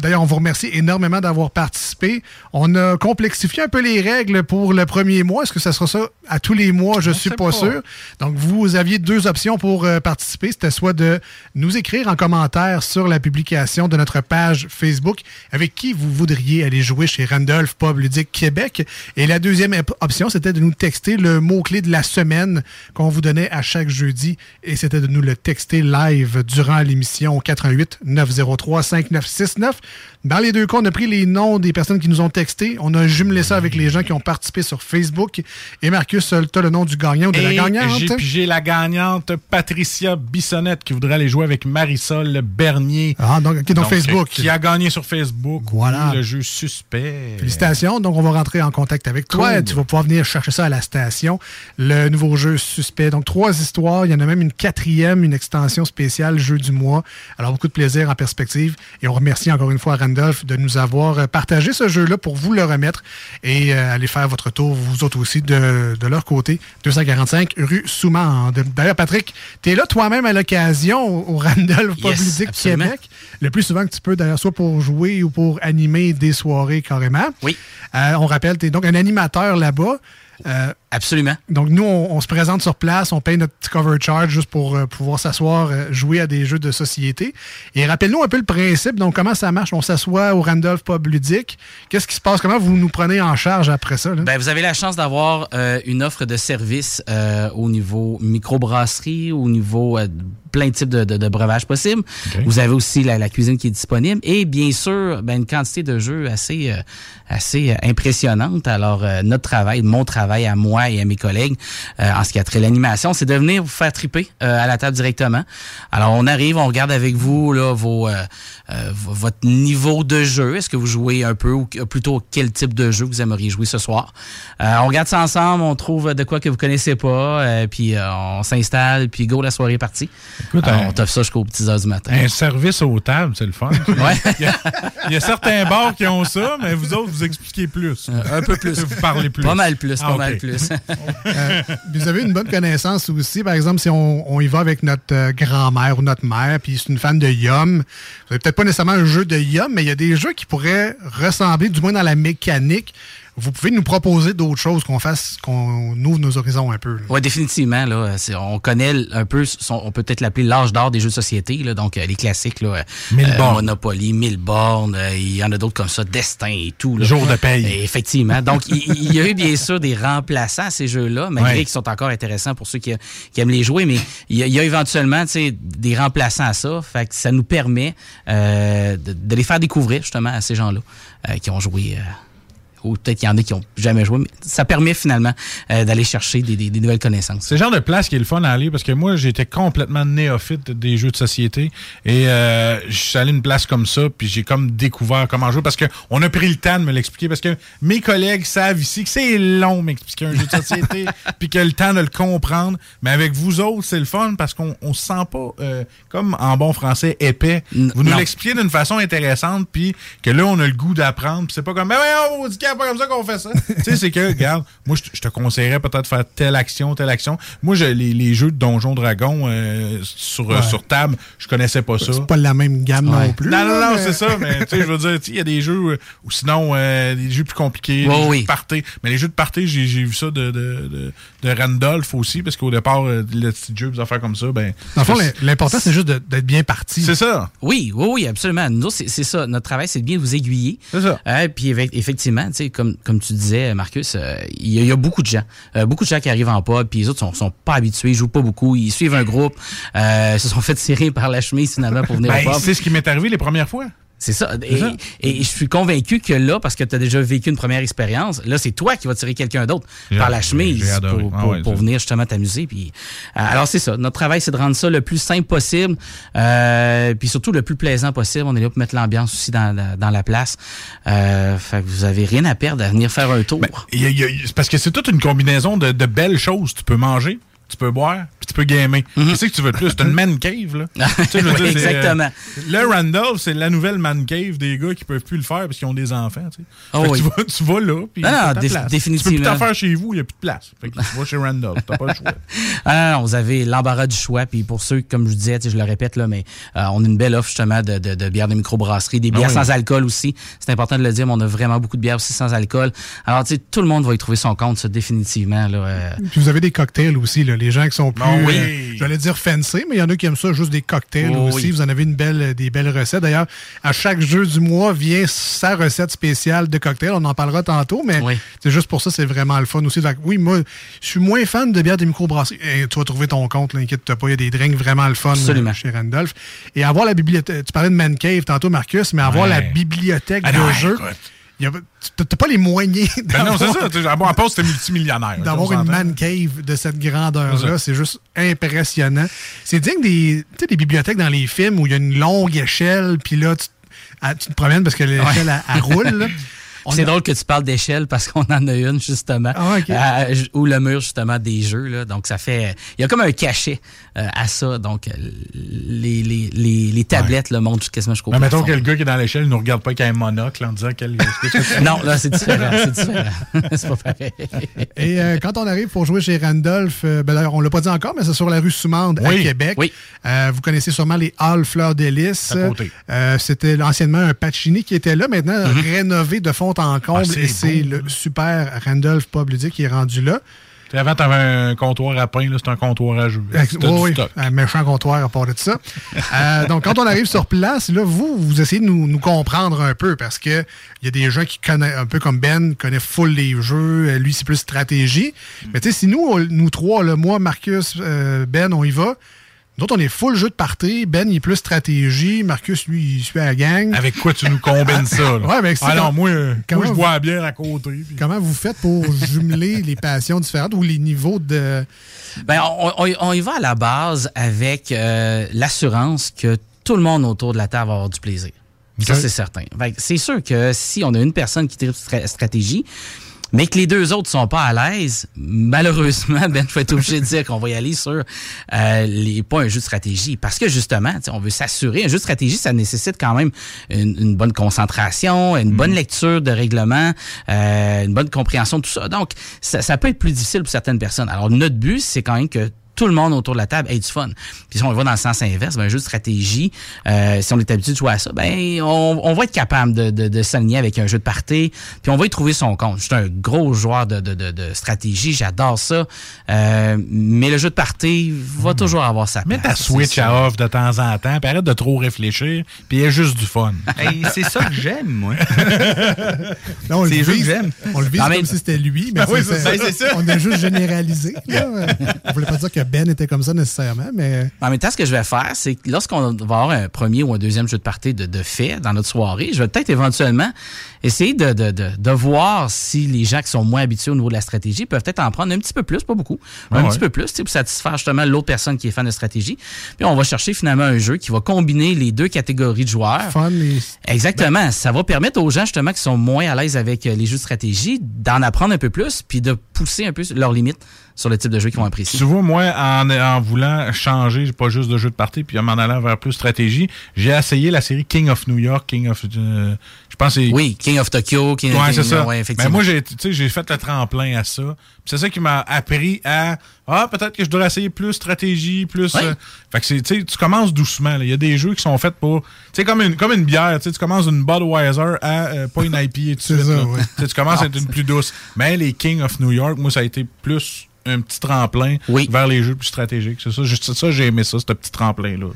D'ailleurs, on vous remercie énormément d'avoir participé. On a complexifié un peu les règles pour le premier mois. Est-ce que ça sera ça à tous les mois? Je suis sait pas, pas. sûr. Donc, vous aviez deux options pour euh, participer. C'était soit de nous écrire en commentaire sur la publication de notre page Facebook avec qui vous voudriez aller jouer chez Randolph Pub Ludique Québec. Et la deuxième op- option, c'était de nous texter le mot-clé de la semaine qu'on vous donnait à chaque jeudi. Et c'était de nous le texter live durant l'émission au 88 903 5969. Dans les deux cas, on a pris les noms des personnes qui nous ont texté. On a jumelé ça avec les gens qui ont participé sur Facebook. Et Marcus, tu as le nom du gagnant ou de la gagnante? J'ai pigé la gagnante Patricia Bissonnette qui voudrait aller jouer avec Marisol Bernier. Ah, donc, ok, donc Facebook. Qui a gagné sur Facebook. Voilà. Oui, Le jeu suspect. Félicitations. Donc, on va rentrer en contact avec toi. Cool. Tu vas pouvoir venir chercher ça à la station. Le nouveau jeu suspect. Donc, trois histoires. Il y en a même une quatrième, une extension spéciale, jeu du mois. Alors, beaucoup de plaisir en perspective. Et on remercie encore une fois Randolph de nous avoir euh, partagé ce jeu-là pour vous le remettre et euh, aller faire votre tour, vous autres aussi, de, de leur côté. 245 rue Soumande. D'ailleurs, Patrick, tu es là toi-même à l'occasion au au Randolph Yes, Public. Québec. Le plus souvent que tu peux, d'ailleurs, soit pour jouer ou pour animer des soirées carrément. Oui. Euh, on rappelle, tu es donc un animateur là-bas. Euh, Absolument. Donc, nous, on, on se présente sur place, on paye notre petit cover charge juste pour euh, pouvoir s'asseoir, euh, jouer à des jeux de société. Et rappelle-nous un peu le principe. Donc, comment ça marche? On s'assoit au Randolph Pub Ludique. Qu'est-ce qui se passe? Comment vous nous prenez en charge après ça? là? Ben, vous avez la chance d'avoir euh, une offre de service au niveau microbrasserie, au niveau plein de types de, de- de breuvages possibles. Vous avez aussi la, la cuisine qui est disponible et bien sûr ben, une quantité de jeux assez assez impressionnante. Alors notre travail, mon travail à moi et à mes collègues euh, en ce qui a trait à l'animation, c'est de venir vous faire triper euh, à la table directement. Alors on arrive, on regarde avec vous là vos euh, euh, votre niveau de jeu. Est-ce que vous jouez un peu ou que- plutôt quel type de jeu vous aimeriez jouer ce soir? Euh, On regarde ça ensemble, on trouve de quoi que vous connaissez pas, euh, puis euh, on s'installe, puis go la soirée est partie. Écoute, un- on t'offre ça jusqu'aux petites heures du matin. Un service aux tables, c'est le fun. Ouais. il, y a, il y a certains bars qui ont ça, mais vous autres, vous expliquez plus. un peu plus. Vous parlez plus. Pas mal plus, Ah, pas. Mal plus. Euh, vous avez une bonne connaissance aussi. Par exemple, si on, on y va avec notre euh, grand-mère ou notre mère, puis c'est une fan de Yum, vous n'avez peut-être pas nécessairement un jeu de Yum, mais il y a des jeux qui pourraient ressembler, du moins dans la mécanique. Vous pouvez nous proposer d'autres choses, qu'on fasse, qu'on ouvre nos horizons un peu. là. Oui, définitivement. Là, on connaît un peu, son- on peut peut-être l'appeler l'âge d'or des jeux de société. Là, donc, euh, les classiques, là, euh, Mille euh, bornes. Monopoly, Mille bornes, euh, il y en a d'autres comme ça, Destin et tout. Là. Jour de paye. Et effectivement. Donc, il, y a eu bien sûr des remplaçants à ces jeux-là, malgré Ouais. qu'ils sont encore intéressants pour ceux qui, qui aiment les jouer, mais il y a, il y a éventuellement tu sais, des remplaçants à ça. Fait que ça nous permet euh, de, de les faire découvrir justement à ces gens-là euh, qui ont joué. Ou peut-être qu'il y en a qui ont jamais joué, mais ça permet finalement euh, d'aller chercher des, des- des nouvelles connaissances. C'est le genre de place qui est le fun à aller parce que moi, j'étais complètement néophyte des jeux de société et euh, je suis allé à une place comme ça puis j'ai comme découvert comment jouer parce qu'on a pris le temps de me l'expliquer parce que mes collègues savent ici que c'est long m'expliquer un jeu de société puis que le temps de le comprendre. Mais avec vous autres, c'est le fun parce qu'on on se sent pas euh, comme en bon français épais. Vous nous l'expliquez d'une façon intéressante puis que là, on a le goût d'apprendre puis c'est pas comme, ben ouais, on a pas comme ça qu'on fait ça. tu sais, c'est que, regarde, moi, je te- je te conseillerais peut-être de faire telle action, telle action. Moi, je- les, les jeux de Donjons Dragon euh, sur, euh, Ouais. sur table, je connaissais pas ça. C'est pas la même gamme Ouais. non plus. Non, non, non, mais- c'est ça. Mais tu sais, je veux dire, tu sais, il y a des jeux, euh, ou sinon, euh, des jeux plus compliqués, Ouais, des jeux de party. Mais les jeux de party, j'ai j'ai vu ça de, de, de, de Randolph aussi, parce qu'au départ, euh, le petit jeu, des affaires comme ça, ben. Dans le fond, l'important, c'est juste de- d'être bien parti. C'est ça. Oui, oui, oui, absolument. Nous, c'est c'est ça. Notre travail, c'est de bien vous aiguiller. C'est ça. Euh, puis eff- effectivement, tu sais, comme, comme tu disais, Marcus, euh, il y, a- il y a beaucoup de gens. euh, beaucoup de gens qui arrivent en pub, puis les autres sont, sont pas habitués, ils jouent pas beaucoup, ils suivent un groupe, euh, se sont fait tirer par la chemise finalement pour venir Ben, au pub. c'est ce qui m'est arrivé les premières fois. C'est ça. Et, ça. et je suis convaincu que là, parce que tu as déjà vécu une première expérience, là, c'est toi qui vas tirer quelqu'un d'autre par la chemise pour, Ah ouais, pour venir justement t'amuser. Puis, euh, alors, c'est ça. Notre travail, c'est de rendre ça le plus simple possible, euh, puis surtout le plus plaisant possible. On est là pour mettre l'ambiance aussi dans, la- dans la place. Euh, fait que vous avez rien à perdre à venir faire un tour. Il y a- il y a- c'est parce que c'est toute une combinaison de, de belles choses. Tu peux manger, tu peux boire, puis tu peux gamer. Qu'est-ce que tu veux de plus? C'est une man cave, là? Tu sais. Oui, c'est, euh, exactement. le Randolph, c'est la nouvelle man cave des gars qui peuvent plus le faire parce qu'ils ont des enfants, tu sais. Ah oui. tu, vas, tu vas là, puis Non, non, t'as ta déf- place. Tu peux définitivement. plus t'en faire chez vous, il n'y a plus de place. Fait que tu vas chez Randolph, t'as pas le choix. Ah, non, vous avez l'embarras du choix. Puis pour ceux, comme je disais, je le répète, là, mais euh, on a une belle offre justement de, de, de bières de microbrasserie, des Ah bières oui. sans alcool aussi. C'est important de le dire, mais on a vraiment beaucoup de bières aussi sans alcool. Alors, tu sais, tout le monde va y trouver son compte, ça, définitivement. Là, euh. Puis vous avez des cocktails aussi, là. les gens qui sont plus, Ah oui. euh, j'allais dire fancy, mais il y en a qui aiment ça, juste des cocktails Oh aussi. oui. Vous en avez une belle, des belles recettes. D'ailleurs, à chaque jeu du mois vient sa recette spéciale de cocktail. On en parlera tantôt, mais c'est juste pour ça, c'est vraiment le fun aussi. Oui, moi, je suis moins fan de bière de microbrasserie. Et tu vas trouver ton compte, là, inquiète-toi pas. Il y a des drinks vraiment le fun Absolument. euh, chez Randolph. Et avoir la bibliothèque, tu parlais de Man Cave tantôt, Marcus, mais avoir Ouais. la bibliothèque Ah de non, jeux. écoute. Tu n'as pas les moyens Ben non, c'est d'avoir- ça. À part, c'était multimillionnaire. d'avoir une man cave de cette grandeur-là, c'est juste impressionnant. C'est digne des, tu sais, des bibliothèques dans les films où il y a une longue échelle, puis là, tu, ah, tu te promènes parce que l'échelle, elle, elle roule. là. C'est drôle que tu parles d'échelle parce qu'on en a une, justement, Ah, euh, ou le mur, justement, des jeux. Là. Donc, ça fait. Il y a comme un cachet euh, à ça. Donc, euh, les, les, les, les tablettes le montrent quasiment jusqu'au Mais mettons que le gars qui est dans l'échelle ne nous regarde pas avec un monocle en disant quel. Non, là, c'est différent. C'est différent. c'est pas pareil. Et euh, quand on arrive pour jouer chez Randolph, euh, ben, on l'a pas dit encore, mais c'est sur la rue Soumande à Oui, Québec. oui. Euh, vous connaissez sûrement les Halles Fleurs d'Hélice. À côté. Euh, C'était anciennement un Pacini qui était là, maintenant rénové de fond en comble. Mhm. Ah, et c'est le super Randolph Pub qui est rendu là. Avant, tu avais un comptoir à pain, là, c'est un comptoir à T'as oui, un méchant comptoir à part de ça. Euh, donc, quand on arrive sur place, là, vous, vous essayez de nous, nous comprendre un peu parce que il y a des gens qui connaissent, un peu comme Ben, connaît full les jeux. Euh, Lui, c'est plus stratégie. Mais tu sais, si nous, on- nous trois, moi, Marcus, euh, Ben, on y va. Nous autres, on est full jeu de party. Ben, il est plus stratégie. Marcus, lui, il suit à la gang. Avec quoi tu nous combines ça? Là? Ouais, mais c'est Alors, comme- moi, je vous- bois bien à côté. puis- Comment vous faites pour jumeler les passions différentes ou les niveaux de... Ben, on, on- on y va à la base avec euh, l'assurance que tout le monde autour de la table va avoir du plaisir. Ça, c'est certain. C'est sûr que si on a une personne qui tripe stra- stratégie, mais que les deux autres sont pas à l'aise, malheureusement, Ben, je vais être obligé de dire qu'on va y aller sur euh, les, pas un jeu de stratégie. Parce que justement, tu sais, on veut s'assurer, un jeu de stratégie, ça nécessite quand même une, une bonne concentration, une bonne lecture de règlement, euh, une bonne compréhension de tout ça. Donc, ça, ça peut être plus difficile pour certaines personnes. Alors, notre but, c'est quand même que tout le monde autour de la table ait du fun. Puis si on va dans le sens inverse, ben, un jeu de stratégie, euh, si on est habitué de jouer à ça, ben on, on va être capable de, de, de s'aligner avec un jeu de party, puis on va y trouver son compte. Je suis un gros joueur de, de, de, de stratégie, j'adore ça, euh, mais le jeu de party va toujours avoir sa place. Mets ta Switch à off de temps en temps, puis arrête de trop réfléchir, puis il y a juste du fun. Hey, c'est ça que j'aime, moi. Là, on le C'est que j'aime. on le vise Non, comme si c'était lui, mais Ben oui, c'est- c'est- ben, c'est ça. on a juste généralisé. là. On voulait pas dire que Ben était comme ça nécessairement, mais En même temps, ce que je vais faire, c'est que lorsqu'on va avoir un premier ou un deuxième jeu de party de, de fait dans notre soirée, je vais peut-être éventuellement essayer de, de, de, de voir si les gens qui sont moins habitués au niveau de la stratégie peuvent peut-être en prendre un petit peu plus, pas beaucoup, mais Ah un ouais. petit peu plus, pour satisfaire justement l'autre personne qui est fan de stratégie. Puis on va chercher finalement un jeu qui va combiner les deux catégories de joueurs. fun et Exactement. Ça va permettre aux gens justement qui sont moins à l'aise avec euh, les jeux de stratégie d'en apprendre un peu plus, puis de pousser un peu leurs limites sur le type de jeu qu'ils vont apprécier. Tu vois, moi, en, en voulant changer, pas juste de jeu de partie, puis en m'en allant vers plus stratégie, j'ai essayé la série King of New York, King of. euh, pense que c'est. Oui, King of Tokyo, King Ouais, King- c'est ça. ouais, Mais effectivement. moi, j'ai, tu sais, j'ai fait le tremplin à ça. Puis C'est ça qui m'a appris à. Ah, peut-être que je dois essayer plus stratégie, plus. Ouais. euh, fait que c'est, tu sais, tu commences doucement. Il y a des jeux qui sont faits pour. Tu sais, comme une, comme une bière. Tu commences d'une Budweiser à euh, pas une IPA tout de C'est suite. ça, ouais. Tu commences à être une plus douce. Mais les King of New York, moi, ça a été plus un petit tremplin vers les jeux plus stratégiques. C'est ça, juste ça, j'ai aimé ça, ce petit tremplin-là.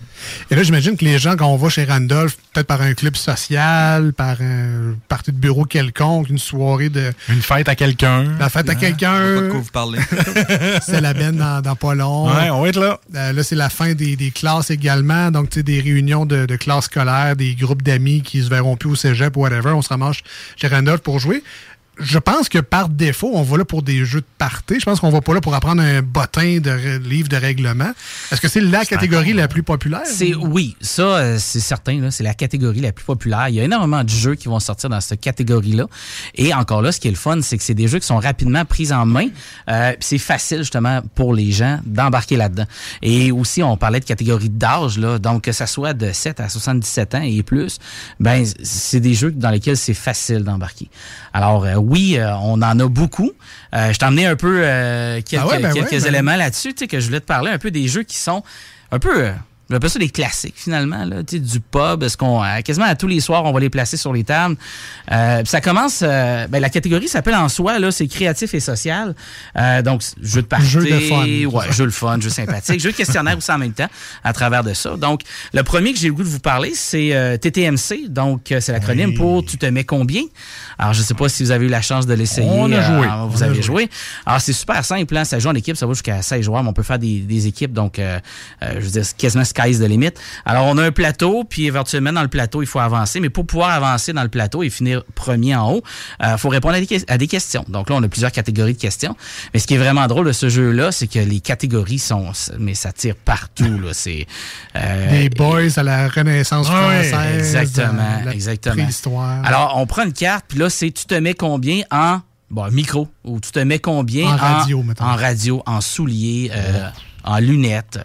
Et là, j'imagine que les gens, quand on va chez Randolph, peut-être par un club social, par un parti de bureau quelconque, une soirée de. Une fête à quelqu'un. La fête à Hein? quelqu'un. Je sais pas de quoi vous parlez. c'est la benne dans, dans pas long. Ouais, on va être là. Euh, là, c'est la fin des, des classes également. Donc, tu sais, des réunions de, de classes scolaires, des groupes d'amis qui se verront plus au cégep ou whatever. On se ramasse chez Randolph pour jouer. Je pense que par défaut, on va là pour des jeux de party. Je pense qu'on va pas là pour apprendre un bottin de ré- livre de règlement. Est-ce que c'est la catégorie la plus populaire? C'est oui, ça euh, c'est certain c'est la catégorie la plus populaire. Il y a énormément de jeux qui vont sortir dans cette catégorie-là. Et encore là, ce qui est le fun, c'est que c'est des jeux qui sont rapidement pris en main. Euh, c'est facile justement pour les gens d'embarquer là-dedans. Et aussi, on parlait de catégorie d'âge là, donc que ça soit de 7 à 77 ans et plus, ben c'est des jeux dans lesquels c'est facile d'embarquer. Alors euh, oui, euh, on en a beaucoup. Euh, je t'ai emmené un peu euh, quelques, Ah ouais, ben quelques ouais, ben- éléments là-dessus, tu sais, que je voulais te parler un peu des jeux qui sont un peu, euh, j'appelle ça des classiques finalement, là, tu sais, du pub, est-ce qu'on, euh, quasiment à tous les soirs, on va les placer sur les tables. Euh, ça commence, euh, ben, la catégorie s'appelle en soi, là, c'est créatif et social. Euh, donc, jeu de party, Jeu de fun, ouais, jeu le fun, jeu sympathique, jeu de questionnaire aussi en même temps, à travers de ça. Donc, le premier que j'ai le goût de vous parler, c'est euh, TTMC, donc euh, c'est l'acronyme pour Tu te mets combien? Alors, je sais pas si vous avez eu la chance de l'essayer. On a joué. euh, vous On a avez joué. joué. Alors, c'est super simple. Hein? Ça joue en équipe. Ça va jusqu'à 16 joueurs, mais on peut faire des, des équipes. Donc, euh, euh, je veux dire, quasiment sky's the limit. Alors, on a un plateau, puis éventuellement, dans le plateau, il faut avancer. Mais pour pouvoir avancer dans le plateau et finir premier en haut, il faut répondre à des, que- à des questions. Donc là, on a plusieurs catégories de questions. Mais ce qui est vraiment drôle de ce jeu-là, c'est que les catégories sont... Mais ça tire partout, là. C'est... Des boys à la Renaissance française. exactement, la exactement. Préhistoire. Alors, on prend une carte, puis là, c'est tu te mets combien en bon, micro, ou tu te mets combien En radio, mettons. en radio, en souliers, euh, en lunettes.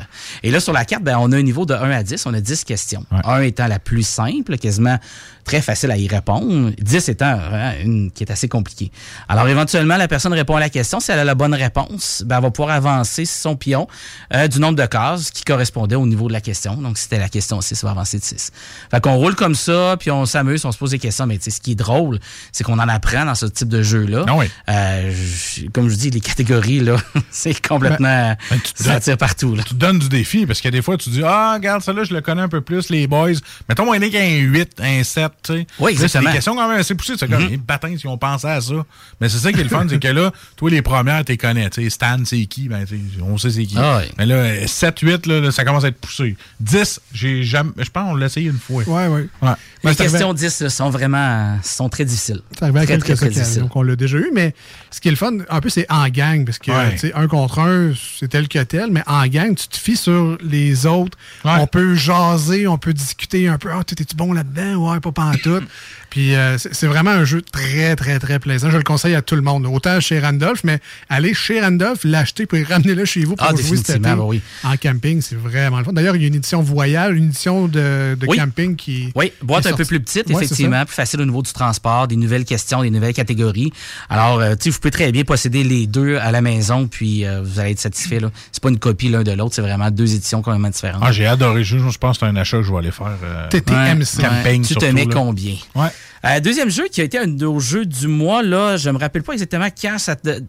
Et là, sur la carte, ben, on a un niveau de 1 à 10, on a 10 questions. 1 étant la plus simple, quasiment très facile à y répondre, 10 étant hein, une qui est assez compliquée. Alors, éventuellement, la personne répond à la question. Si elle a la bonne réponse, ben, elle va pouvoir avancer son pion euh, du nombre de cases qui correspondait au niveau de la question. Donc, si c'était la question 6, ça va avancer de 6. Fait qu'on roule comme ça, puis on s'amuse, on se pose des questions. Mais tu sais, ce qui est drôle, c'est qu'on en apprend dans ce type de jeu-là. Euh, je- comme je dis, les catégories, là, c'est complètement... ça partout. Là. Tu te donnes du défi parce que des fois, tu dis Ah, regarde, ça là, je le connais un peu plus, les boys. Mettons, moi, il y en a qu'un 8, un 7, tu sais. Oui, Là, C'est exactement. des questions quand même assez poussées. C'est comme, Mhm. les patins, si on pensait à ça. Mais c'est ça qui est le fun, c'est que là, toi, les premières, tu les connais. Tu sais, Stan, c'est qui? Ben, on sait c'est qui. Ah. Mais là, 7, 8, là, là, ça commence à être poussé. 10, j'ai jamais. Je pense qu'on l'a essayé une fois. Ouais, ouais. Ouais. Les questions 10 là, sont vraiment sont très difficiles. Ça arrive à très, quelques très, très difficiles. qu'on l'a déjà eu, mais ce qui est le fun, un peu, c'est en gang, parce que, Ouais. tu sais, un contre un, c'est tel que tel, mais en gang, tu te fies sur les autres. On peut jaser, on peut discuter un peu. Ah, tu tu bon là-dedans? Ouais, pas pantoute. Puis euh, c'est vraiment un jeu très, très, très plaisant. Je le conseille à tout le monde. Autant chez Randolph, mais allez chez Randolph, l'acheter puis ramener-le chez vous pour Ah, jouer cet été. bah oui. En camping, c'est vraiment le fun. D'ailleurs, il y a une édition voyage, une édition de, de Oui. camping qui. Oui, boîte un peu plus petite, Ouais, effectivement, plus facile au niveau du transport, des nouvelles questions, des nouvelles catégories. Alors, euh, tu sais, vous pouvez très bien posséder les deux à la maison, puis euh, vous allez être satisfait. là. C'est pas une copie l'un de l'autre, c'est vraiment deux éditions complètement différentes. Ah, j'ai adoré. Je, je pense que c'est un achat que je vais aller faire. euh, Ouais, Camping, ouais. Tu te mets là. combien? Ouais. Euh, deuxième jeu qui a été un de nos jeux du mois, là, je me rappelle pas exactement quand ça te...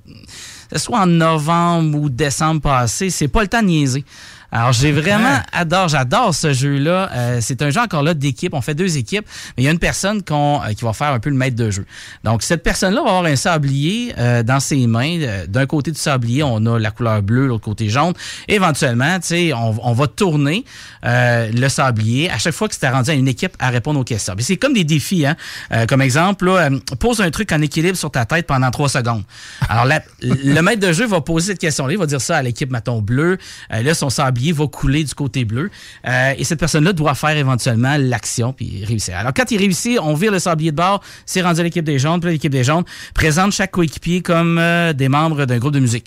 soit en novembre ou décembre passé, c'est pas le temps de niaiser. Alors, j'ai vraiment adore, j'adore ce jeu-là. Euh, c'est un jeu encore là d'équipe. On fait deux équipes, mais il y a une personne euh, qui va faire un peu le maître de jeu. Donc, cette personne-là va avoir un sablier euh, dans ses mains. Euh, D'un côté du sablier, on a la couleur bleue, l'autre côté jaune. Éventuellement, tu sais, on, on va tourner euh, le sablier à chaque fois que c'est rendu à une équipe à répondre aux questions. Puis c'est comme des défis, hein. Euh, comme exemple, là, pose un truc en équilibre sur ta tête pendant trois secondes. Alors, la- le maître de jeu va poser cette question-là. Il va dire ça à l'équipe, mettons, bleue. Euh, là, son sablier va couler du côté bleu. Euh, et cette personne-là doit faire éventuellement l'action puis réussir. Alors, quand il réussit, on vire le sablier de bord. C'est rendu à l'équipe des jaunes. Puis l'équipe des jaunes présente chaque coéquipier comme euh, des membres d'un groupe de musique.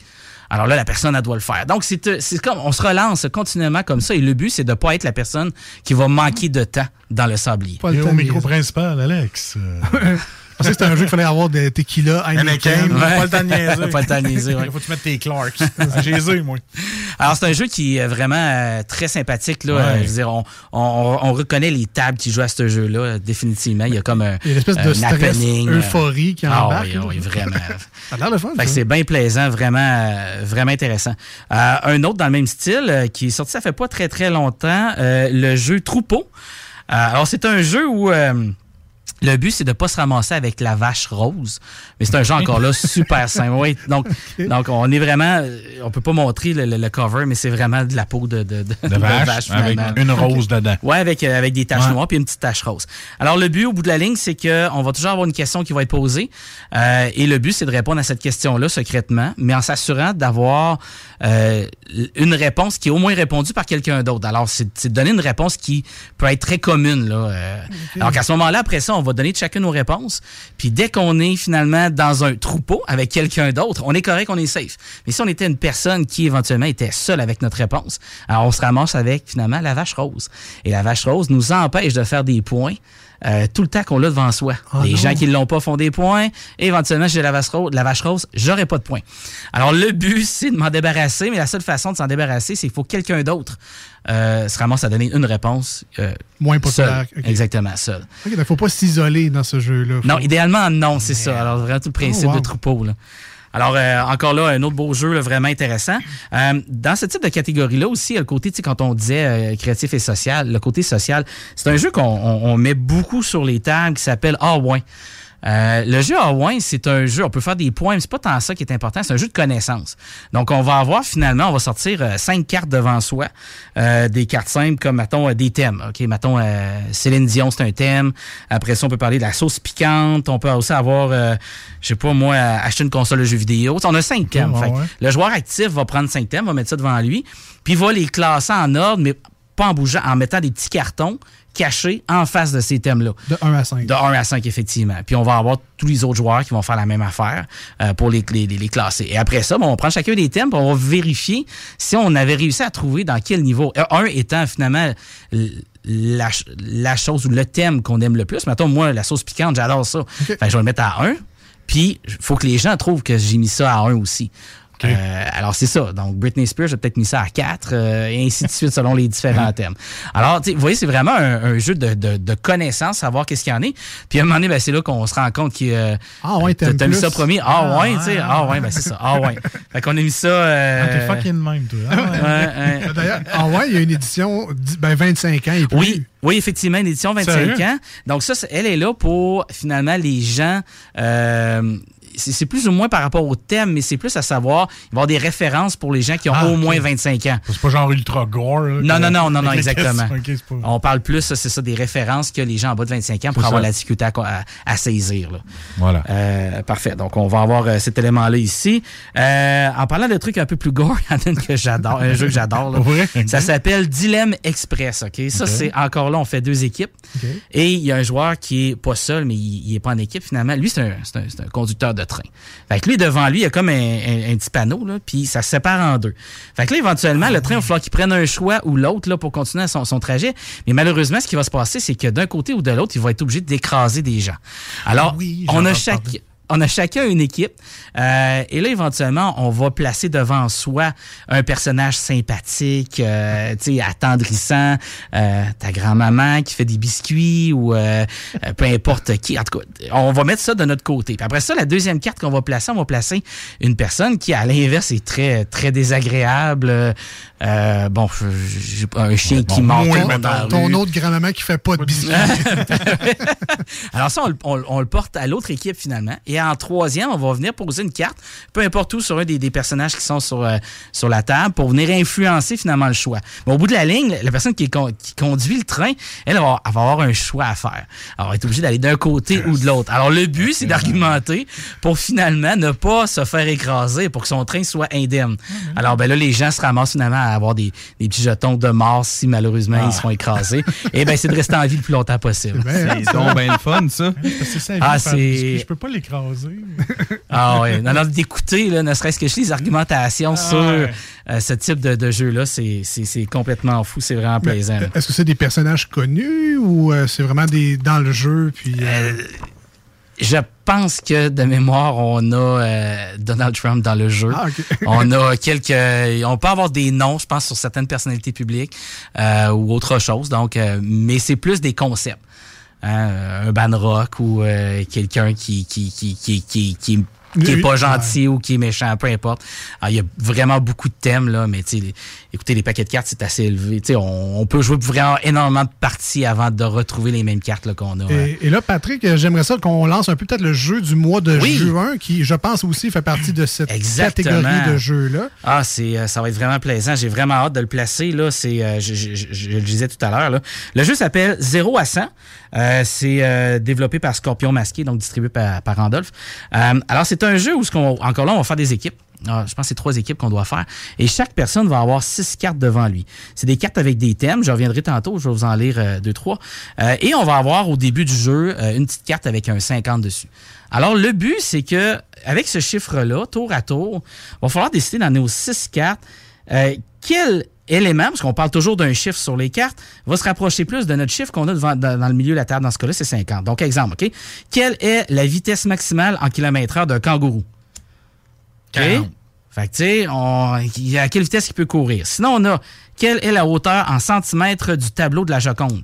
Alors là, la personne, elle doit le faire. Donc, c'est euh, c'est comme, on se relance continuellement comme ça. Et le but, c'est de pas être la personne qui va manquer de temps dans le sablier. Pas le temps au micro principal, Alex. euh, Je pensais que c'était un jeu qu'il fallait avoir des tequila, Heineken. Heineken, pas le temps de niaiser. Pas le temps de niaiser, ouais. Il faut que tu mettes tes Clarks. J'ai les ai, moi. Alors, c'est un jeu qui est vraiment euh, très sympathique. Là. Ouais. Euh, je veux dire, on, on- on reconnaît les tables qui jouent à ce jeu-là, euh, définitivement. Il y a comme un, Il y a une espèce de un stress, euh, euphorie qui ah embarque, oui, là. oui, vraiment. Ça a l'air le fun. Fait que ça. c'est bien plaisant, vraiment, euh, vraiment intéressant. Euh, un autre dans le même style euh, qui est sorti ça fait pas très très longtemps, euh, le jeu Troupeau. Euh, alors c'est un jeu où euh, le but c'est de pas se ramasser avec la vache rose, mais c'est un jeu encore là super simple. Oui, donc donc on est vraiment, on peut pas montrer le, le- le cover, mais c'est vraiment de la peau de de, de- De vache, avec une rose dedans. Ouais, avec, euh, avec des taches Ouais. noires puis une petite tache rose. Alors, le but au bout de la ligne, c'est que on va toujours avoir une question qui va être posée. euh, et le but, c'est de répondre à cette question-là secrètement, mais en s'assurant d'avoir euh, une réponse qui est au moins répondue par quelqu'un d'autre. Alors, c'est de donner une réponse qui peut être très commune. Là, euh. Alors qu'à ce moment-là, après ça, on va donner chacun nos réponses. Puis dès qu'on est finalement dans un troupeau avec quelqu'un d'autre, on est correct, on est safe. Mais si on était une personne qui éventuellement était seule avec notre réponse, alors on se ramasse avec finalement la vache rose. Et la vache rose nous empêche de faire des points. Euh, tout le temps qu'on l'a devant soi. Ah Les non. gens qui ne l'ont pas font des points. Et éventuellement, j'ai la vache rose, la vache rose, j'aurai pas de points. Alors, le but, c'est de m'en débarrasser, mais la seule façon de s'en débarrasser, c'est qu'il faut que quelqu'un d'autre euh, se ramasse à donner une réponse. euh, Moins populaire. seul. Exactement, seul. Il ne faut pas s'isoler dans ce jeu-là. Faut- Non, idéalement, non, c'est ça. Alors, vraiment, tout le principe Oh, wow. de troupeau. Là. Alors, euh, encore là, un autre beau jeu vraiment intéressant. Euh, dans ce type de catégorie-là aussi, le côté, tu sais, quand on disait euh, créatif et social, le côté social, c'est un jeu qu'on on- on met beaucoup sur les tables qui s'appelle Ah ouais. Euh, le jeu A1, c'est un jeu, on peut faire des points, mais c'est pas tant ça qui est important, c'est un jeu de connaissance. Donc, on va avoir finalement, on va sortir euh, cinq cartes devant soi, euh, des cartes simples comme, mettons, euh, des thèmes. OK, mettons, euh, Céline Dion, c'est un thème. Après ça, on peut parler de la sauce piquante. On peut aussi avoir, euh, je sais pas, moi, acheter une console de jeux vidéo. On a cinq thèmes. ouais, Fait que ouais. Le joueur actif va prendre cinq thèmes, va mettre ça devant lui, puis il va les classer en ordre, mais pas en bougeant, en mettant des petits cartons cachés en face de ces thèmes-là. De 1 à 5. De 1 à 5, effectivement. Puis on va avoir tous les autres joueurs qui vont faire la même affaire euh, pour les, les, les- classer. Et après ça, bon, on prend chacun des thèmes, puis on va vérifier si on avait réussi à trouver dans quel niveau. Euh, Un étant finalement la, la chose ou le thème qu'on aime le plus. Mettons, moi, la sauce piquante, j'adore ça. Fait que je vais le mettre à 1. Puis, il faut que les gens trouvent que j'ai mis ça à 1 aussi. Euh, alors, c'est ça. Donc, Britney Spears, j'ai peut-être mis ça à 4, euh, et ainsi de suite, selon les différents thèmes. Alors, tu sais, vous voyez, c'est vraiment un, un jeu de, de, de connaissance, savoir qu'est-ce qu'il y en est. Puis, à un moment donné, ben, c'est là qu'on se rend compte que. euh, Ah ouais, t'as t'aimes t'as mis ça premier. Ah, Ah ouais, tu sais. Ah ouais, ben, c'est ça. Ah ouais. fait qu'on a mis ça. euh, Ah, t'es fucking même, toi. Ah, ouais. ouais, ouais. D'ailleurs, ah ouais, il y a une édition ben, 25 ans et plus. Oui, oui, effectivement, une édition 25 Sérieux? ans. Donc ça, elle est là pour finalement les gens. euh, c'est plus ou moins par rapport au thème, mais c'est plus à savoir, il va y avoir des références pour les gens qui ont Ah, au moins 25 ans. C'est pas genre ultra gore. là, Non, non, non, non, non, exactement. pas- On parle plus, c'est ça, des références que les gens en bas de 25 ans pour C'est avoir la difficulté à, à- à saisir. là. Voilà. Euh, parfait. Donc, on va avoir euh, cet élément-là ici. Euh, en parlant de trucs un peu plus gore, il y en a que j'adore, un jeu que j'adore. là. Ouais. Ça s'appelle Dilemme Express. Ok, Ça, c'est encore là, on fait deux équipes. Et il y a un joueur qui est pas seul, mais il, il est pas en équipe finalement. Lui, c'est un, un conducteur de train. Fait que lui, devant lui, il y a comme un, un- un petit panneau, là, puis ça se sépare en deux. Fait que là, éventuellement, le train, il va falloir qu'il prenne un choix ou l'autre là, pour continuer son, son trajet. Mais malheureusement, ce qui va se passer, c'est que d'un côté ou de l'autre, il va être obligé d'écraser des gens. Alors, Oui, on a chaque... On a chacun une équipe. Euh, et là, éventuellement, on va placer devant soi un personnage sympathique, euh, tu sais, attendrissant, euh, ta grand-maman qui fait des biscuits ou euh, euh, peu importe qui. En tout cas, on va mettre ça de notre côté. Puis après ça, la deuxième carte qu'on va placer, on va placer une personne qui, à l'inverse, est très, très désagréable. Euh, bon, j'ai un chien qui mord ton autre grand-maman qui fait pas de biscuits. Alors ça, on, le- on le- on le porte à l'autre équipe finalement. Et en troisième, on va venir poser une carte, peu importe où, sur un des, des personnages qui sont sur, euh, sur la table pour venir influencer finalement le choix. Mais au bout de la ligne, la personne qui, est con- qui conduit le train, elle va, elle va avoir un choix à faire. Alors, elle va être obligée d'aller d'un côté ou de l'autre. Alors, le but, c'est d'argumenter pour finalement ne pas se faire écraser pour que son train soit indemne. Alors, ben là, les gens se ramassent finalement à avoir des, des petits jetons de mort si malheureusement ils seront écrasés. Et ben, c'est de rester en vie le plus longtemps possible. C'est donc bien le fun, ça. C'est ça, Ah, c'est- Je peux pas l'écraser. Ah ouais, non, non, d'écouter, là, ne serait-ce que les argumentations sur ouais. euh, ce type de, de jeu-là, c'est c'est- c'est complètement fou, c'est vraiment plaisant. Est-ce que c'est des personnages connus ou euh, c'est vraiment des dans le jeu? Puis, euh, Je pense que de mémoire, on a euh, Donald Trump dans le jeu. Ah, on a quelques. On peut avoir des noms, je pense, sur certaines personnalités publiques euh, ou autre chose. Donc, euh, mais c'est plus des concepts. Hein, un band rock ou euh, quelqu'un qui qui qui qui qui, qui qui est pas gentil ou qui est méchant, peu importe. Alors, il y a vraiment beaucoup de thèmes, là, mais les- écoutez, les paquets de cartes, c'est assez élevé. On, on peut jouer vraiment énormément de parties avant de retrouver les mêmes cartes qu'on a. Et, et là, Patrick, euh, j'aimerais ça qu'on lance un peu peut-être le jeu du mois de Oui. juin, qui, je pense aussi, fait partie de cette Exactement. catégorie de jeux-là. Ah, c'est, euh, ça va être vraiment plaisant. J'ai vraiment hâte de le placer. Là, c'est, euh, je, je- je- je le disais tout à l'heure. Le jeu s'appelle 0 à 100. Euh, c'est euh, développé par Scorpion Masqué, donc distribué par, par Randolph. Euh, alors, c'est un jeu où, encore là, on va faire des équipes. Ah, je pense que c'est trois équipes qu'on doit faire. Et chaque personne va avoir six cartes devant lui. C'est des cartes avec des thèmes. Je reviendrai tantôt. Je vais vous en lire euh, deux, trois. Euh, et on va avoir au début du jeu euh, une petite carte avec un 50 dessus. Alors, le but, c'est que avec ce chiffre-là, tour à tour, il va falloir décider dans nos six cartes euh, quel élément, parce qu'on parle toujours d'un chiffre sur les cartes, va se rapprocher plus de notre chiffre qu'on a devant- dans, dans le milieu de la table. Dans ce cas-là, c'est 50. Donc, exemple, OK? Quelle est la vitesse maximale en kilomètre heure d'un kangourou? OK? 40. Fait que, tu sais, à quelle vitesse il peut courir? Sinon, on a quelle est la hauteur en centimètres du tableau de la Joconde?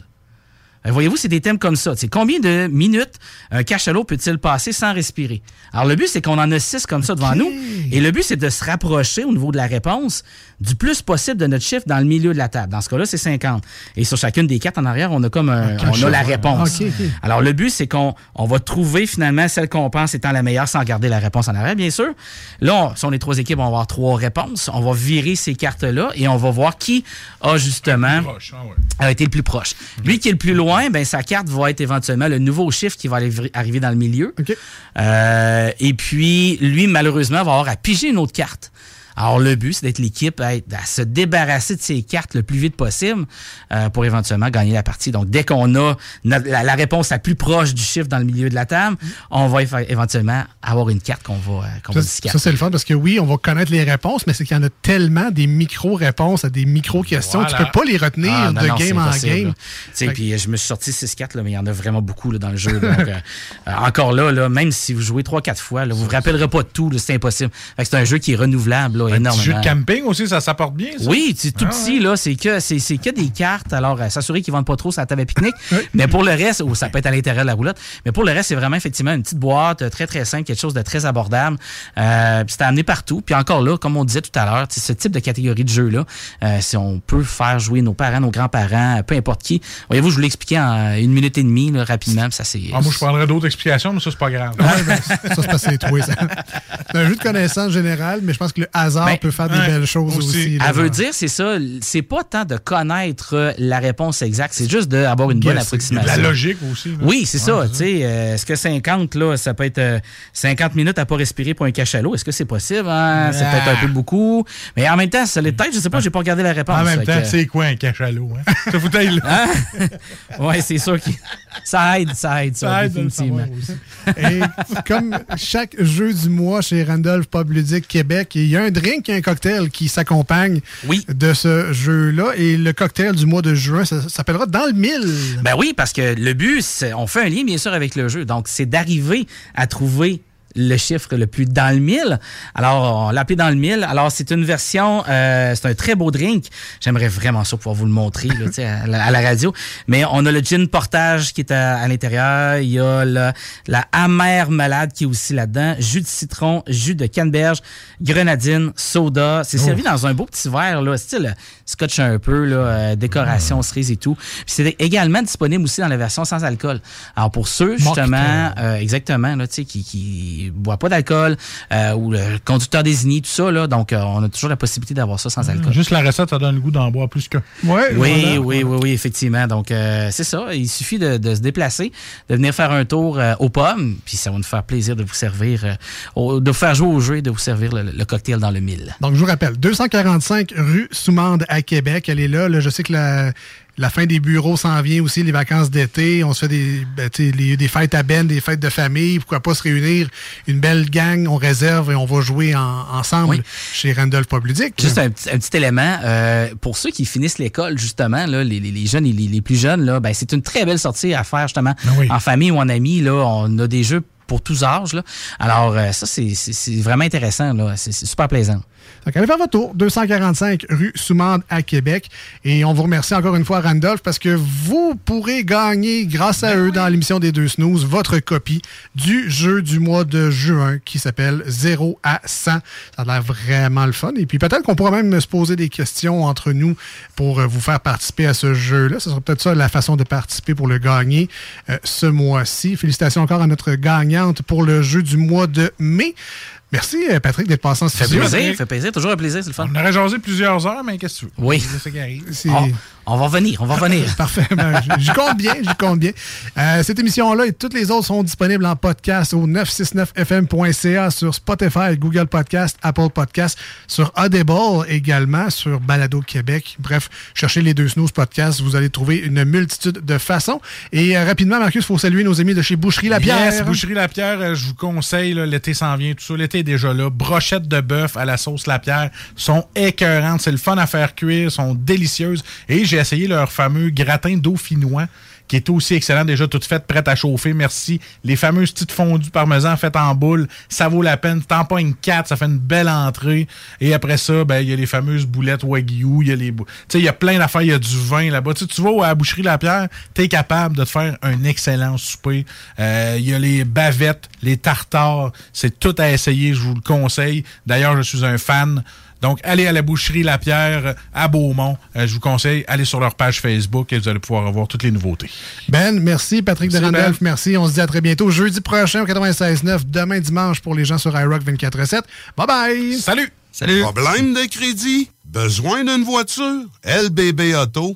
Ben, Voyez-vous, c'est des thèmes comme ça. C'est combien de minutes un cachalot peut-il passer sans respirer? Alors, le but, c'est qu'on en a six comme ça devant nous. Et le but, c'est de se rapprocher au niveau de la réponse du plus possible de notre chiffre dans le milieu de la table. Dans ce cas-là, c'est 50. Et sur chacune des cartes en arrière, on a comme un, on a la réponse. Alors, le but, c'est qu'on on va trouver finalement celle qu'on pense étant la meilleure sans garder la réponse en arrière, bien sûr. Là, on, si on est trois équipes, on va avoir trois réponses. On va virer ces cartes-là et on va voir qui a justement a été le plus proche. Lui qui est le plus loin, ben, sa carte va être éventuellement le nouveau chiffre qui va arriver dans le milieu. Euh, et puis, lui, malheureusement, va avoir à piger une autre carte. Alors, le but, c'est d'être l'équipe à, être- à se débarrasser de ses cartes le plus vite possible euh, pour éventuellement gagner la partie. Donc, dès qu'on a notre- la, la réponse la plus proche du chiffre dans le milieu de la table, on va éventuellement avoir une carte qu'on va, euh, qu'on va Ça, discarter. ça, c'est le fun parce que oui, on va connaître les réponses, mais c'est qu'il y en a tellement des micro-réponses à des micro-questions. Tu Voilà. peux pas les retenir Ah, non, de non, game c'est en game. Tu Puis euh, je me suis sorti 6-4, là, mais il y en a vraiment beaucoup là, dans le jeu. Donc, euh, encore là, là, même si vous jouez 3-4 fois, là, vous vous rappellerez pas de tout, c'est impossible. C'est un jeu qui est renouvelable là, Un jeu de camping aussi, ça s'apporte bien, ça? Oui, c'est tout Ah, petit, là, c'est que, c'est, c'est que des cartes. Alors, euh, s'assurer qu'ils vendent pas trop sur la table à pique-nique. mais pour le reste, ou ça peut être à l'intérieur de la roulotte, mais pour le reste, c'est vraiment effectivement une petite boîte euh, très, très simple, quelque chose de très abordable. Euh, puis c'est à amener partout. Puis encore là, comme on disait tout à l'heure, tu sais, ce type de catégorie de jeu-là, euh, si on peut faire jouer nos parents, nos grands-parents, euh, peu importe qui. Voyez-vous, je vous l'ai expliqué en une minute et demie, là, rapidement, ça c'est. Ah, moi, je prendrais d'autres explications, mais ça, c'est pas grave. Ouais, ben, ça, c'est parce que c'est toi, ça. C'est un jeu de connaissance générale, mais je pense que le hasard Ben, peut faire des belles choses aussi. là. Elle veut dire, c'est ça, c'est pas tant de connaître euh, la réponse exacte, c'est juste d'avoir une bonne approximation. La logique aussi. là. Oui, c'est Ouais, ça. Tu sais, euh, est-ce que 50, là, ça peut être euh, 50 minutes à pas respirer pour un cachalot? Est-ce que c'est possible? hein? C'est Ah. peut-être un peu beaucoup. Mais en même temps, ça l'est peut-être, je sais pas, j'ai pas regardé la réponse. En même temps, que- c'est quoi un cachalot? Hein? Ça foutait là. Hein? ouais, c'est sûr que ça aide, ça aide, ça, Ça aide définitivement. Et comme chaque jeu du mois chez Randolph Pub Ludique Québec, il y a un drink et un cocktail qui s'accompagnent de ce jeu-là. Et le cocktail du mois de juin, ça, ça s'appellera Dans le mille. Ben oui, parce que le but, on fait un lien bien sûr avec le jeu. Donc, c'est d'arriver à trouver le chiffre le plus dans le mille. Alors, on l'a appelé dans le mille. Alors, c'est une version, euh, c'est un très beau drink. J'aimerais vraiment ça pouvoir vous le montrer là, à, la, à la radio. Mais on a le gin portage qui est à, à l'intérieur. Il y a le- la amère malade qui est aussi là-dedans. Jus de citron, jus de canneberge, grenadine, soda. C'est Oh. servi dans un beau petit verre, là, style scotch un peu, là, euh, décoration, cerise et tout. Puis c'est également disponible aussi dans la version sans alcool. Alors pour ceux, justement, euh, exactement, là, tu sais, qui, qui boit pas d'alcool, euh, ou le conducteur désigné, tout ça, là, donc euh, on a toujours la possibilité d'avoir ça sans alcool. Juste la recette, ça donne le goût d'en boire plus que. Ouais, Oui, oui, oui, oui, effectivement. Donc, euh, c'est ça. Il suffit de, de se déplacer, de venir faire un tour euh, aux pommes, puis ça va nous faire plaisir de vous servir, euh, au- de vous faire jouer au jeu et de vous servir le, le cocktail dans le mille. Donc, je vous rappelle, 245 rue Soumande à Québec. Elle est là. Là, je sais que la, la fin des bureaux s'en vient aussi, les vacances d'été. On se fait des, ben, les- des fêtes à Ben, des fêtes de famille. Pourquoi pas se réunir? Une belle gang, on réserve et on va jouer en- ensemble chez Randolph Pub Ludique. Juste un, petit- un petit élément, euh, pour ceux qui finissent l'école, justement, là, les, jeunes et les, les plus jeunes, là, ben, c'est une très belle sortie à faire, justement, en famille ou en amis. Là, on a des jeux pour tous âges. Là. Alors, euh, ça, c'est- vraiment intéressant. c'est super plaisant. Donc, allez faire votre tour, 245 rue Soumande à Québec. Et on vous remercie encore une fois, Randolph, parce que vous pourrez gagner, grâce à eux, dans l'émission des deux snooze, votre copie du jeu du mois de juin qui s'appelle 0 à 100. Ça a l'air vraiment le fun. Et puis peut-être qu'on pourra même se poser des questions entre nous pour euh, vous faire participer à ce jeu-là. Ce sera peut-être ça la façon de participer pour le gagner euh, ce mois-ci. Félicitations encore à notre gagnante pour le jeu du mois de mai. Merci, euh, Patrick, d'être passé en Ça fait studio. plaisir, fait plaisir, toujours un plaisir, c'est le fun. On aurait jasé plusieurs heures, mais qu'est-ce que tu veux? Oui. C'est ça qui arrive. On, va venir, on va venir. Parfait. Ben, j- J'y compte bien, j'y compte bien. Euh, cette émission-là et toutes les autres sont disponibles en podcast au 969fm.ca sur Spotify, Google Podcast, Apple Podcast, sur Audible également, sur Balado Québec. Bref, cherchez les deux snooze podcasts, vous allez trouver une multitude de façons. Et euh, rapidement, Marcus, il faut saluer nos amis de chez Boucherie La Pierre. Yes, Boucherie La Pierre, euh, je vous conseille, là, l'été s'en vient, tout ça. L'été est déjà là. Brochettes de bœuf à la sauce La Pierre sont écœurantes. C'est le fun à faire cuire, sont délicieuses. Et j'ai essayé leur fameux gratin dauphinois qui est aussi excellente, déjà toute faite, prête à chauffer. Merci. Les fameuses petites fondues parmesan faites en boule, ça vaut la peine. T'en pas une 4, ça fait une belle entrée. Et après ça, ben, il y a les fameuses boulettes Wagyu, il y a les Tu sais, il y a plein d'affaires, il y a du vin là-bas. Tu vas à la boucherie La Pierre, t'es capable de te faire un excellent souper. Euh, Il y a les bavettes, les tartares, c'est tout à essayer, je vous le conseille. D'ailleurs, je suis un fan. Donc, allez à la boucherie La Pierre à Beaumont. Euh, je vous conseille, allez sur leur page Facebook et vous allez pouvoir avoir toutes les nouveautés. Ben, merci. Patrick de Merci, Randolph, Ben. merci. On se dit à très bientôt. Jeudi prochain au 96.9. Demain dimanche pour les gens sur iRock 24.7. Bye bye. Salut. Salut. Problème de crédit? Besoin d'une voiture? lbbauto.com.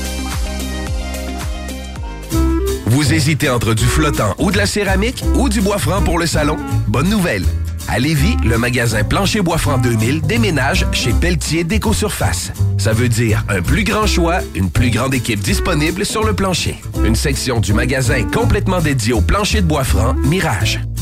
Vous hésitez entre du flottant ou de la céramique ou du bois franc pour le salon? Bonne nouvelle! À Lévis, le magasin Plancher Bois Franc 2000 déménage chez Pelletier Déco-Surface. Ça veut dire un plus grand choix, une plus grande équipe disponible sur le plancher. Une section du magasin complètement dédiée au plancher de bois franc Mirage.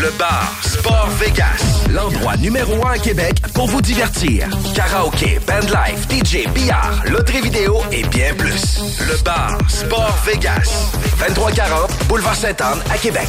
Le bar Sport Vegas, l'endroit numéro un à Québec pour vous divertir. Karaoke, bandlife, DJ, billard, loterie vidéo et bien plus. Le bar Sport Vegas, 2340 Boulevard Sainte-Anne à Québec.